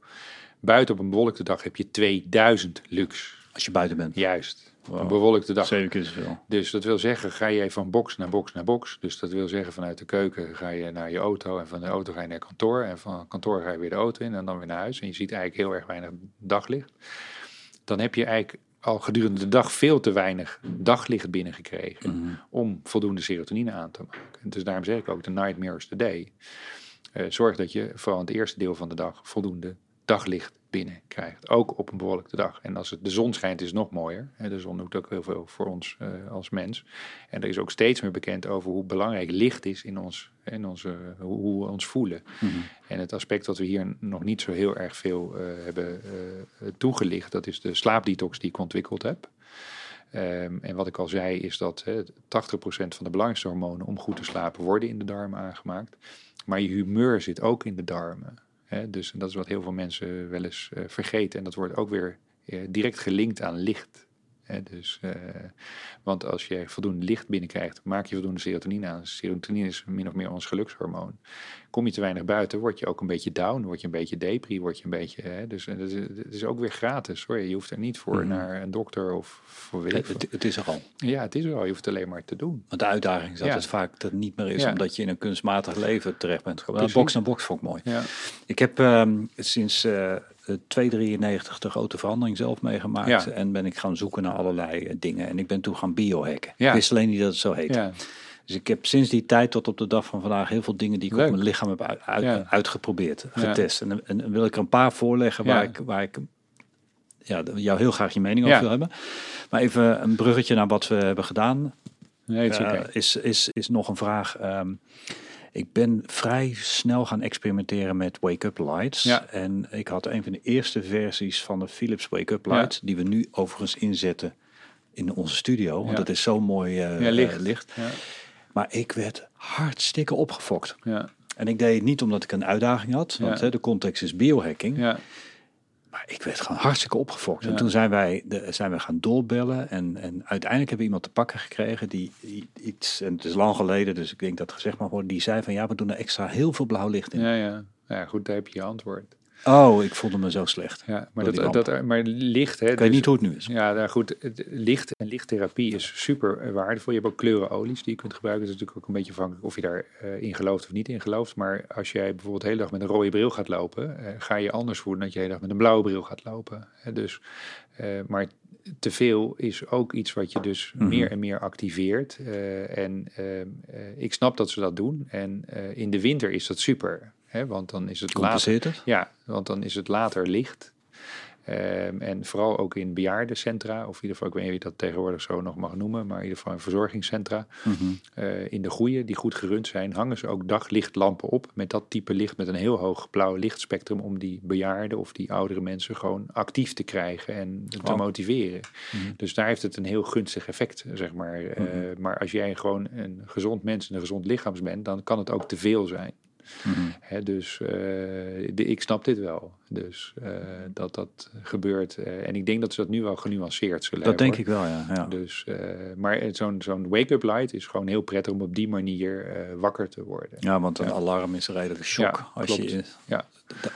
Buiten op een bewolkte dag heb je 2000 lux. Als je buiten bent. Juist. Wow. Een bewolkte dag. Zeven keer zoveel. Dus dat wil zeggen, ga je van box naar box naar box. Dus dat wil zeggen, vanuit de keuken ga je naar je auto. En van de auto ga je naar kantoor. En van kantoor ga je weer de auto in en dan weer naar huis. En je ziet eigenlijk heel erg weinig daglicht. Dan heb je eigenlijk al gedurende de dag veel te weinig daglicht binnengekregen. Mhm. Om voldoende serotonine aan te maken. En dus daarom zeg ik ook, de nightmares the day. Eh, zorg dat je vooral in het eerste deel van de dag voldoende daglicht binnen krijgt. Ook op een bewolkte dag. En als het, de zon schijnt is het nog mooier. De zon doet ook heel veel voor ons eh, als mens. En er is ook steeds meer bekend over hoe belangrijk licht is in ons, in onze, hoe, hoe we ons voelen. Mhm. En het aspect dat we hier nog niet zo heel erg veel eh, hebben eh, toegelicht, dat is de slaapdetox die ik ontwikkeld heb. Ehm, en wat ik al zei, is dat hè, 80% van de belangrijkste hormonen om goed te slapen worden in de darmen aangemaakt. Maar je humeur zit ook in de darmen. Dus dat is wat heel veel mensen wel eens eh, vergeten. En dat wordt ook weer eh, direct gelinkt aan licht. Hè? Dus, eh, want als je voldoende licht binnenkrijgt, maak je voldoende serotonine aan. Serotonine is min of meer ons gelukshormoon. Kom je te weinig buiten, word je ook een beetje down, word je een beetje depri, word je een beetje... Hè? Dus eh, dat is, het is ook weer gratis hoor. Je hoeft er niet voor Mhm. naar een dokter of voor weet Het, het, het is er al. Ja, het is er al. Je hoeft het alleen maar te doen. Want de uitdaging is dat Ja. het vaak dat niet meer is, Ja. omdat je in een kunstmatig leven terecht bent. Box naar box vond ik mooi. Ja. Ik heb ehm, sinds eh 293 de grote verandering zelf meegemaakt. Ja. En ben ik gaan zoeken naar allerlei eh, dingen. En ik ben toen gaan biohacken. Ja. Ik wist alleen niet dat het zo heet. Ja. Dus ik heb sinds die tijd tot op de dag van vandaag heel veel dingen die ik Leuk. op mijn lichaam heb uit, uitgeprobeerd, getest. En, en, dan wil ik er een paar voorleggen waar ik, waar ik ja, jou heel graag je mening over wil hebben. Maar even een bruggetje naar wat we hebben gedaan. Nee, is. Eh, is, is, is nog een vraag. Ehm, ik ben vrij snel gaan experimenteren met wake-up lights. Ja. En ik had een van de eerste versies van de Philips wake-up Ja. light, die we nu overigens inzetten in onze studio. Want Ja. dat is zo mooi Ja, licht. eh, licht. Maar ik werd hartstikke opgefokt. Ja. En ik deed het niet omdat ik een uitdaging had, want hè, de context is biohacking. Maar ik werd gewoon hartstikke opgefokt. En toen zijn wij, de, zijn we gaan doorbellen. En, en uiteindelijk hebben we iemand te pakken gekregen die iets, en het is lang geleden, dus ik denk dat het gezegd mag worden, die zei van ja, we doen er extra heel veel blauw licht in. Ja, ja. ja, goed, daar heb je je antwoord. Oh, ik voelde me zo slecht. Ja, maar, dat, dat, maar licht, hè. Ik weet dus- niet hoe het nu is. Ja, nou goed, het licht en lichttherapie is super eh, waardevol. Je hebt ook kleurenolies die je kunt gebruiken. Dat is natuurlijk ook een beetje afhankelijk of je daar eh, in gelooft of niet in gelooft. Maar als jij bijvoorbeeld de hele dag met een rode bril gaat lopen, eh, ga je anders voelen dan dat je de hele dag met een blauwe bril gaat lopen. Hè, dus, maar te veel is ook iets wat je dus Mhm. meer en meer activeert. En eh, eh, ik snap dat ze dat doen. En in de winter is dat super. Hè, want dan is het later. Ja, want dan is het later licht. Ehm, en vooral ook in bejaardencentra, of in ieder geval, ik weet niet of je dat tegenwoordig zo nog mag noemen, maar in ieder geval in verzorgingscentra. Mhm. eh, in de goede, die goed gerund zijn, hangen ze ook daglichtlampen op met dat type licht met een heel hoog blauw lichtspectrum om die bejaarden of die oudere mensen gewoon actief te krijgen en te motiveren. Mhm. Dus daar heeft het een heel gunstig effect, zeg maar. Eh, Mhm. maar als jij gewoon een gezond mens en een gezond lichaams bent, dan kan het ook te veel zijn. Mhm. Dus eh, de, ik snap dit wel. Dus eh, dat dat gebeurt. eh, en ik denk dat ze dat nu wel genuanceerd zullen Dat denk ik wel, ja. ja. Dus, maar zo'n zo'n wake-up light is gewoon heel prettig om op die manier wakker te worden. Ja, want een Ja. alarm is redelijk shock. Ja, als klopt. je, Ja.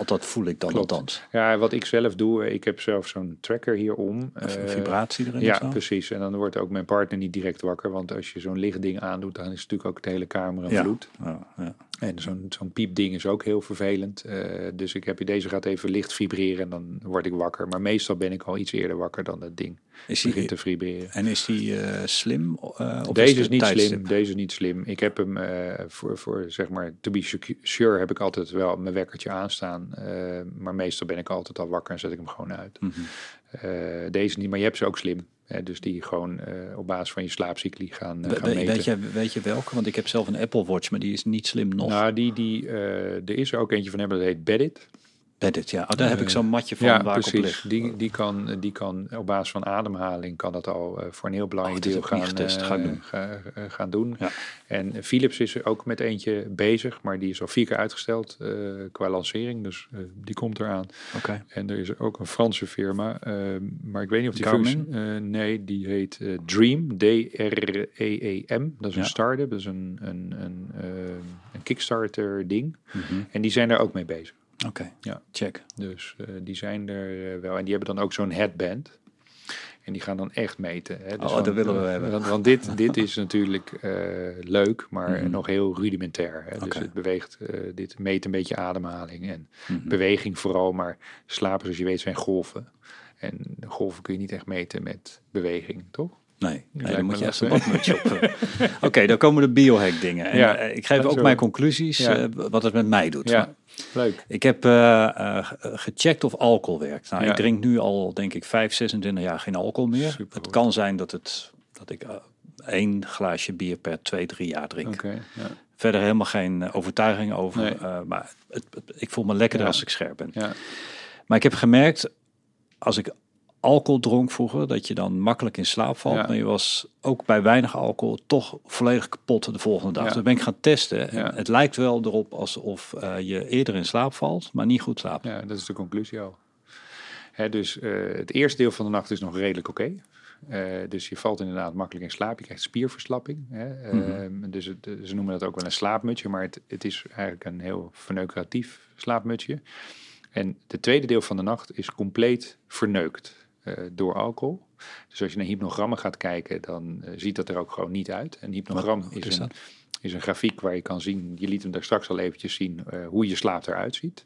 Dat, voel ik dan Klopt. althans. Ja, wat ik zelf doe, eh, ik heb zelf zo'n tracker hierom. Even Eh, vibratie erin Ja, precies. En dan wordt ook mijn partner niet direct wakker. Want als je zo'n lichtding aandoet, dan is natuurlijk ook de hele kamer een Ja. vloed. Ja, ja. En zo'n zo'n piepding is ook heel vervelend. Eh, dus ik heb deze gaat even licht vibreren en dan word ik wakker. Maar meestal ben ik al iets eerder wakker dan dat ding Is begint die, te vibreren. en is die eh, slim? eh, of Deze is niet tijdstip? slim. Deze is niet slim. Ik heb hem eh, voor, voor zeg maar to be sure heb ik altijd wel mijn wekkertje aanstaan. Eh, maar meestal ben ik altijd al wakker en zet ik hem gewoon uit. Mhm. Deze niet, maar je hebt ze ook slim. Hè, dus die gewoon op basis van je slaapcycli gaan, We- gaan meten. weet, je, weet je welke? Want ik heb zelf een Apple Watch, maar die is niet slim nog. Nou, die, die, er is er ook eentje van hebben, dat heet Bedit. Ja. Oh, daar heb ik Eh, zo'n matje van Ja, waar precies. Die, die, kan, die kan op basis van ademhaling kan dat al eh, voor een heel belangrijk Oh, dat deel gaan, niet getest. Ga ik eh, doen. ga- gaan doen. Ja. En Philips is er ook met eentje bezig, maar die is al vier keer uitgesteld qua lancering. Dus die komt eraan. Oké. En er is ook een Franse firma, maar ik weet niet of die functie- nee, die heet Dream, D-R-E-E-M. Dat is Ja. een start-up, dat is een, een, een, een Kickstarter ding. Mhm. En die zijn daar ook mee bezig. Oké, Ja. check. Dus eh, die zijn er eh, wel. En die hebben dan ook zo'n headband. En die gaan dan echt meten. Hè? Oh, dan- dat willen we eh, hebben. Want, want dit, dit is natuurlijk leuk, maar Mhm. nog heel rudimentair. Hè? Dus het beweegt, dit meet een beetje ademhaling en Mhm. beweging vooral. Maar slapen, zoals je weet, zijn golven. En golven kun je niet echt meten met beweging, toch? Nee, nee dan moet je echt een badmutsje op. eh. Oké, dan komen de biohack dingen. En, Ja, eh, ik geef ook zo. mijn conclusies, Ja. eh, wat het met mij doet. Ja, leuk. Ik heb ge- gecheckt of alcohol werkt. Nou, Ja. ik drink nu al, denk ik, 5, 26 jaar geen alcohol meer. Het kan zijn dat, het, dat ik één glaasje bier per twee, drie jaar drink. Verder helemaal geen overtuiging over. Nee. maar het, het- ik voel me lekkerder als ik scherp ben. Ja. Maar ik heb gemerkt, als ik alcohol dronk vroeger, dat je dan makkelijk in slaap valt. Ja. Maar je was ook bij weinig alcohol toch volledig kapot de volgende dag. Ja. Dus ben ik gaan testen. En Ja. het lijkt wel erop alsof eh, je eerder in slaap valt, maar niet goed slaapt. Ja, dat is de conclusie al. Hè, dus eh, het eerste deel van de nacht is nog redelijk oké. Eh, dus je valt inderdaad makkelijk in slaap. Je krijgt spierverslapping. Hè? Mhm. Ehm, dus het, ze noemen dat ook wel een slaapmutsje, maar het, het is eigenlijk een heel verneukeratief slaapmutsje. En het tweede deel van de nacht is compleet verneukt door alcohol. Dus als je naar hypnogrammen gaat kijken, dan eh, ziet dat er ook gewoon niet uit. Een hypnogram Wat- is, is een, is een grafiek waar je kan zien, je liet hem daar straks al eventjes zien, eh, hoe je slaap eruit ziet.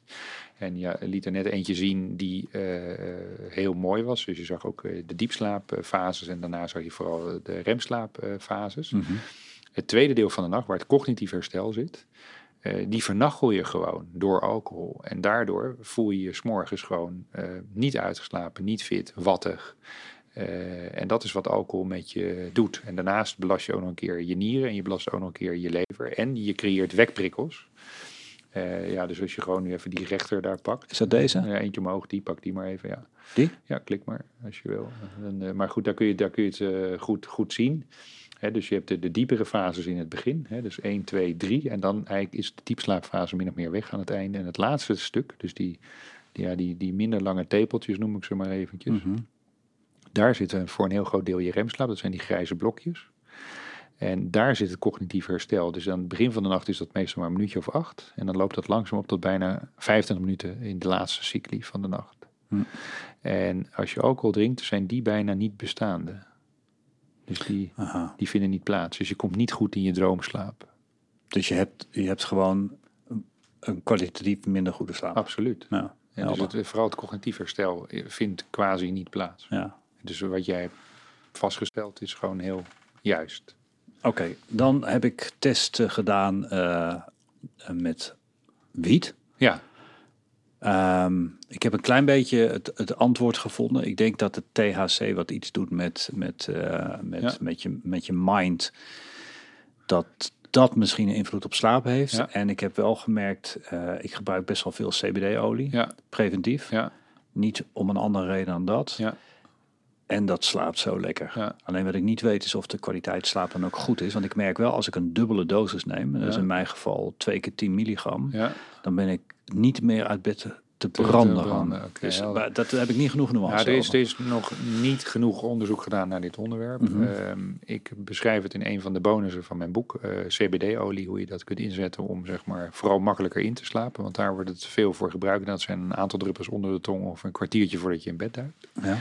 En je liet er net eentje zien die eh, eh, heel mooi was. Dus je zag ook eh, de diepslaapfases en daarna zag je vooral de remslaapfases. Mhm. Het tweede deel van de nacht, waar het cognitief herstel zit, eh, die vernachel je gewoon door alcohol. En daardoor voel je je s'morgens gewoon eh, niet uitgeslapen, niet fit, wattig. Eh, en dat is wat alcohol met je doet. En daarnaast belast je ook nog een keer je nieren en je belast ook nog een keer je lever. En je creëert wekprikkels. Ja, dus als je gewoon nu even die rechter daar pakt. Is dat deze? Eentje omhoog, die pak die maar even, ja. Die? Ja, klik maar als je wil. En, maar goed, daar kun je, daar kun je het goed, goed zien. Dus je hebt de, de diepere fases in het begin. Dus 1, 2, 3. En dan eigenlijk is de diepslaapfase min of meer weg aan het einde. En het laatste stuk, dus die, die, ja, die, die minder lange tepeltjes noem ik ze maar eventjes. Mhm. Daar zitten voor een heel groot deel je remslaap. Dat zijn die grijze blokjes. En daar zit het cognitief herstel. Dus aan het begin van de nacht is dat meestal maar een minuutje of acht. En dan loopt dat langzaam op tot bijna 25 minuten in de laatste cycli van de nacht. Hm. En als je alcohol drinkt, zijn die bijna niet bestaande. Dus die, Aha. die vinden niet plaats. Dus je komt niet goed in je droomslaap. Dus je hebt, je hebt gewoon een- kwalitatief minder goede slaap. Absoluut. Ja, En dus het, vooral het cognitief herstel vindt quasi niet plaats. ja. Dus wat jij hebt vastgesteld is gewoon heel juist. Oké, dan heb ik testen gedaan eh, met wiet. Ja, Ehm, ik heb een klein beetje het, het antwoord gevonden. Ik denk dat het THC wat iets doet met, met, eh, met, Ja. met, je, met je mind, dat dat misschien een invloed op slaap heeft. Ja. En ik heb wel gemerkt, eh, ik gebruik best wel veel CBD-olie, ja, preventief. ja, Niet om een andere reden dan dat. ja. En dat slaapt zo lekker. Ja. Alleen wat ik niet weet is of de kwaliteit slaap dan ook goed is. Want ik merk wel als ik een dubbele dosis neem, dat is in mijn geval twee keer 10 milligram, Ja, dan ben ik niet meer uit bed te, branden. dus, maar dat heb ik niet genoeg nuance Ja, er is, er is nog niet genoeg onderzoek gedaan naar dit onderwerp. Mhm. Ehm, ik beschrijf het in een van de bonussen van mijn boek, eh, CBD-olie, hoe je dat kunt inzetten om zeg maar vooral makkelijker in te slapen. Want daar wordt het veel voor gebruikt. En dat zijn een aantal druppels onder de tong of een kwartiertje voordat je in bed duikt. Ja.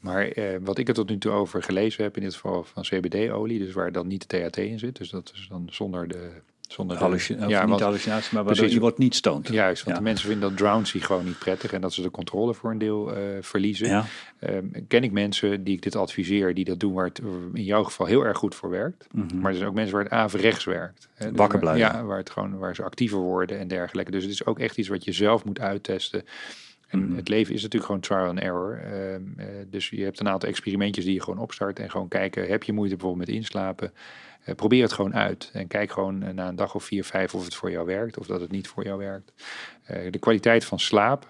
Maar eh, wat ik er tot nu toe over gelezen heb, in dit geval van CBD-olie, dus waar dan niet de THT in zit, dus dat is dan zonder de... Zonder de Hallucin- of ja, niet hallucinatie, maar Precies. je wordt niet stoned. Juist, want Ja. de mensen vinden dat drowsy gewoon niet prettig en dat ze de controle voor een deel eh, verliezen. Ja. Ehm, ken ik mensen die ik dit adviseer, die dat doen waar het in jouw geval heel erg goed voor werkt. Mhm. Maar er zijn ook mensen waar het averechts werkt. Hè, dus Wakker waar- blijven. Ja, waar, het gewoon, waar ze actiever worden en dergelijke. Dus het is ook echt iets wat je zelf moet uittesten. En Mhm. het leven is natuurlijk gewoon trial and error. Ehm, eh, dus je hebt een aantal experimentjes die je gewoon opstart en gewoon kijken, heb je moeite bijvoorbeeld met inslapen? Eh, probeer het gewoon uit en kijk gewoon eh, na een dag of vier, vijf of het voor jou werkt of dat het niet voor jou werkt. Eh, de kwaliteit van slaap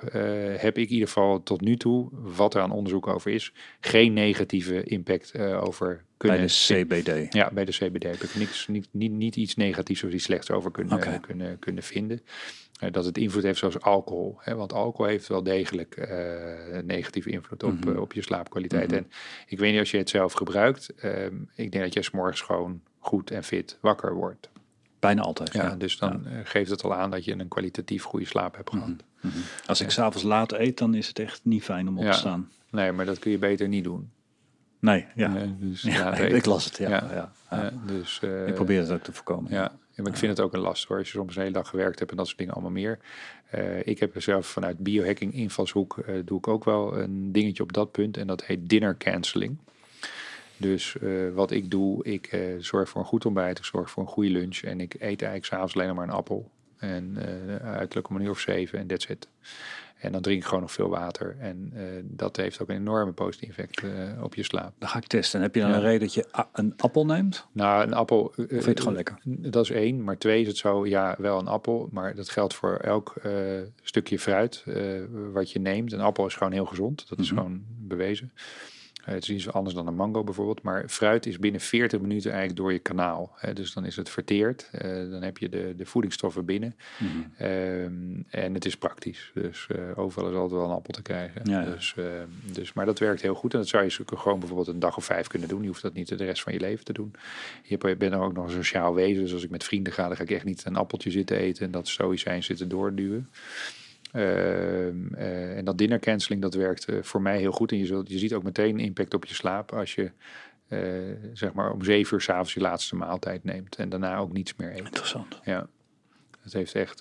heb ik in ieder geval tot nu toe, wat er aan onderzoek over is, geen negatieve impact over Bij kunnen de CBD. ja, bij de CBD heb ik niks, niet, niet, niet iets negatiefs of iets slechts over kunnen, kunnen, kunnen vinden. Dat het invloed heeft zoals alcohol. Hè? Want alcohol heeft wel degelijk eh, een negatieve invloed op, Mhm. eh, op je slaapkwaliteit. Mhm. En ik weet niet als je het zelf gebruikt. ehm, ik denk dat je 's morgens gewoon goed en fit wakker wordt. Bijna altijd. Ja, Ja. Dus dan eh, geeft het al aan dat je een kwalitatief goede slaap hebt gehad. Mhm. Als ik s'avonds laat eet, dan is het echt niet fijn om op Ja. te staan. Nee, maar dat kun je beter niet doen. Nee, ja. Dus Ja, ik las het, ja. Ja. Eh, dus, eh, ik probeer het ook te voorkomen. Ja, maar ik vind het ook een last hoor. Als je soms een hele dag gewerkt hebt en dat soort dingen allemaal meer. Eh, ik heb zelf vanuit biohacking invalshoek doe ik ook wel een dingetje op dat punt. En dat heet dinner cancelling. Dus wat ik doe, ik zorg voor een goed ontbijt, ik zorg voor een goede lunch. En ik eet eigenlijk s'avonds alleen maar een appel. En eh uiterlijk om een uur of zeven en that's it. En dan drink ik gewoon nog veel water. En eh, dat heeft ook een enorme positieve effect eh, op je slaap. Dan ga ik testen. Heb je dan Ja. een reden dat je een appel neemt? Nou, een appel. Of vind je het gewoon lekker? Dat is één. Maar twee is het zo, ja, wel een appel. Maar dat geldt voor elk stukje fruit wat je neemt. Een appel is gewoon heel gezond. Dat is Mhm. gewoon bewezen. Eh, het is iets anders dan een mango bijvoorbeeld. Maar fruit is binnen 40 minuten eigenlijk door je kanaal. Hè. Dus dan is het verteerd. Eh, dan heb je de, de voedingsstoffen binnen. Mhm. Ehm, en het is praktisch. Dus eh, overal is altijd wel een appel te krijgen. Ja, ja. Dus, ehm, dus, maar dat werkt heel goed. En dat zou je gewoon bijvoorbeeld een dag of vijf kunnen doen. Je hoeft dat niet de rest van je leven te doen. Je bent ook nog een sociaal wezen. Dus als ik met vrienden ga, dan ga ik echt niet een appeltje zitten eten. En dat stoïcijn zitten doorduwen. Ehm, eh, en dat dinner cancelling, dat werkt eh, voor mij heel goed. En je, zult, je ziet ook meteen impact op je slaap als je eh, zeg maar om zeven uur s'avonds je laatste maaltijd neemt. En daarna ook niets meer eet. Interessant. Ja, het heeft echt.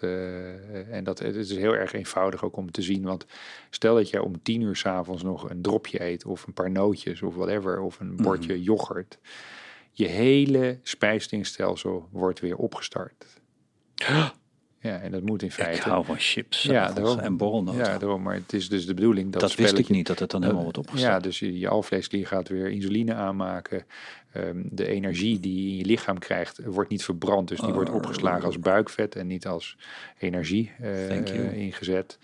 en dat, het is heel erg eenvoudig ook om te zien. Want stel dat jij om tien uur s'avonds nog een dropje eet, of een paar nootjes, of whatever, of een bordje yoghurt. Je hele spijsverteringsstelsel wordt weer opgestart. Ja, en dat moet in Ik feite. hou van chips Ja, ja, daarom. en borrelnoten. Ja, daarom, maar het is dus de bedoeling dat. dat wist ik niet, dat het dan helemaal wordt ja, opgestart. dus je, alvleesklier gaat weer insuline aanmaken. Ehm, de energie die je in je lichaam krijgt, wordt niet verbrand. Dus die wordt Oh. opgeslagen als buikvet en niet als energie eh, eh, ingezet.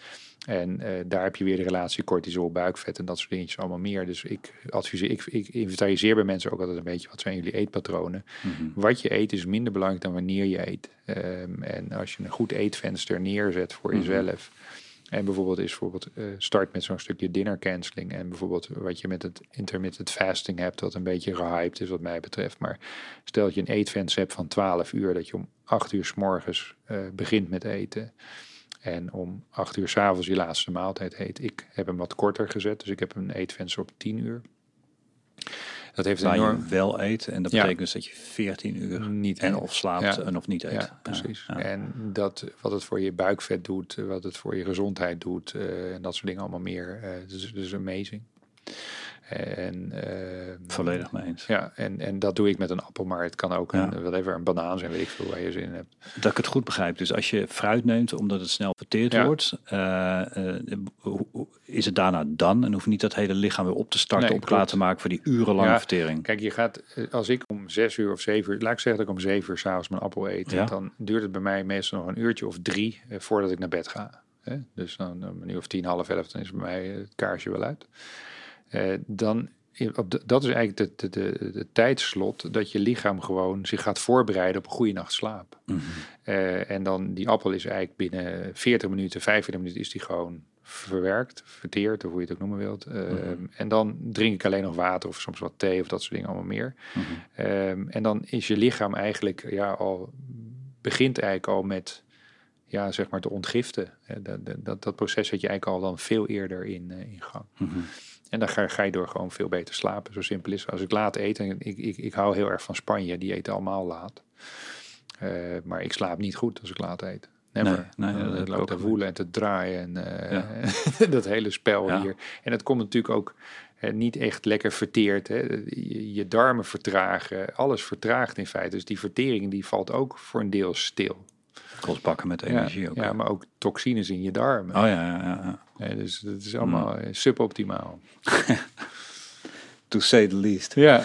En eh, daar heb je weer de relatie cortisol, buikvet en dat soort dingetjes allemaal meer. Dus ik adviseer, ik, ik inventariseer bij mensen ook altijd een beetje wat zijn jullie eetpatronen. Mhm. Wat je eet is minder belangrijk dan wanneer je eet. Ehm, en als je een goed eetvenster neerzet voor Mhm. jezelf. En bijvoorbeeld is bijvoorbeeld eh, start met zo'n stukje dinner cancelling. En bijvoorbeeld wat je met het intermittent fasting hebt, wat een beetje gehyped is wat mij betreft. Maar stel dat je een eetvenster hebt van 12 uur, dat je om 8 uur s morgens eh, begint met eten. En om 8 uur s'avonds je laatste maaltijd eet. Ik heb hem wat korter gezet, dus ik heb een eetvenster op 10 uur. Dat heeft Waar enorm... je wel eet. En dat Ja. betekent dus dat je 14 uur Niet en of slaapt Ja. en of niet eet. Ja, precies. En dat, wat het voor je buikvet doet, wat het voor je gezondheid doet, eh, en dat soort dingen allemaal meer. eh dus, dus amazing. En, eh, Volledig mee eens. Ja, en, en dat doe ik met een appel, maar het kan ook Ja. een, whatever, een banaan zijn, weet ik veel waar je zin in hebt. Dat ik het goed begrijp. Dus als je fruit neemt, omdat het snel verteerd Ja. wordt, eh, eh, is het daarna dan? En hoef je niet dat hele lichaam weer op te starten, Nee, op klaar te maken voor die urenlange Ja. vertering. Kijk, je gaat, eh, als ik om zes uur of zeven uur, laat ik zeggen dat ik om zeven uur s'avonds mijn appel eet, dan duurt het bij mij meestal nog een uurtje of drie voordat ik naar bed ga. Hè? Dus dan om een uur of tien, half elf, dan is bij mij het kaarsje wel uit. Eh, dan op de- dat is eigenlijk de, de, de, tijdslot dat je lichaam gewoon zich gaat voorbereiden op een goede nacht slaap. Eh, en dan die appel is eigenlijk binnen 40 minuten, 45 minuten is die gewoon verwerkt, verteerd, of hoe je het ook noemen wilt. Ehm, En dan drink ik alleen nog water of soms wat thee of dat soort dingen allemaal meer. Ehm, en dan is je lichaam eigenlijk ja, al begint eigenlijk al met ja, zeg maar te ontgiften. Hè, Dat, dat- dat, proces zet je eigenlijk al dan veel eerder in, eh, in gang. En dan ga, ga je door gewoon veel beter slapen. Zo simpel is het. Als ik laat eet, en ik, ik, ik hou heel erg van Spanje, die eten allemaal laat. Eh, maar ik slaap niet goed als ik laat eet. Never. Nee, nee, dat te woelen en te draaien. En, eh, dat hele spel Ja. hier. En het komt natuurlijk ook niet echt lekker verteerd. Hè. Je, je darmen vertragen. Alles vertraagt in feite. Dus die vertering die valt ook voor een deel stil. Kost bakken met energie ja, ook. ja, maar ook toxines in je darmen. Oh ja, ja, ja, dus dat is allemaal eh, suboptimaal. To say the least. Ja,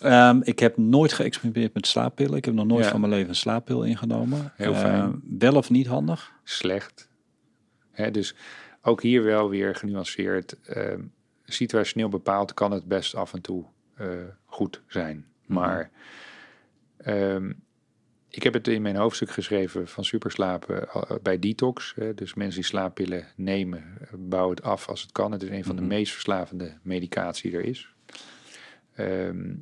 Ehm, ik heb nooit geëxperimenteerd met slaappillen. Ik heb nog nooit van mijn leven een slaappil ingenomen. Heel fijn. Ehm, wel of niet handig? slecht. Hè, dus ook hier wel weer genuanceerd. ehm, situationeel bepaald kan het best af en toe eh, goed zijn. Maar ehm, ik heb het in mijn hoofdstuk geschreven van superslapen eh, bij detox. Dus mensen die slaappillen nemen, bouw het af als het kan. Het is een van de Mhm. meest verslavende medicatie die er is. Ehm,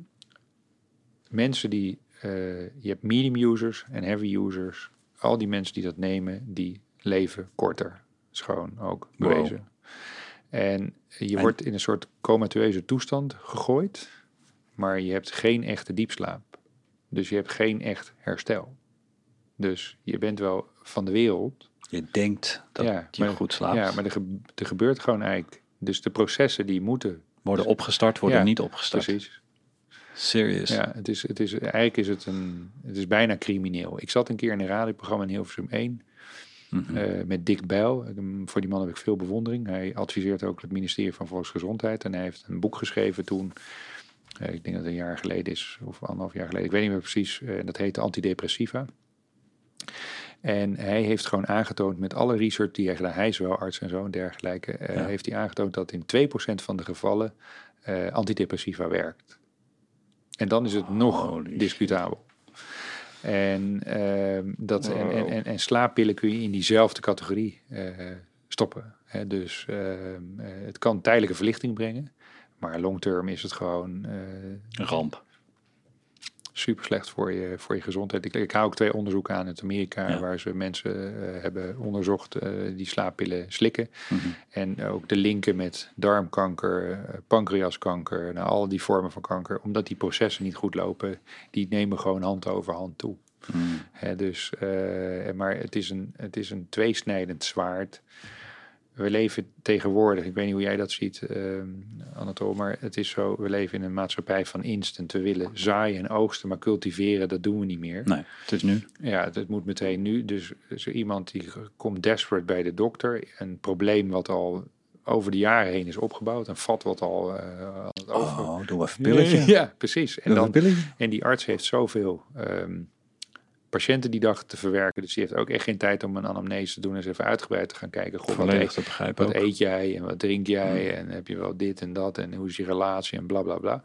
mensen die, eh, je hebt medium users en heavy users. Al die mensen die dat nemen, die leven korter. Gewoon ook Wow. bewezen. En je En- wordt in een soort comateuze toestand gegooid, maar je hebt geen echte diepslaap. Dus je hebt geen echt herstel. Dus je bent wel van de wereld. Je denkt dat ja, je maar, goed slaapt. Ja, maar er, ge- er gebeurt gewoon eigenlijk. Dus de processen die moeten. worden opgestart, worden Ja, niet opgestart. Precies. Serious. Ja, het is, het is, eigenlijk is het een, het is bijna crimineel. Ik zat een keer in een radioprogramma in Hilversum 1 Mhm. eh, met Dick Bijl. Voor die man heb ik veel bewondering. Hij adviseert ook het ministerie van Volksgezondheid. En hij heeft een boek geschreven toen, ik denk dat het een jaar geleden is, of anderhalf jaar geleden. Ik weet niet meer precies. eh, en dat heette Antidepressiva. En hij heeft gewoon aangetoond met alle research die hij gedaan, hij is wel arts en zo en dergelijke, eh, heeft hij aangetoond dat in 2% van de gevallen eh, antidepressiva werkt. En dan is het nog discutabel. En, ehm, dat, en, en, en, en slaappillen kun je in diezelfde categorie eh, stoppen. Hè, dus ehm, eh, het kan tijdelijke verlichting brengen. Maar long term is het gewoon eh, Een ramp. super slecht voor je, voor je gezondheid. Ik, ik hou ook twee onderzoeken aan uit Amerika, Ja. waar ze mensen eh, hebben onderzocht eh, die slaappillen slikken. Mhm. En ook de linken met darmkanker, pancreaskanker, nou, al die vormen van kanker, omdat die processen niet goed lopen, die nemen gewoon hand over hand toe. Mhm. Hè, dus, maar het is, een, het is een tweesnijdend zwaard. We leven tegenwoordig, ik weet niet hoe jij dat ziet, eh Anatol, maar het is zo, we leven in een maatschappij van instant. We willen zaaien en oogsten, maar cultiveren, dat doen we niet meer. Nee, het is nu. Ja, het moet meteen nu. Dus zo iemand die komt desperate bij de dokter, een probleem wat al over de jaren heen is opgebouwd, een vat wat al aan het over... Oh, doe even een pilletje. Ja, precies. En dan, even en die arts heeft zoveel ehm, patiënten die dag te verwerken. Dus die heeft ook echt geen tijd om een anamnese te doen. En eens even uitgebreid te gaan kijken. Goh, wat, eet, wat eet jij en wat drink jij? En heb je wel dit en dat? En hoe is je relatie en bla bla bla.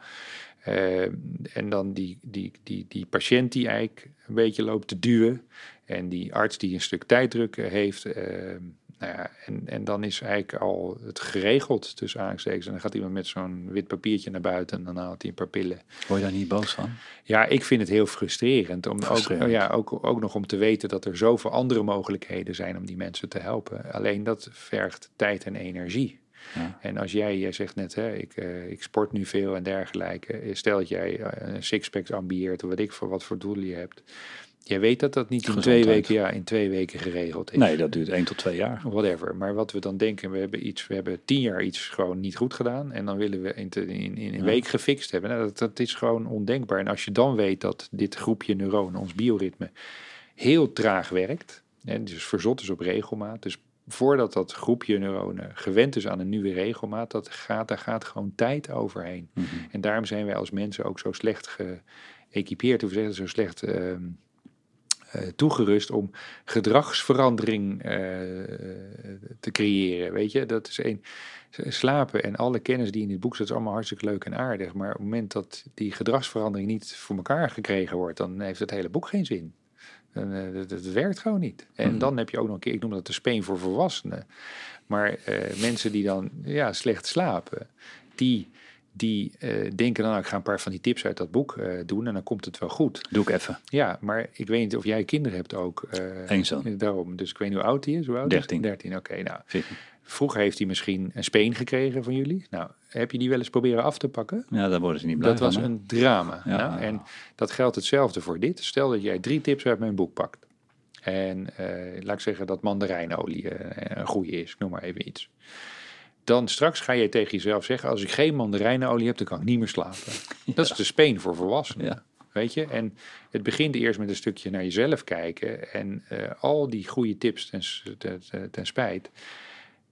Ehm, en dan die, die, die, die patiënt die eigenlijk een beetje loopt te duwen. En die arts die een stuk tijddruk eh, heeft. ehm, nou ja, en, en dan is eigenlijk al het geregeld tussen aanstekens. En dan gaat iemand met zo'n wit papiertje naar buiten en dan haalt hij een paar pillen. Word je daar niet boos van? Ja, ik vind het heel frustrerend. Om Frustrerend. Ook, ja, ook, ook nog om te weten dat er zoveel andere mogelijkheden zijn om die mensen te helpen. Alleen dat vergt tijd en energie. Ja. En als jij, jij zegt net, hè, ik, eh, ik sport nu veel en dergelijke. Stel dat jij eh, een sixpack ambieert of wat ik voor wat voor doel je hebt. Jij weet dat dat niet in twee, weken, ja, in twee weken geregeld is. Nee, dat duurt één tot twee jaar. Whatever. Maar wat we dan denken, we hebben iets, we hebben tien jaar iets gewoon niet goed gedaan. En dan willen we in, te- in, in een Ja. week gefixt hebben. Nou, dat, dat is gewoon ondenkbaar. En als je dan weet dat dit groepje neuronen, ons bioritme, heel traag werkt. En dus verzot is op regelmaat. Dus voordat dat groepje neuronen gewend is aan een nieuwe regelmaat, dat gaat, daar gaat gewoon tijd overheen. Mhm. En daarom zijn wij als mensen ook zo slecht geëquipeerd, hoe zeg je dat, zo slecht ehm, eh, toegerust om gedragsverandering eh, te creëren. Weet je, dat is één. Slapen en alle kennis die in dit boek zit, is allemaal hartstikke leuk en aardig. Maar op het moment dat die gedragsverandering niet voor elkaar gekregen wordt, dan heeft het hele boek geen zin. Dan, eh, werkt gewoon niet. En Mhm. dan heb je ook nog een keer, ik noem dat de speen voor volwassenen. Maar eh, mensen die dan ja, slecht slapen, die, die eh, denken dan, nou, ik ga een paar van die tips uit dat boek eh, doen en dan komt het wel goed. Doe ik even. Ja, maar ik weet niet of jij kinderen hebt ook. eh, Eén zoon. Daarom. Dus ik weet niet hoe oud hij is. Hoe oud is hij? 13. 13, oké. nou, vroeger heeft hij misschien een speen gekregen van jullie. Nou, heb je die wel eens proberen af te pakken? Ja, daar worden ze niet blij Dat was hè? een drama. Ja. Nou, en dat geldt hetzelfde voor dit. Stel dat jij drie tips uit mijn boek pakt. En laat ik zeggen dat mandarijnolie een goede is. Ik noem maar even iets. Dan straks ga je tegen jezelf zeggen: Als ik geen mandarijnolie heb, dan kan ik niet meer slapen. Dat is de speen voor volwassenen. Ja. Weet je? En het begint eerst met een stukje naar jezelf kijken. En eh, al die goede tips ten, s- ten, ten- ten spijt.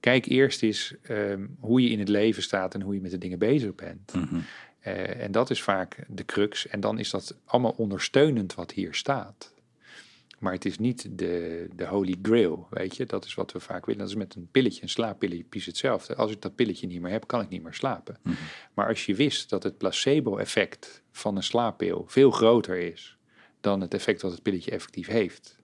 Kijk eerst eens ehm, hoe je in het leven staat en hoe je met de dingen bezig bent. Mhm. Eh, en dat is vaak de crux. En dan is dat allemaal ondersteunend wat hier staat. Maar het is niet de, de holy grail, weet je. Dat is wat we vaak willen. Dat is met een pilletje, een slaappilletje, precies hetzelfde. Als ik dat pilletje niet meer heb, kan ik niet meer slapen. Mhm. Maar als je wist dat het placebo-effect van een slaappil veel groter is... dan het effect wat het pilletje effectief heeft...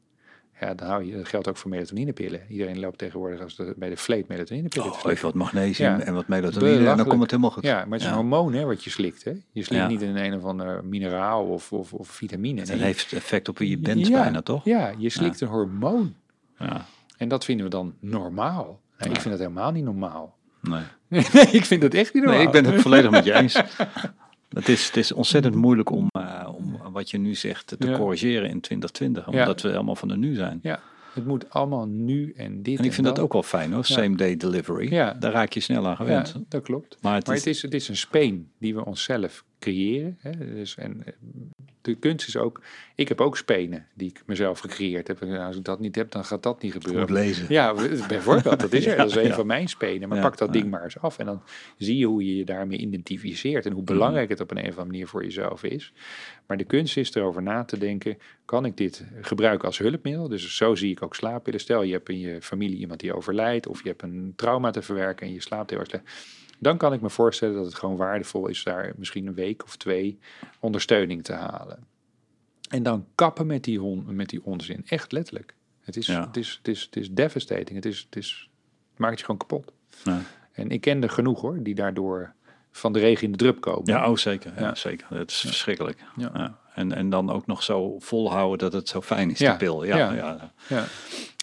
Ja, dan hou je, dat geldt ook voor melatoninepillen. Iedereen loopt tegenwoordig als de, bij de vleet melatonинepillen te Oh, even wat magnesium Ja. en wat melatonine en dan komt het helemaal goed. Ja, maar het is Ja. een hormoon hè, wat je slikt. Hè? Je slikt Ja. niet in een of ander mineraal of, of, of vitamine. Het Nee, heeft effect op wie je bent ja, bijna, toch? Ja, je slikt een hormoon. Ja. En dat vinden we dan normaal. Nee, Ik vind dat helemaal niet normaal. Nee. nee, ik vind dat echt niet normaal. nee, ik ben het volledig met je eens. Het is, het is ontzettend moeilijk om, eh, om wat je nu zegt te Ja. corrigeren in 2020. Ja. Omdat we allemaal van de nu zijn. Ja, het moet allemaal nu en dit En ik vind dat ook wel fijn hoor, same day delivery. Ja. Daar raak je snel aan gewend. Ja, dat klopt. Maar het Maar is, het is, het is een speen die we onszelf creëren. Hè? Dus, en eh, de kunst is ook... Ik heb ook spenen die ik mezelf gecreëerd heb. En als ik dat niet heb, dan gaat dat niet gebeuren. lezen. Ja, bijvoorbeeld, dat is er. Dat is een ja. van mijn spenen. Maar Ja, pak dat ja. ding maar eens af. En dan zie je hoe je je daarmee identificeert. En hoe belangrijk het op een of andere manier voor jezelf is. Maar de kunst is erover na te denken. Kan ik dit gebruiken als hulpmiddel? Dus zo zie ik ook slaappillen. Stel je hebt in je familie iemand die overlijdt. Of je hebt een trauma te verwerken en je slaapt heel erg slecht. Dan kan ik me voorstellen dat het gewoon waardevol is daar misschien een week of twee ondersteuning te halen. En dan kappen met die, hon, met die onzin. Echt letterlijk. Het is, Ja. het is, het is, het is devastating. Het, is, het, is, het maakt je gewoon kapot. Ja. En ik ken er genoeg hoor, die daardoor van de regen in de drup komen. Ja, oh zeker. Ja, zeker. Het is verschrikkelijk. Ja. En, en dan ook nog zo volhouden dat het zo fijn is, Ja. die pil. Ja, Ja.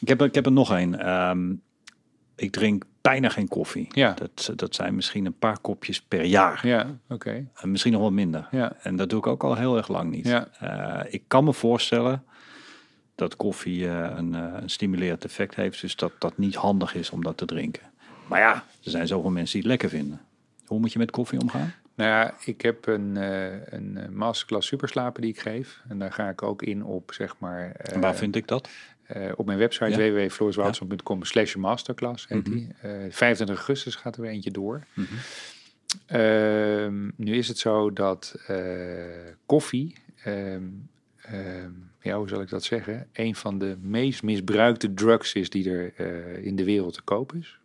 Ik, heb, ik heb er nog een. Ehm, ik drink bijna geen koffie. Ja. Dat, dat zijn misschien een paar kopjes per jaar. ja oké. En misschien nog wel minder. Ja. En dat doe ik ook al heel erg lang niet. Ja. Eh, ik kan me voorstellen dat koffie eh, een, een stimulerend effect heeft. Dus dat dat niet handig is om dat te drinken. Maar ja, er zijn zoveel mensen die het lekker vinden. Hoe moet je met koffie omgaan? Nou ja, ik heb een, een masterclass superslapen die ik geef. En daar ga ik ook in op, zeg maar... waar vind ik dat? Eh, op mijn website Ja. www.floriswoudson.com slash masterclass heet die. Eh 25 augustus gaat er weer eentje door. Mhm. Ehm, nu is het zo dat eh, koffie, ehm, ehm, ja, hoe zal ik dat zeggen, een van de meest misbruikte drugs is die er eh, in de wereld te koop is,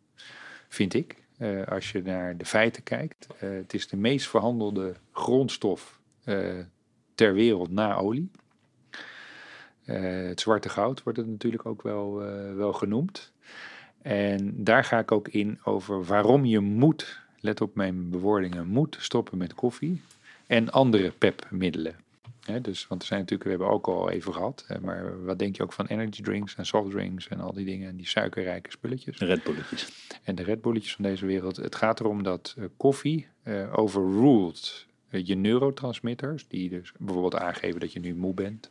vind ik. Eh, als je naar de feiten kijkt. Eh, het is de meest verhandelde grondstof eh, ter wereld na olie. Eh, het zwarte goud wordt het natuurlijk ook wel, eh, wel genoemd. En daar ga ik ook in over waarom je moet, let op mijn bewoordingen, moet stoppen met koffie en andere pepmiddelen. Dus, want er zijn natuurlijk, we hebben ook al even gehad, hè, maar wat denk je ook van energy drinks en soft drinks en al die dingen en die suikerrijke spulletjes Red Bulletjes. en de Red Bulletjes van deze wereld. Het gaat erom dat eh, koffie eh overruled eh, je neurotransmitters, die dus bijvoorbeeld aangeven dat je nu moe bent,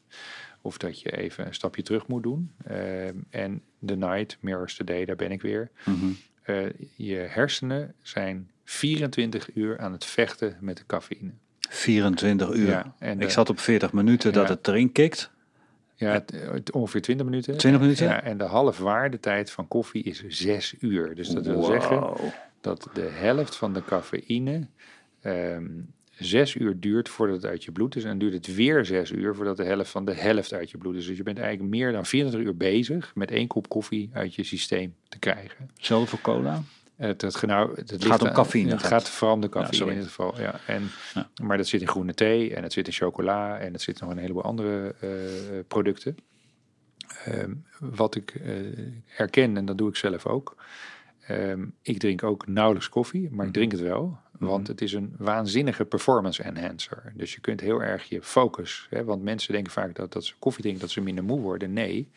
of dat je even een stapje terug moet doen. Ehm, en the night mirrors the day, daar ben ik weer. Mhm. Eh, je hersenen zijn 24 uur aan het vechten met de cafeïne. 24 uur. Ja, en ik zat op 40 minuten dat Ja. het erin kikt. Ja, het, het- ongeveer 20 minuten. 20 minuten? Ja, en de halfwaardetijd van koffie is 6 uur. Dus dat wil zeggen dat de helft van de cafeïne ehm, zes uur duurt voordat het uit je bloed is. En dan duurt het weer zes uur voordat de helft van de helft uit je bloed is. Dus je bent eigenlijk meer dan 24 uur bezig met één kop koffie uit je systeem te krijgen. Hetzelfde voor cola? Het, het, nou, het, het gaat om cafeïne. Het gaat vooral om de cafeïne ja, in dit geval. Ja. En, ja. Maar dat zit in groene thee en het zit in chocola en het zit nog een heleboel andere uh, producten. Um, wat ik uh, herken, en dat doe ik zelf ook. Um, ik drink ook nauwelijks koffie, maar ik drink het wel. Want mm het is een waanzinnige performance enhancer. Dus je kunt heel erg je focus. Hè, want mensen denken vaak dat, dat ze koffie drinken, dat ze minder moe worden. Nee,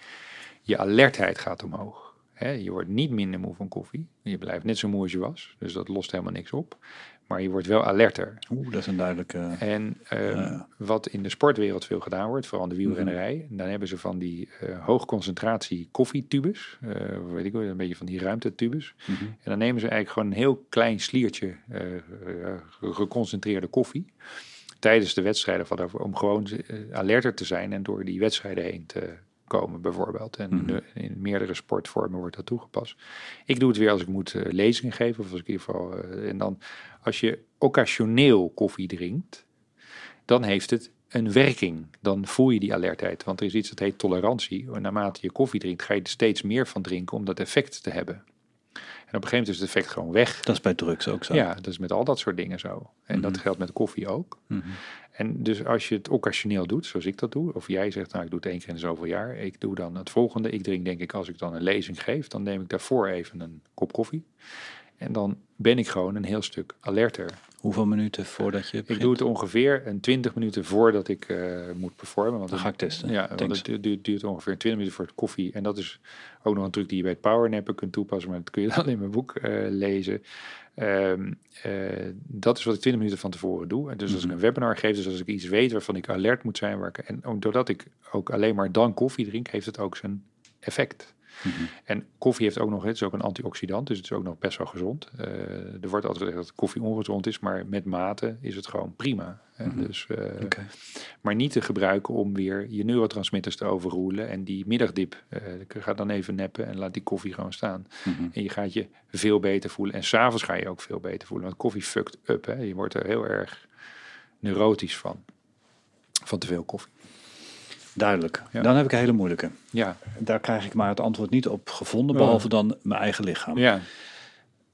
je alertheid gaat omhoog. Hè, je wordt niet minder moe van koffie. Je blijft net zo moe als je was. Dus dat lost helemaal niks op. Maar je wordt wel alerter. Oeh, dat is een duidelijke... En um, wat in de sportwereld veel gedaan wordt, vooral in de wielrennerij, Mhm. dan hebben ze van die uh, hoogconcentratie koffietubes, uh, weet ik wel, een beetje van die ruimtetubes. Mhm. En dan nemen ze eigenlijk gewoon een heel klein sliertje uh, geconcentreerde koffie tijdens de wedstrijden van, om gewoon alerter te zijn en door die wedstrijden heen te komen bijvoorbeeld. En Mhm. in, in meerdere sportvormen wordt dat toegepast. Ik doe het weer als ik moet uh, lezingen geven of als ik in ieder geval uh, en dan als je occasioneel koffie drinkt, dan heeft het een werking. Dan voel je die alertheid. Want er is iets dat heet tolerantie. Naarmate je koffie drinkt, ga je er steeds meer van drinken om dat effect te hebben. En op een gegeven moment is het effect gewoon weg. Dat is bij drugs ook zo. Ja, dat is met al dat soort dingen zo. En Mhm. mm-hmm. dat geldt met koffie ook. Mm-hmm. En dus als je het occasioneel doet, zoals ik dat doe, of jij zegt, nou ik doe het één keer in zoveel jaar, ik doe dan het volgende. Ik drink denk ik, als ik dan een lezing geef, dan neem ik daarvoor even een kop koffie. En dan ben ik gewoon een heel stuk alerter. Hoeveel minuten voordat je begint? Ik doe het ongeveer een 20 minuten voordat ik uh, moet performen. Want dan ga ik testen. Ja, want het duurt, duurt, ongeveer 20 minuten voor het koffie. En dat is ook nog een truc die je bij het powernappen kunt toepassen. Maar dat kun je dan in mijn boek uh, lezen. Um, uh, dat is wat ik 20 minuten van tevoren doe. En dus als ik een webinar geef, dus als ik iets weet waarvan ik alert moet zijn. Waar ik, en doordat ik ook alleen maar dan koffie drink, heeft het ook zijn effect. Mm-hmm. En koffie heeft ook nog, het is ook een antioxidant, dus het is ook nog best wel gezond. Uh, er wordt altijd gezegd dat koffie ongezond is, maar met mate is het gewoon prima. Mm-hmm. Dus, uh, okay. Maar niet te gebruiken om weer je neurotransmitters te overroelen en die middagdip uh, ga dan even neppen en laat die koffie gewoon staan. Mm-hmm. En je gaat je veel beter voelen en s'avonds ga je ook veel beter voelen, want koffie fuckt up. Hè? Je wordt er heel erg neurotisch van, van te veel koffie. Duidelijk. Ja. Dan heb ik een hele moeilijke. Ja. Daar krijg ik maar het antwoord niet op gevonden, behalve Oh. dan mijn eigen lichaam. Ja.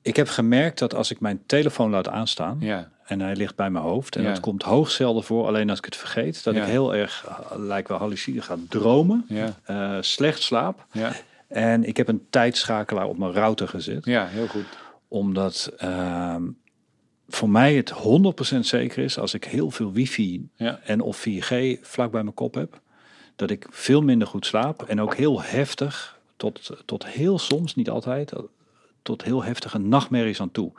Ik heb gemerkt dat als ik mijn telefoon laat aanstaan ja. en hij ligt bij mijn hoofd, en Ja. dat komt hoogst zelden voor, alleen als ik het vergeet, dat ik heel erg, uh, lijkt wel hallucine, ga dromen, uh, slecht slaap. Ja. En ik heb een tijdschakelaar op mijn router gezet, ja, heel goed. omdat uh, voor mij het 100% zeker is als ik heel veel wifi Ja. en of 4G vlak bij mijn kop heb, dat ik veel minder goed slaap en ook heel heftig, tot, tot heel soms, niet altijd, tot heel heftige nachtmerries aan toe.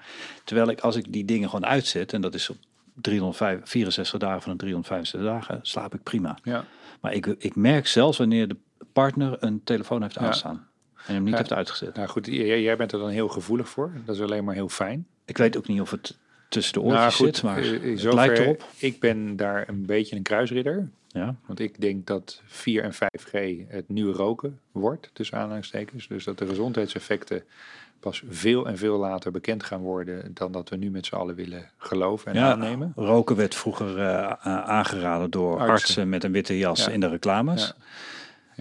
Terwijl ik als ik die dingen gewoon uitzet, en dat is op 364 dagen van de 365 dagen, slaap ik prima. Ja. Maar ik, ik merk zelfs wanneer de partner een telefoon heeft Ja. aanstaan en hem niet Ja. heeft uitgezet. Nou goed, jij, jij bent er dan heel gevoelig voor. Dat is alleen maar heel fijn. Ik weet ook niet of het tussen de oortjes Nou goed, zit, maar eh, in het lijkt erop. Ik ben daar een beetje een kruisridder. Ja. Want ik denk dat 4 en 5G het nieuwe roken wordt, tussen aanhalingstekens. Dus dat de gezondheidseffecten pas veel en veel later bekend gaan worden dan dat we nu met z'n allen willen geloven en Ja, aannemen. roken werd vroeger eh, aangeraden door artsen. Artsen. met een witte jas Ja. in de reclames. Ja.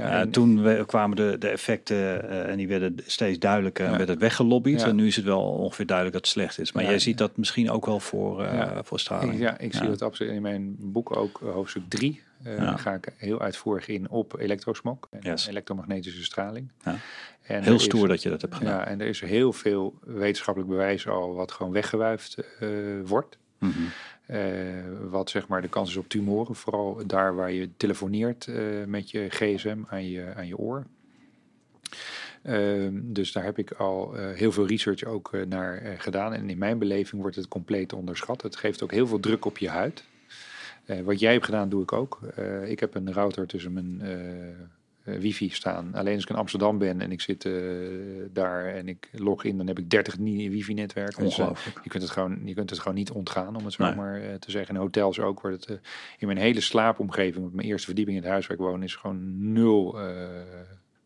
Ja, Eh, en- toen we, kwamen de, de effecten eh, en die werden steeds duidelijker en werd het weggelobbyd. En nu is het wel ongeveer duidelijk dat het slecht is. Maar jij ziet dat misschien ook wel voor, Ja. voor straling. Ik, ja, ik zie dat absoluut in mijn boek ook, hoofdstuk 3. Ja. ga ik heel uitvoerig in op elektrosmog en Yes. elektromagnetische straling. Ja. En Heel er is- stoer dat je dat hebt gedaan. Ja, en er is heel veel wetenschappelijk bewijs al wat gewoon weggewuifd eh, wordt. Mhm. Eh, wat zeg maar de kans is op tumoren, vooral daar waar je telefoneert met je gsm aan je, aan je oor. Ehm, dus daar heb ik al heel veel research ook naar gedaan. En in mijn beleving wordt het compleet onderschat. Het geeft ook heel veel druk op je huid. Eh, wat jij hebt gedaan, doe ik ook. Eh, ik heb een router tussen mijn eh, wifi staan. Alleen als ik in Amsterdam ben en ik zit daar en ik log in, dan heb ik 30 ni- wifi-netwerken. Dus, je kunt, het gewoon, je kunt het gewoon niet ontgaan, om het zo Nee. maar te zeggen. In hotels ook wordt het... in mijn hele slaapomgeving, op mijn eerste verdieping in het huis waar ik woon, is gewoon nul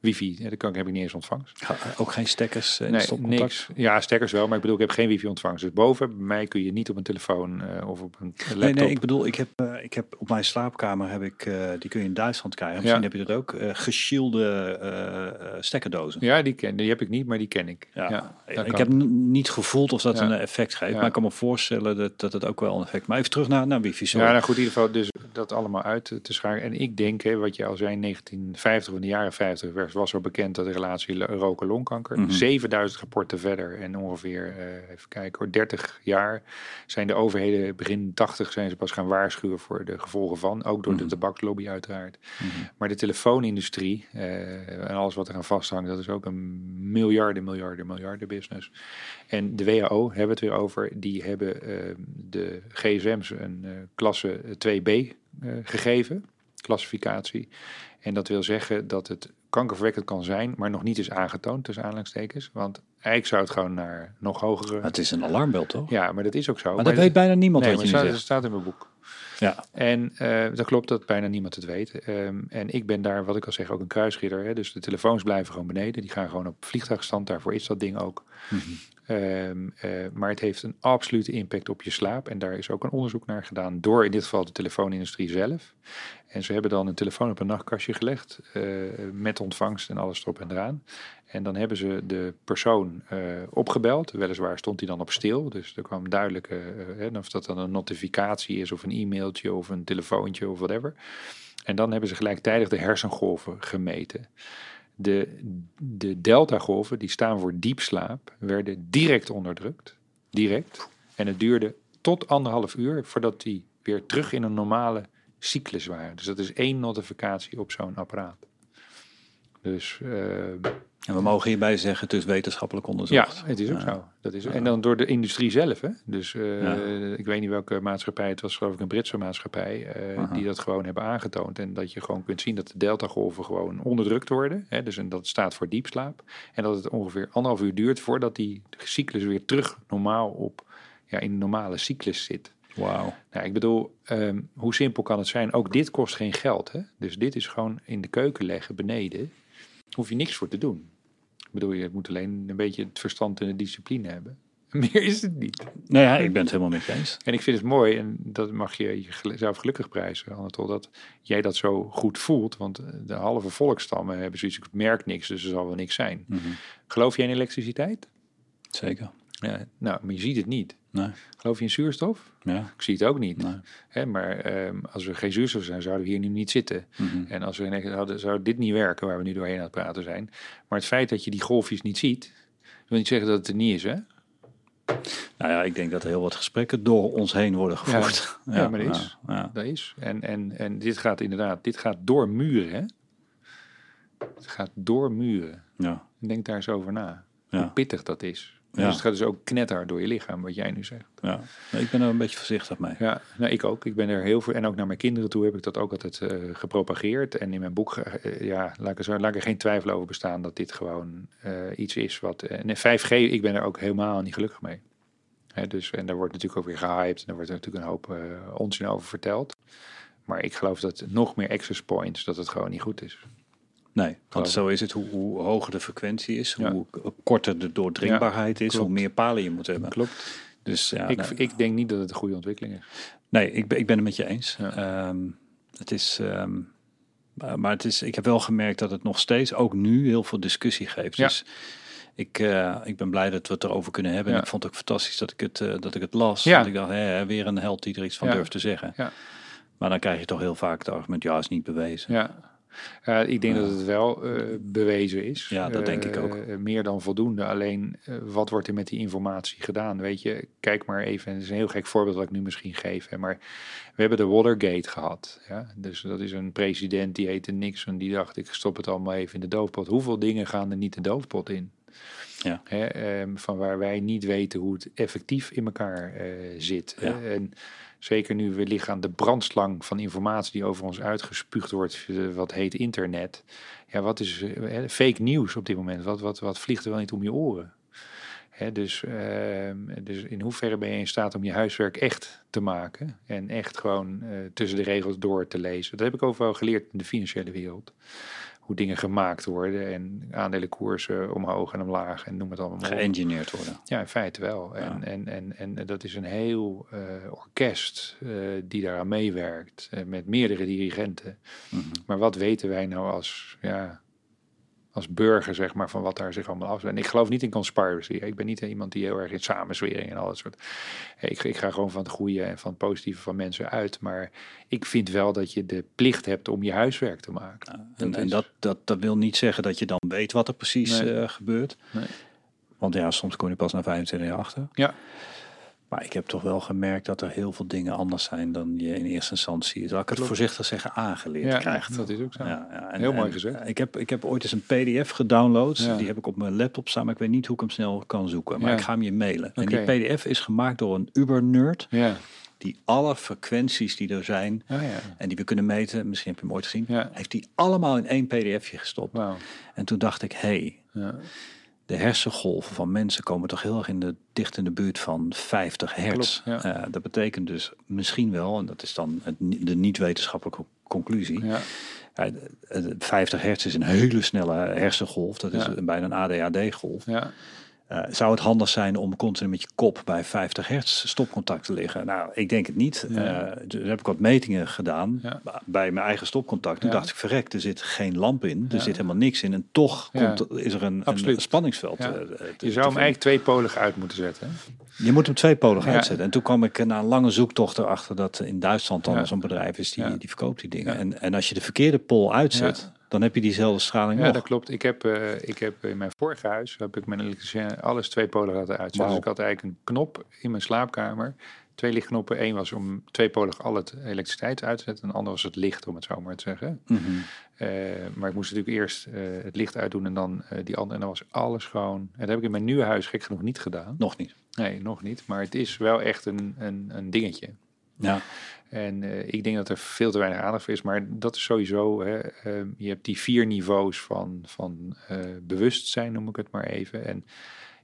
wifi. Ja, dat kan, heb ik niet eens ontvangst. Ook geen stekkers en Nee, stopcontact? niks. Ja, stekkers wel, maar ik bedoel, ik heb geen wifi ontvangst. Dus boven bij mij kun je niet op een telefoon eh, of op een laptop. Nee, nee, ik bedoel, ik heb, eh, ik heb op mijn slaapkamer heb ik, eh, die kun je in Duitsland krijgen. Misschien heb je dat ook, eh geshielde eh, eh, stekkerdozen. Ja, die, ken, die heb ik niet, maar die ken ik. Ja, ik heb niet gevoeld of dat een effect geeft, maar ik kan me voorstellen dat, dat het ook wel een effect. Maar even terug naar, naar wifi. Sorry. Ja, nou goed, in ieder geval dus dat allemaal uit te- schakelen. En ik denk, hè, wat je al zei, in 1950 of in de jaren 50 was, was er bekend dat de relatie lo- roken longkanker. Mhm. 7000 rapporten verder en ongeveer, eh, even kijken hoor, 30 jaar zijn de overheden, begin 80 zijn ze pas gaan waarschuwen voor de gevolgen van. Ook door Mhm. de tabakslobby uiteraard. Mhm. Maar de telefoonindustrie eh, en alles wat er aan vasthangt, dat is ook een miljarden, miljarden, miljarden business. En de WHO hebben we het weer over, die hebben eh, de gsm's een klasse 2b eh, gegeven, klassificatie. En dat wil zeggen dat het kankerverwekkend kan zijn, maar nog niet is aangetoond, tussen aanhalingstekens. Want eigenlijk zou het gewoon naar nog hogere... Het is een alarmbel, toch? Ja, maar dat is ook zo. maar dat weet bijna niemand nee, wat maar je het nu staat, staat in mijn boek. Ja. En eh, dat klopt dat bijna niemand het weet. Ehm, en ik ben daar, wat ik al zeg, ook een kruisridder. Hè? Dus de telefoons blijven gewoon beneden. Die gaan gewoon op vliegtuigstand. Daarvoor is dat ding ook. Mhm. Ehm, eh, maar het heeft een absolute impact op je slaap. En daar is ook een onderzoek naar gedaan door in dit geval de telefoonindustrie zelf. En ze hebben dan een telefoon op een nachtkastje gelegd eh, met ontvangst en alles erop en eraan. En dan hebben ze de persoon eh, opgebeld. Weliswaar stond hij dan op stil. Dus er kwam duidelijk, of dat dan een notificatie is of een e-mailtje of een telefoontje of whatever. En dan hebben ze gelijktijdig de hersengolven gemeten. De, de delta-golven, die staan voor diepslaap, werden direct onderdrukt. Direct. En het duurde tot anderhalf uur voordat die weer terug in een normale cyclus waren. Dus dat is één notificatie op zo'n apparaat. Dus eh, En we mogen hierbij zeggen, het is wetenschappelijk ja, onderzocht. het is ook Ja. zo. Dat is, en dan door de industrie zelf. Hè? Dus eh, Ja. ik weet niet welke maatschappij, het was geloof ik een Britse maatschappij, eh, die dat gewoon hebben aangetoond. En dat je gewoon kunt zien dat de deltagolven gewoon onderdrukt worden. Hè? Dus en dat staat voor diepslaap. En dat het ongeveer anderhalf uur duurt voordat die cyclus weer terug normaal op, ja, in een normale cyclus zit. Wauw. Nou, ik bedoel, ehm, hoe simpel kan het zijn? Ook dit kost geen geld. Hè? Dus dit is gewoon in de keuken leggen beneden. Hoef je niks voor te doen. Ik bedoel, je moet alleen een beetje het verstand en de discipline hebben. Meer is het niet. Nou ja, ik ben het helemaal met je eens. En ik vind het mooi, en dat mag je jezelf gelukkig prijzen, Anatol, dat jij dat zo goed voelt. Want eh, de halve volkstammen hebben zoiets, ik merk niks, dus er zal wel niks zijn. Mhm. Geloof jij in elektriciteit? Zeker. Ja, nou, maar je ziet het niet. Nee. Geloof je in zuurstof? Ja. Ik zie het ook niet. Nee. Hè, maar ehm, als er geen zuurstof zijn, zouden we hier nu niet zitten. Mhm. En als we in- hadden, zou dit niet werken waar we nu doorheen aan het praten zijn. Maar het feit dat je die golfjes niet ziet, wil niet zeggen dat het er niet is, hè? Nou ja, ik denk dat er heel wat gesprekken door ons heen worden gevoerd. Ja, maar dat is. Ja, ja. Dat is. En, en, en dit gaat inderdaad, dit gaat door muren, hè? Het gaat door muren. ja. Denk daar eens over na. Hoe Ja. pittig dat is. Ja. Dus het gaat dus ook knetter door je lichaam, wat jij nu zegt. ja. Ik ben er een beetje voorzichtig mee. Ja, nou, ik ook. Ik ben er heel veel. En ook naar mijn kinderen toe heb ik dat ook altijd eh, gepropageerd. En in mijn boek, eh, ja, laat ik, er zo, laat ik er geen twijfel over bestaan dat dit gewoon eh, iets is wat. En 5G, ik ben er ook helemaal niet gelukkig mee. Hè, dus, en daar wordt natuurlijk ook weer gehyped. En daar wordt natuurlijk een hoop eh, onzin over verteld. Maar ik geloof dat nog meer access points, dat het gewoon niet goed is. Nee, want zo is het. Hoe, hoe hoger de frequentie is, Ja. hoe korter de doordringbaarheid is, klopt. hoe meer palen je moet hebben. Klopt. Dus ja, ik, ik denk niet dat het een goede ontwikkeling is. nee ik, ben, ik ben het met je eens. Ja. Ehm, het is, ehm, maar het is, ik heb wel gemerkt dat het nog steeds, ook nu, heel veel discussie geeft. Ja. Dus ik, eh, ik ben blij dat we het erover kunnen hebben. En ik vond het ook fantastisch dat ik het, eh, dat ik het las. Ja. Want ik dacht, hè, weer een held die er iets van durft te zeggen. Ja. Maar dan krijg je toch heel vaak het argument, ja, is niet bewezen. Ja. Eh, ik denk Ja. dat het wel eh, bewezen is. Ja, dat denk ik ook. Eh, meer dan voldoende. Alleen, wat wordt er met die informatie gedaan? Weet je, kijk maar even. Het is een heel gek voorbeeld wat ik nu misschien geef. Hè, maar we hebben de Watergate gehad. Ja? Dus dat is een president die heette Nixon. Die dacht, ik stop het allemaal even in de doofpot. Hoeveel dingen gaan er niet de doofpot in? Ja. Hè, ehm, van waar wij niet weten hoe het effectief in elkaar zit. Ja. En zeker nu we liggen aan de brandslang van informatie die over ons uitgespuugd wordt, eh, wat heet internet. Ja, wat is eh, fake nieuws op dit moment? Wat, wat, wat vliegt er wel niet om je oren? Dus, ehm, dus in hoeverre ben je in staat om je huiswerk echt te maken en echt gewoon eh, tussen de regels door te lezen? Dat heb ik overal geleerd in de financiële wereld. Hoe dingen gemaakt worden en aandelenkoersen omhoog en omlaag en noem het allemaal. Geëngineerd worden. Ja, in feite wel. En, Ja. en, en, en dat is een heel eh, orkest eh, die daaraan meewerkt, eh, met meerdere dirigenten. Mhm. Maar wat weten wij nou als, ja, als burger, zeg maar, van wat daar zich allemaal afspeelt? En ik geloof niet in conspiracy. Ik ben niet iemand die heel erg in samenzwering en al dat soort. Ik, ik ga gewoon van het goede en van het positieve van mensen uit. Maar ik vind wel dat je de plicht hebt om je huiswerk te maken. En, en is- dat, dat, dat wil niet zeggen dat je dan weet wat er precies Nee. eh, gebeurt. Nee. Want ja, soms kom je pas na 25 jaar achter. Ja. Maar ik heb toch wel gemerkt dat er heel veel dingen anders zijn dan je in eerste instantie, zal ik het voorzichtig zeggen, aangeleerd Ja, krijgt. dat is ook zo. Ja, ja, Heel mooi gezegd. Ik heb, ik heb ooit eens een pdf gedownload. Ja. Die heb ik op mijn laptop staan, maar ik weet niet hoe ik hem snel kan zoeken. Maar ik ga hem je mailen. En die pdf is gemaakt door een Uber-nerd. Ja. Die alle frequenties die er zijn Oh ja. en die we kunnen meten, misschien heb je hem ooit gezien, Ja. heeft die allemaal in één pdfje gestopt. Wauw. En toen dacht ik, hé, hey, Ja. De hersengolven van mensen komen toch heel erg in de, dicht in de buurt van 50 hertz. Klopt, ja. Eh, dat betekent dus misschien wel, en dat is dan het, de niet-wetenschappelijke conclusie. Ja. Ja, de- de 50 hertz is een hele snelle hersengolf. Dat is Ja. bijna een ADHD-golf. Ja. Eh, zou het handig zijn om continu met je kop bij 50 hertz stopcontact te liggen? Nou, ik denk het niet. Ja. Eh, dus heb ik wat metingen gedaan Ja. bij mijn eigen stopcontact. Toen Ja. dacht ik, verrek, er zit geen lamp in. Er zit helemaal niks in. En toch komt, is er een, een spanningsveld. Eh, te- Je te zou hem vinden. eigenlijk tweepolig uit moeten zetten. hè? Je moet hem tweepolig uitzetten. En toen kwam ik na een lange zoektocht erachter dat in Duitsland dan zo'n bedrijf is die, die verkoopt die dingen. En, en als je de verkeerde pol uitzet. Dan heb je diezelfde straling Ja, nog. dat klopt. Ik heb, eh, ik heb in mijn vorige huis heb ik mijn elektricien alles tweepolig laten uitzetten. Dus ik had eigenlijk een knop in mijn slaapkamer. Twee lichtknoppen. Eén was om tweepolig al het elektriciteit uit te zetten. En de andere was het licht, om het zo maar te zeggen. Mhm. Eh, maar ik moest natuurlijk eerst eh, het licht uitdoen en dan die andere. En dan was alles schoon. En dat heb ik in mijn nieuwe huis gek genoeg niet gedaan. Nog niet. Nee, nog niet. Maar het is wel echt een, een, een dingetje. Ja. En eh, ik denk dat er veel te weinig aandacht voor is. Maar dat is sowieso. Hè, ehm, je hebt die vier niveaus van, van eh, bewustzijn, noem ik het maar even. En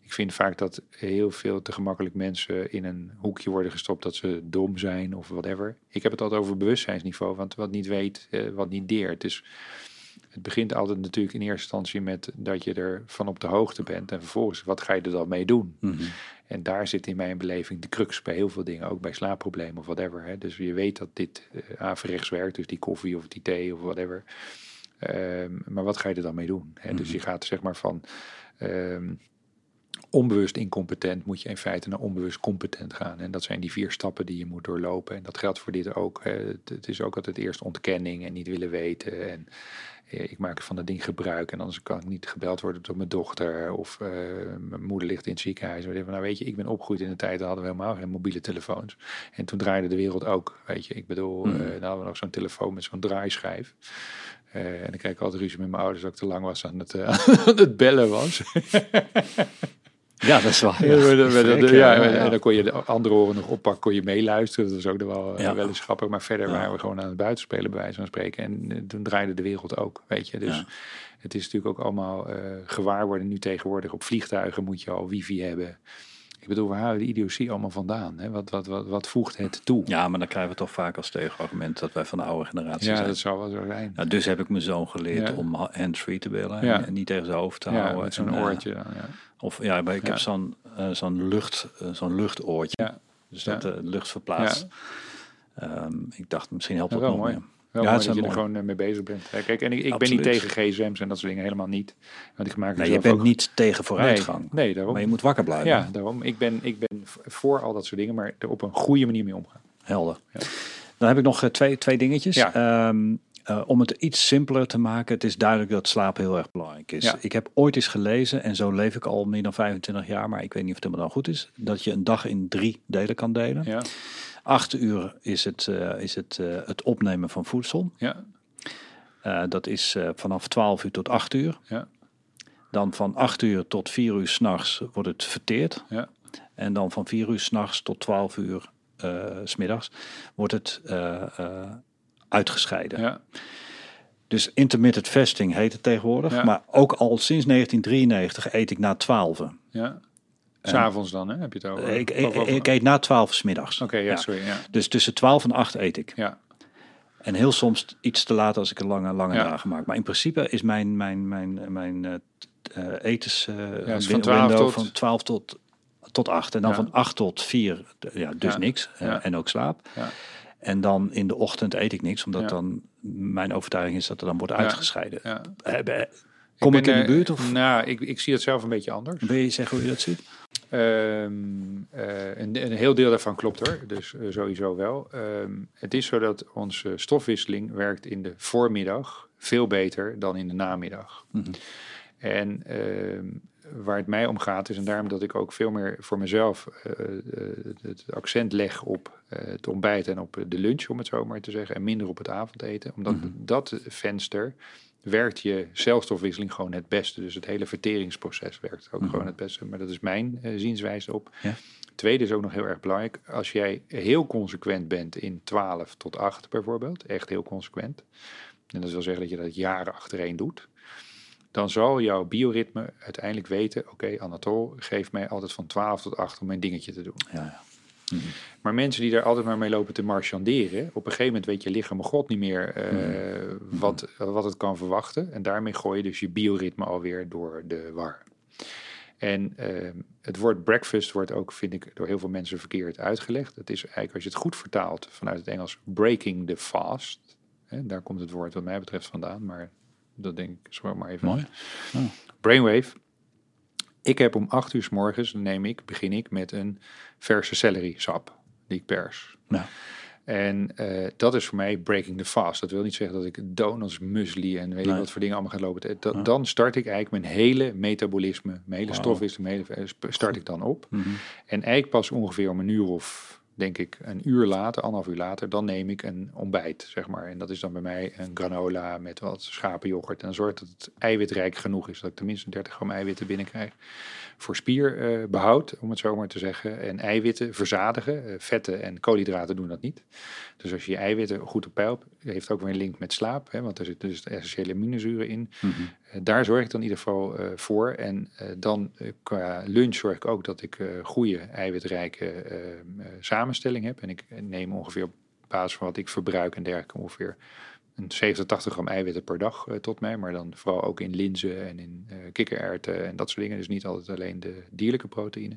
ik vind vaak dat heel veel te gemakkelijk mensen in een hoekje worden gestopt dat ze dom zijn of whatever. Ik heb het altijd over bewustzijnsniveau, want wat niet weet, eh, wat niet deert. Dus het begint altijd natuurlijk in eerste instantie met dat je er van op de hoogte bent. En vervolgens, wat ga je er dan mee doen? Mhm. En daar zit in mijn beleving de crux bij heel veel dingen, ook bij slaapproblemen of whatever. Hè. Dus je weet dat dit uh, averechts werkt, dus die koffie of die thee of whatever. Um, maar wat ga je er dan mee doen? Hè? Mm -hmm. Dus je gaat zeg maar van um, onbewust incompetent, moet je in feite naar onbewust competent gaan. En dat zijn die vier stappen die je moet doorlopen. En dat geldt voor dit ook. Het, is ook altijd eerst ontkenning en niet willen weten. En ik maak van dat ding gebruik en anders kan ik niet gebeld worden door mijn dochter of uh, mijn moeder ligt in het ziekenhuis. Nou weet je, ik ben opgegroeid in de tijd, daar hadden we helemaal geen mobiele telefoons. En toen draaide de wereld ook, weet je. Ik bedoel, mm. uh, dan hadden we nog zo'n telefoon met zo'n draaischijf. Uh, en dan kreeg ik altijd ruzie met mijn ouders dat ik te lang was aan het, aan het bellen was. Ja, dat is wel. Ja, en dan kon je de andere oren nog oppakken, kon je meeluisteren. Dat was ook wel, wel eens grappig. Maar verder waren we gewoon aan het buitenspelen, bij wijze van spreken. En uh, toen draaide de wereld ook, weet je. Dus het is natuurlijk ook allemaal uh, gewaar worden. Nu tegenwoordig op vliegtuigen moet je al wifi hebben. Ik bedoel, waar houden de idiotie allemaal vandaan? Hè? Wat, wat, wat, wat voegt het toe? Ja, maar dan krijgen we toch vaak als tegenargument dat wij van de oude generatie ja, zijn. Ja, dat zou wel zo zijn. Nou, dus heb ik mijn zoon geleerd ja. om hands-free te bellen ja. en niet tegen zijn hoofd te houden. met zo'n en, oortje dan, ja. Of ja, maar ik heb zo'n uh, zo'n lucht, uh, zo'n luchtoortje. Dus dat de lucht verplaatst. Um, ik dacht, misschien helpt dat wel nog mooi. meer. Wel ja, mooi dat je mooi. er gewoon mee bezig bent. Kijk, en ik, ik ben niet tegen gsm's en dat soort dingen helemaal niet. Want ik maak nee, je bent ook... niet tegen vooruitgang. Nee, nee, daarom. Maar je moet wakker blijven. Ja, daarom. Ik ben, ik ben voor al dat soort dingen, maar er op een goede manier mee omgaan. Helder. Ja. Dan heb ik nog uh, twee, twee dingetjes. Ja. Um, uh, om het iets simpeler te maken, het is duidelijk dat slaap heel erg belangrijk is. Ja. Ik heb ooit eens gelezen, en zo leef ik al meer dan 25 jaar, maar ik weet niet of het helemaal goed is, dat je een dag in drie delen kan delen. Ja. Acht uur is het, uh, is het, uh, het opnemen van voedsel. Ja. Uh, dat is vanaf 12 uur tot 8 uur. Ja. Dan van 8 uur tot 4 uur s'nachts wordt het verteerd. Ja. En dan van 4 uur s'nachts tot 12 uur smiddags wordt het uitgescheiden. Ja. Dus intermittent fasting heet het tegenwoordig. Ja. Maar ook al sinds 1993 eet ik na 12. Ja. S'avonds dan, hè? heb je het over? Ik, ik, ik eet na 12 smiddags. Oké, okay, ja, ja, sorry. Ja. Dus tussen 12 en 8 eet ik. Ja. En heel soms iets te laat als ik een lange, lange Ja. dagen maak. Maar in principe is mijn, mijn, mijn, mijn eh, eh, etens eh, is win- van 12 window tot- van 12 tot, tot 8. En dan Ja. van 8 tot 4, d- ja, dus Ja. niks. Ja. en ook slaap. Ja. En dan in de ochtend eet ik niks, omdat Ja. dan mijn overtuiging is dat er dan wordt Ja. uitgescheiden. Ja. Kom ik, ben, in de buurt of Nou, ik, ik zie het zelf een beetje anders. wil je zeggen hoe je dat ziet? Ehm, eh, een, een heel deel daarvan klopt er, dus eh, sowieso wel. Ehm, het is zo dat onze stofwisseling werkt in de voormiddag veel beter dan in de namiddag. Mhm. En ehm, waar het mij om gaat is, en daarom dat ik ook veel meer voor mezelf eh, het accent leg op het ontbijt en op de lunch, om het zo maar te zeggen, en minder op het avondeten. Omdat Mhm. dat venster werkt je celstofwisseling gewoon het beste. Dus het hele verteringsproces werkt ook Mhm. gewoon het beste. Maar dat is mijn eh, zienswijze op. Ja. Tweede is ook nog heel erg belangrijk. Als jij heel consequent bent in 12 tot 8 bijvoorbeeld, echt heel consequent. En dat wil zeggen dat je dat jaren achtereen doet. Dan zal jouw bioritme uiteindelijk weten, oké, Anatol geeft mij altijd van 12 tot 8 om mijn dingetje te doen. Ja, ja. Maar mensen die daar altijd maar mee lopen te marchanderen, op een gegeven moment weet je lichaam god niet meer eh, Mhm. wat, wat het kan verwachten. En daarmee gooi je dus je bioritme alweer door de war. En eh, het woord breakfast wordt ook, vind ik, door heel veel mensen verkeerd uitgelegd. Het is eigenlijk, als je het goed vertaalt vanuit het Engels, breaking the fast. Hè, daar komt het woord wat mij betreft vandaan, maar dat denk ik zo maar even. Mooi. Brainwave. Ik heb om acht uur s morgens, neem ik, begin ik met een verse celery sap die ik pers. Ja. En eh, dat is voor mij breaking the fast. Dat wil niet zeggen dat ik donuts, muesli en weet ik Nee. wat voor dingen allemaal ga lopen. te- Dat, Ja. Dan start ik eigenlijk mijn hele metabolisme, mijn hele Wauw. stofwisseling, eh, start ik dan op. Mhm. En eigenlijk pas ongeveer om een uur of, denk ik, een uur later, anderhalf uur later, dan neem ik een ontbijt, zeg maar. En dat is dan bij mij een granola met wat schapenyoghurt. En dan zorgt dat het eiwitrijk genoeg is, dat ik tenminste 30 gram eiwitten binnenkrijg. Voor spierbehoud, om het zo maar te zeggen. En eiwitten verzadigen, eh, vetten en koolhydraten doen dat niet. Dus als je je eiwitten goed op peil hebt, heeft ook weer een link met slaap. Hè, want er zitten dus essentiële aminozuren in. Mhm. Eh, daar zorg ik dan in ieder geval eh, voor. En eh, dan eh, qua lunch zorg ik ook dat ik eh goede eiwitrijke eh, eh, samenstelling heb. En ik neem ongeveer op basis van wat ik verbruik en dergelijke ongeveer een 70, 80 gram eiwitten per dag eh, tot mij. Maar dan vooral ook in linzen en in eh kikkererwten en dat soort dingen. Dus niet altijd alleen de dierlijke proteïne.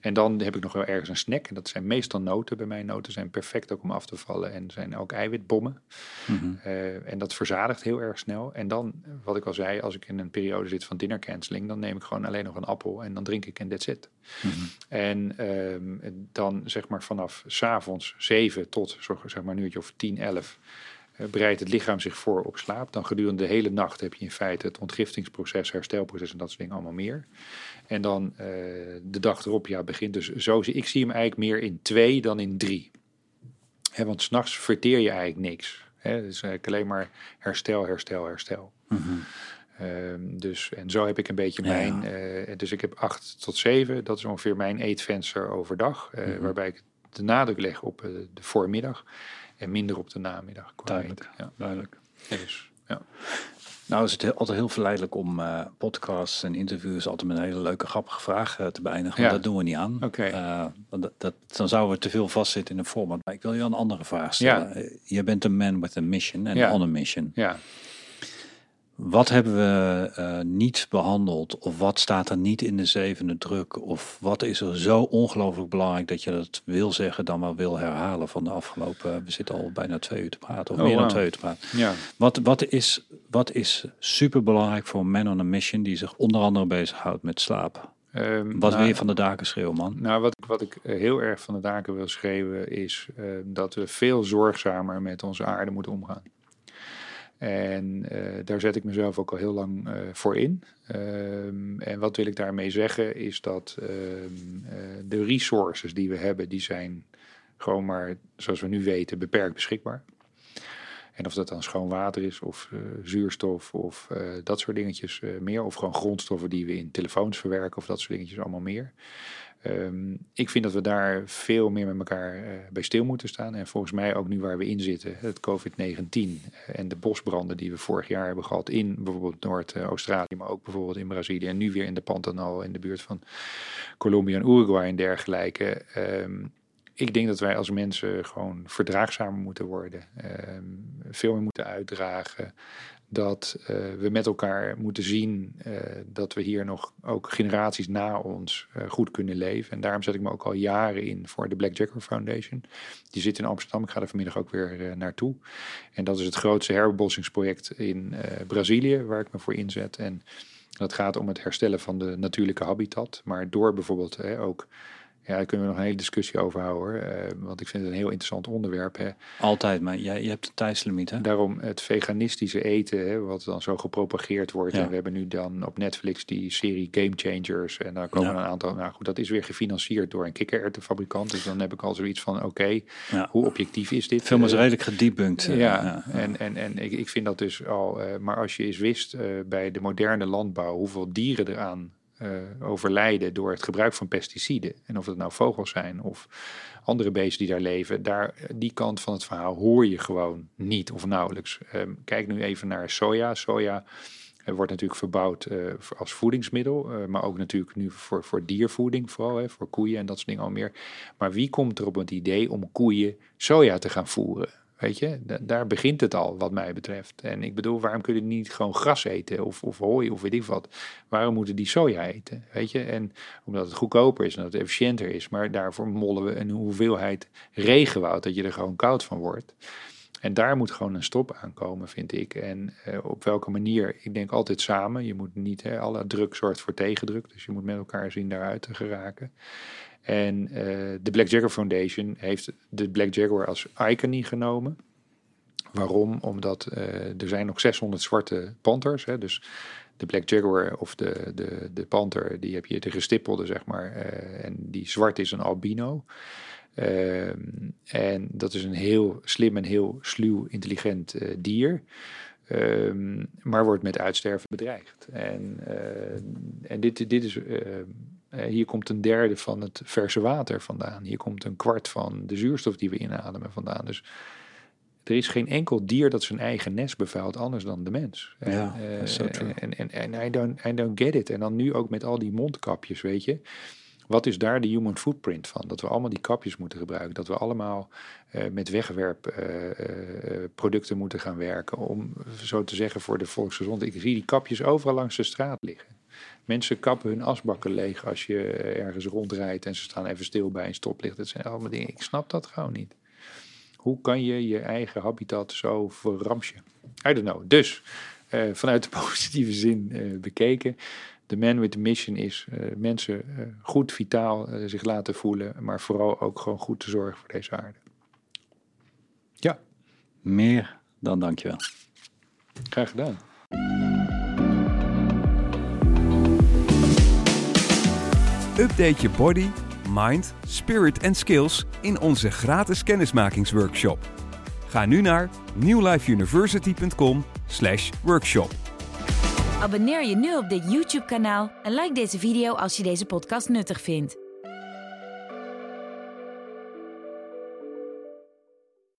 En dan heb ik nog wel ergens een snack. En dat zijn meestal noten bij mij. Noten zijn perfect ook om af te vallen. En zijn ook eiwitbommen. Mhm. Eh, en dat verzadigt heel erg snel. En dan, wat ik al zei, als ik in een periode zit van dinner cancelling, dan neem ik gewoon alleen nog een appel en dan drink ik en that's it. Mhm. En ehm, dan zeg maar vanaf s'avonds 7 tot zeg maar een uurtje of 10, 11 eh, bereidt het lichaam zich voor op slaap. Dan gedurende de hele nacht heb je in feite het ontgiftingsproces, herstelproces en dat soort dingen allemaal meer. En dan eh, de dag erop ja, begint dus zo. zie- Ik zie hem eigenlijk meer in twee dan in drie. Hè, want s'nachts verteer je eigenlijk niks. Het is eigenlijk alleen maar herstel, herstel, herstel. Mhm. Ehm, dus, en zo heb ik een beetje Ja, mijn. eh, dus ik heb acht tot zeven. Dat is ongeveer mijn eetvenster overdag. eh, Mhm. Waarbij ik de nadruk leg op eh, de voormiddag. En minder op de namiddag. Duidelijk. eten. Ja, Duidelijk. dus, ja. Nou is het heel- altijd heel verleidelijk om eh, podcasts en interviews altijd met een hele leuke grappige vraag eh, te beëindigen. Maar Ja. dat doen we niet aan. Oké. Eh, dat, dat, dan zouden we te veel vastzitten in een format. Maar ik wil je een andere vraag stellen. Ja. Je bent een man with a mission en Ja. on a mission. ja. Wat hebben we eh, niet behandeld? Of wat staat er niet in de zevende druk? Of wat is er zo ongelooflijk belangrijk dat je dat wil zeggen dan maar wil herhalen van de afgelopen... We zitten al bijna twee uur te praten, of Oh, meer dan twee uur te praten. ja. Wat, wat, is, wat is super belangrijk voor een man on a mission die zich onder andere bezighoudt met slaap? Ehm, Wat nou, wil je van de daken schreeuwen, man? Nou, wat, ik- wat ik eh, heel erg van de daken wil schreeuwen is eh, dat we veel zorgzamer met onze aarde moeten omgaan. En eh, daar zet ik mezelf ook al heel lang eh, voor in. Ehm, en wat wil ik daarmee zeggen is dat ehm, eh, de resources die we hebben, die zijn gewoon maar, zoals we nu weten, beperkt beschikbaar. En of dat dan schoon water is, of eh, zuurstof, of eh, dat soort dingetjes eh, meer. Of gewoon grondstoffen die we in telefoons verwerken, of dat soort dingetjes allemaal meer. Ehm, ik vind dat we daar veel meer met elkaar bij stil moeten staan. En volgens mij ook nu waar we in zitten, het COVID-19 eh, en de bosbranden die we vorig jaar hebben gehad in bijvoorbeeld Noord-Australië, maar ook bijvoorbeeld in Brazilië en nu weer in de Pantanal in de buurt van Colombia en Uruguay en dergelijke. Ehm, ik denk dat wij als mensen gewoon verdraagzamer moeten worden. Ehm, veel meer moeten uitdragen. Dat uh, we met elkaar moeten zien uh, dat we hier nog ook generaties na ons uh, goed kunnen leven. En daarom zet ik me ook al jaren in voor de Black Jaguar Foundation. Die zit in Amsterdam. Ik ga er vanmiddag ook weer naartoe. En dat is het grootste herbebossingsproject in Brazilië waar ik me voor inzet. En dat gaat om het herstellen van de natuurlijke habitat. Maar door bijvoorbeeld ook ja, daar kunnen we nog een hele discussie over houden. Hoor. Uh, want ik vind het een heel interessant onderwerp. Hè. Altijd, maar jij, je hebt een tijdslimiet. Hè? Daarom het veganistische eten, hè, wat dan zo gepropageerd wordt. Ja. En we hebben nu dan op Netflix die serie Game Changers. En daar komen ja. een aantal. Nou goed, dat is weer gefinancierd door een kikkererwtenfabrikant. Dus dan heb ik al zoiets van: oké, okay, ja. hoe objectief is dit? Film is redelijk gedebunked. ja, en, en, en ik, ik vind dat dus al. Uh, maar als je eens wist bij de moderne landbouw hoeveel dieren eraan overlijden door het gebruik van pesticiden. En of het nou vogels zijn of andere beesten die daar leven, daar, die kant van het verhaal hoor je gewoon niet of nauwelijks. Um, kijk nu even naar soja. Soja uh, wordt natuurlijk verbouwd uh, als voedingsmiddel, maar ook natuurlijk nu voor, voor diervoeding, vooral hè, voor koeien en dat soort dingen al meer. Maar wie komt er op het idee om koeien soja te gaan voeren? Weet je, daar begint het al, wat mij betreft. En ik bedoel, waarom kunnen die niet gewoon gras eten of, of hooi of weet ik wat? Waarom moeten die soja eten? Weet je, en omdat het goedkoper is en dat het efficiënter is, maar daarvoor mollen we een hoeveelheid regenwoud dat je er gewoon koud van wordt. En daar moet gewoon een stop aan komen, vind ik. En uh, op welke manier? Ik denk altijd samen. Je moet niet, hè, alle druk zorgt voor tegendruk. Dus je moet met elkaar zien daaruit te geraken. En uh, de Black Jaguar Foundation heeft de Black Jaguar als icon genomen. Waarom? Omdat uh, er zijn nog 600 zwarte panthers. Hè, dus de Black Jaguar of de, de, de panter, die heb je de gestippelde, zeg maar. Uh, en die zwart is een albino. Uh, en dat is een heel slim en heel sluw, intelligent dier. Um, maar wordt met uitsterven bedreigd. En, en dit, dit is uh, hier komt een derde van het verse water vandaan. Hier komt een kwart van de zuurstof die we inademen vandaan. Dus er is geen enkel dier dat zijn eigen nest bevuilt anders dan de mens. Ja, uh, so en, I, don't, I don't get it. En dan nu ook met al die mondkapjes, weet je. Wat is daar de human footprint van? Dat we allemaal die kapjes moeten gebruiken. Dat we allemaal uh, met wegwerpproducten uh, moeten gaan werken. Om zo te zeggen voor de volksgezondheid. Ik zie die kapjes overal langs de straat liggen. Mensen kappen hun asbakken leeg als je ergens rondrijdt en ze staan even stil bij een stoplicht. Dat zijn allemaal dingen. Ik snap dat gewoon niet. Hoe kan je je eigen habitat zo verramsje? I don't know. Dus uh, vanuit de positieve zin uh, bekeken. De man with the mission is uh, mensen goed vitaal zich laten voelen, maar vooral ook gewoon goed te zorgen voor deze aarde. Ja. Meer dan dankjewel. Graag gedaan. Update je body, mind, spirit en skills in onze gratis kennismakingsworkshop. Ga nu naar newlifeuniversity.com/workshop. Abonneer je nu op dit YouTube-kanaal en like deze video als je deze podcast nuttig vindt.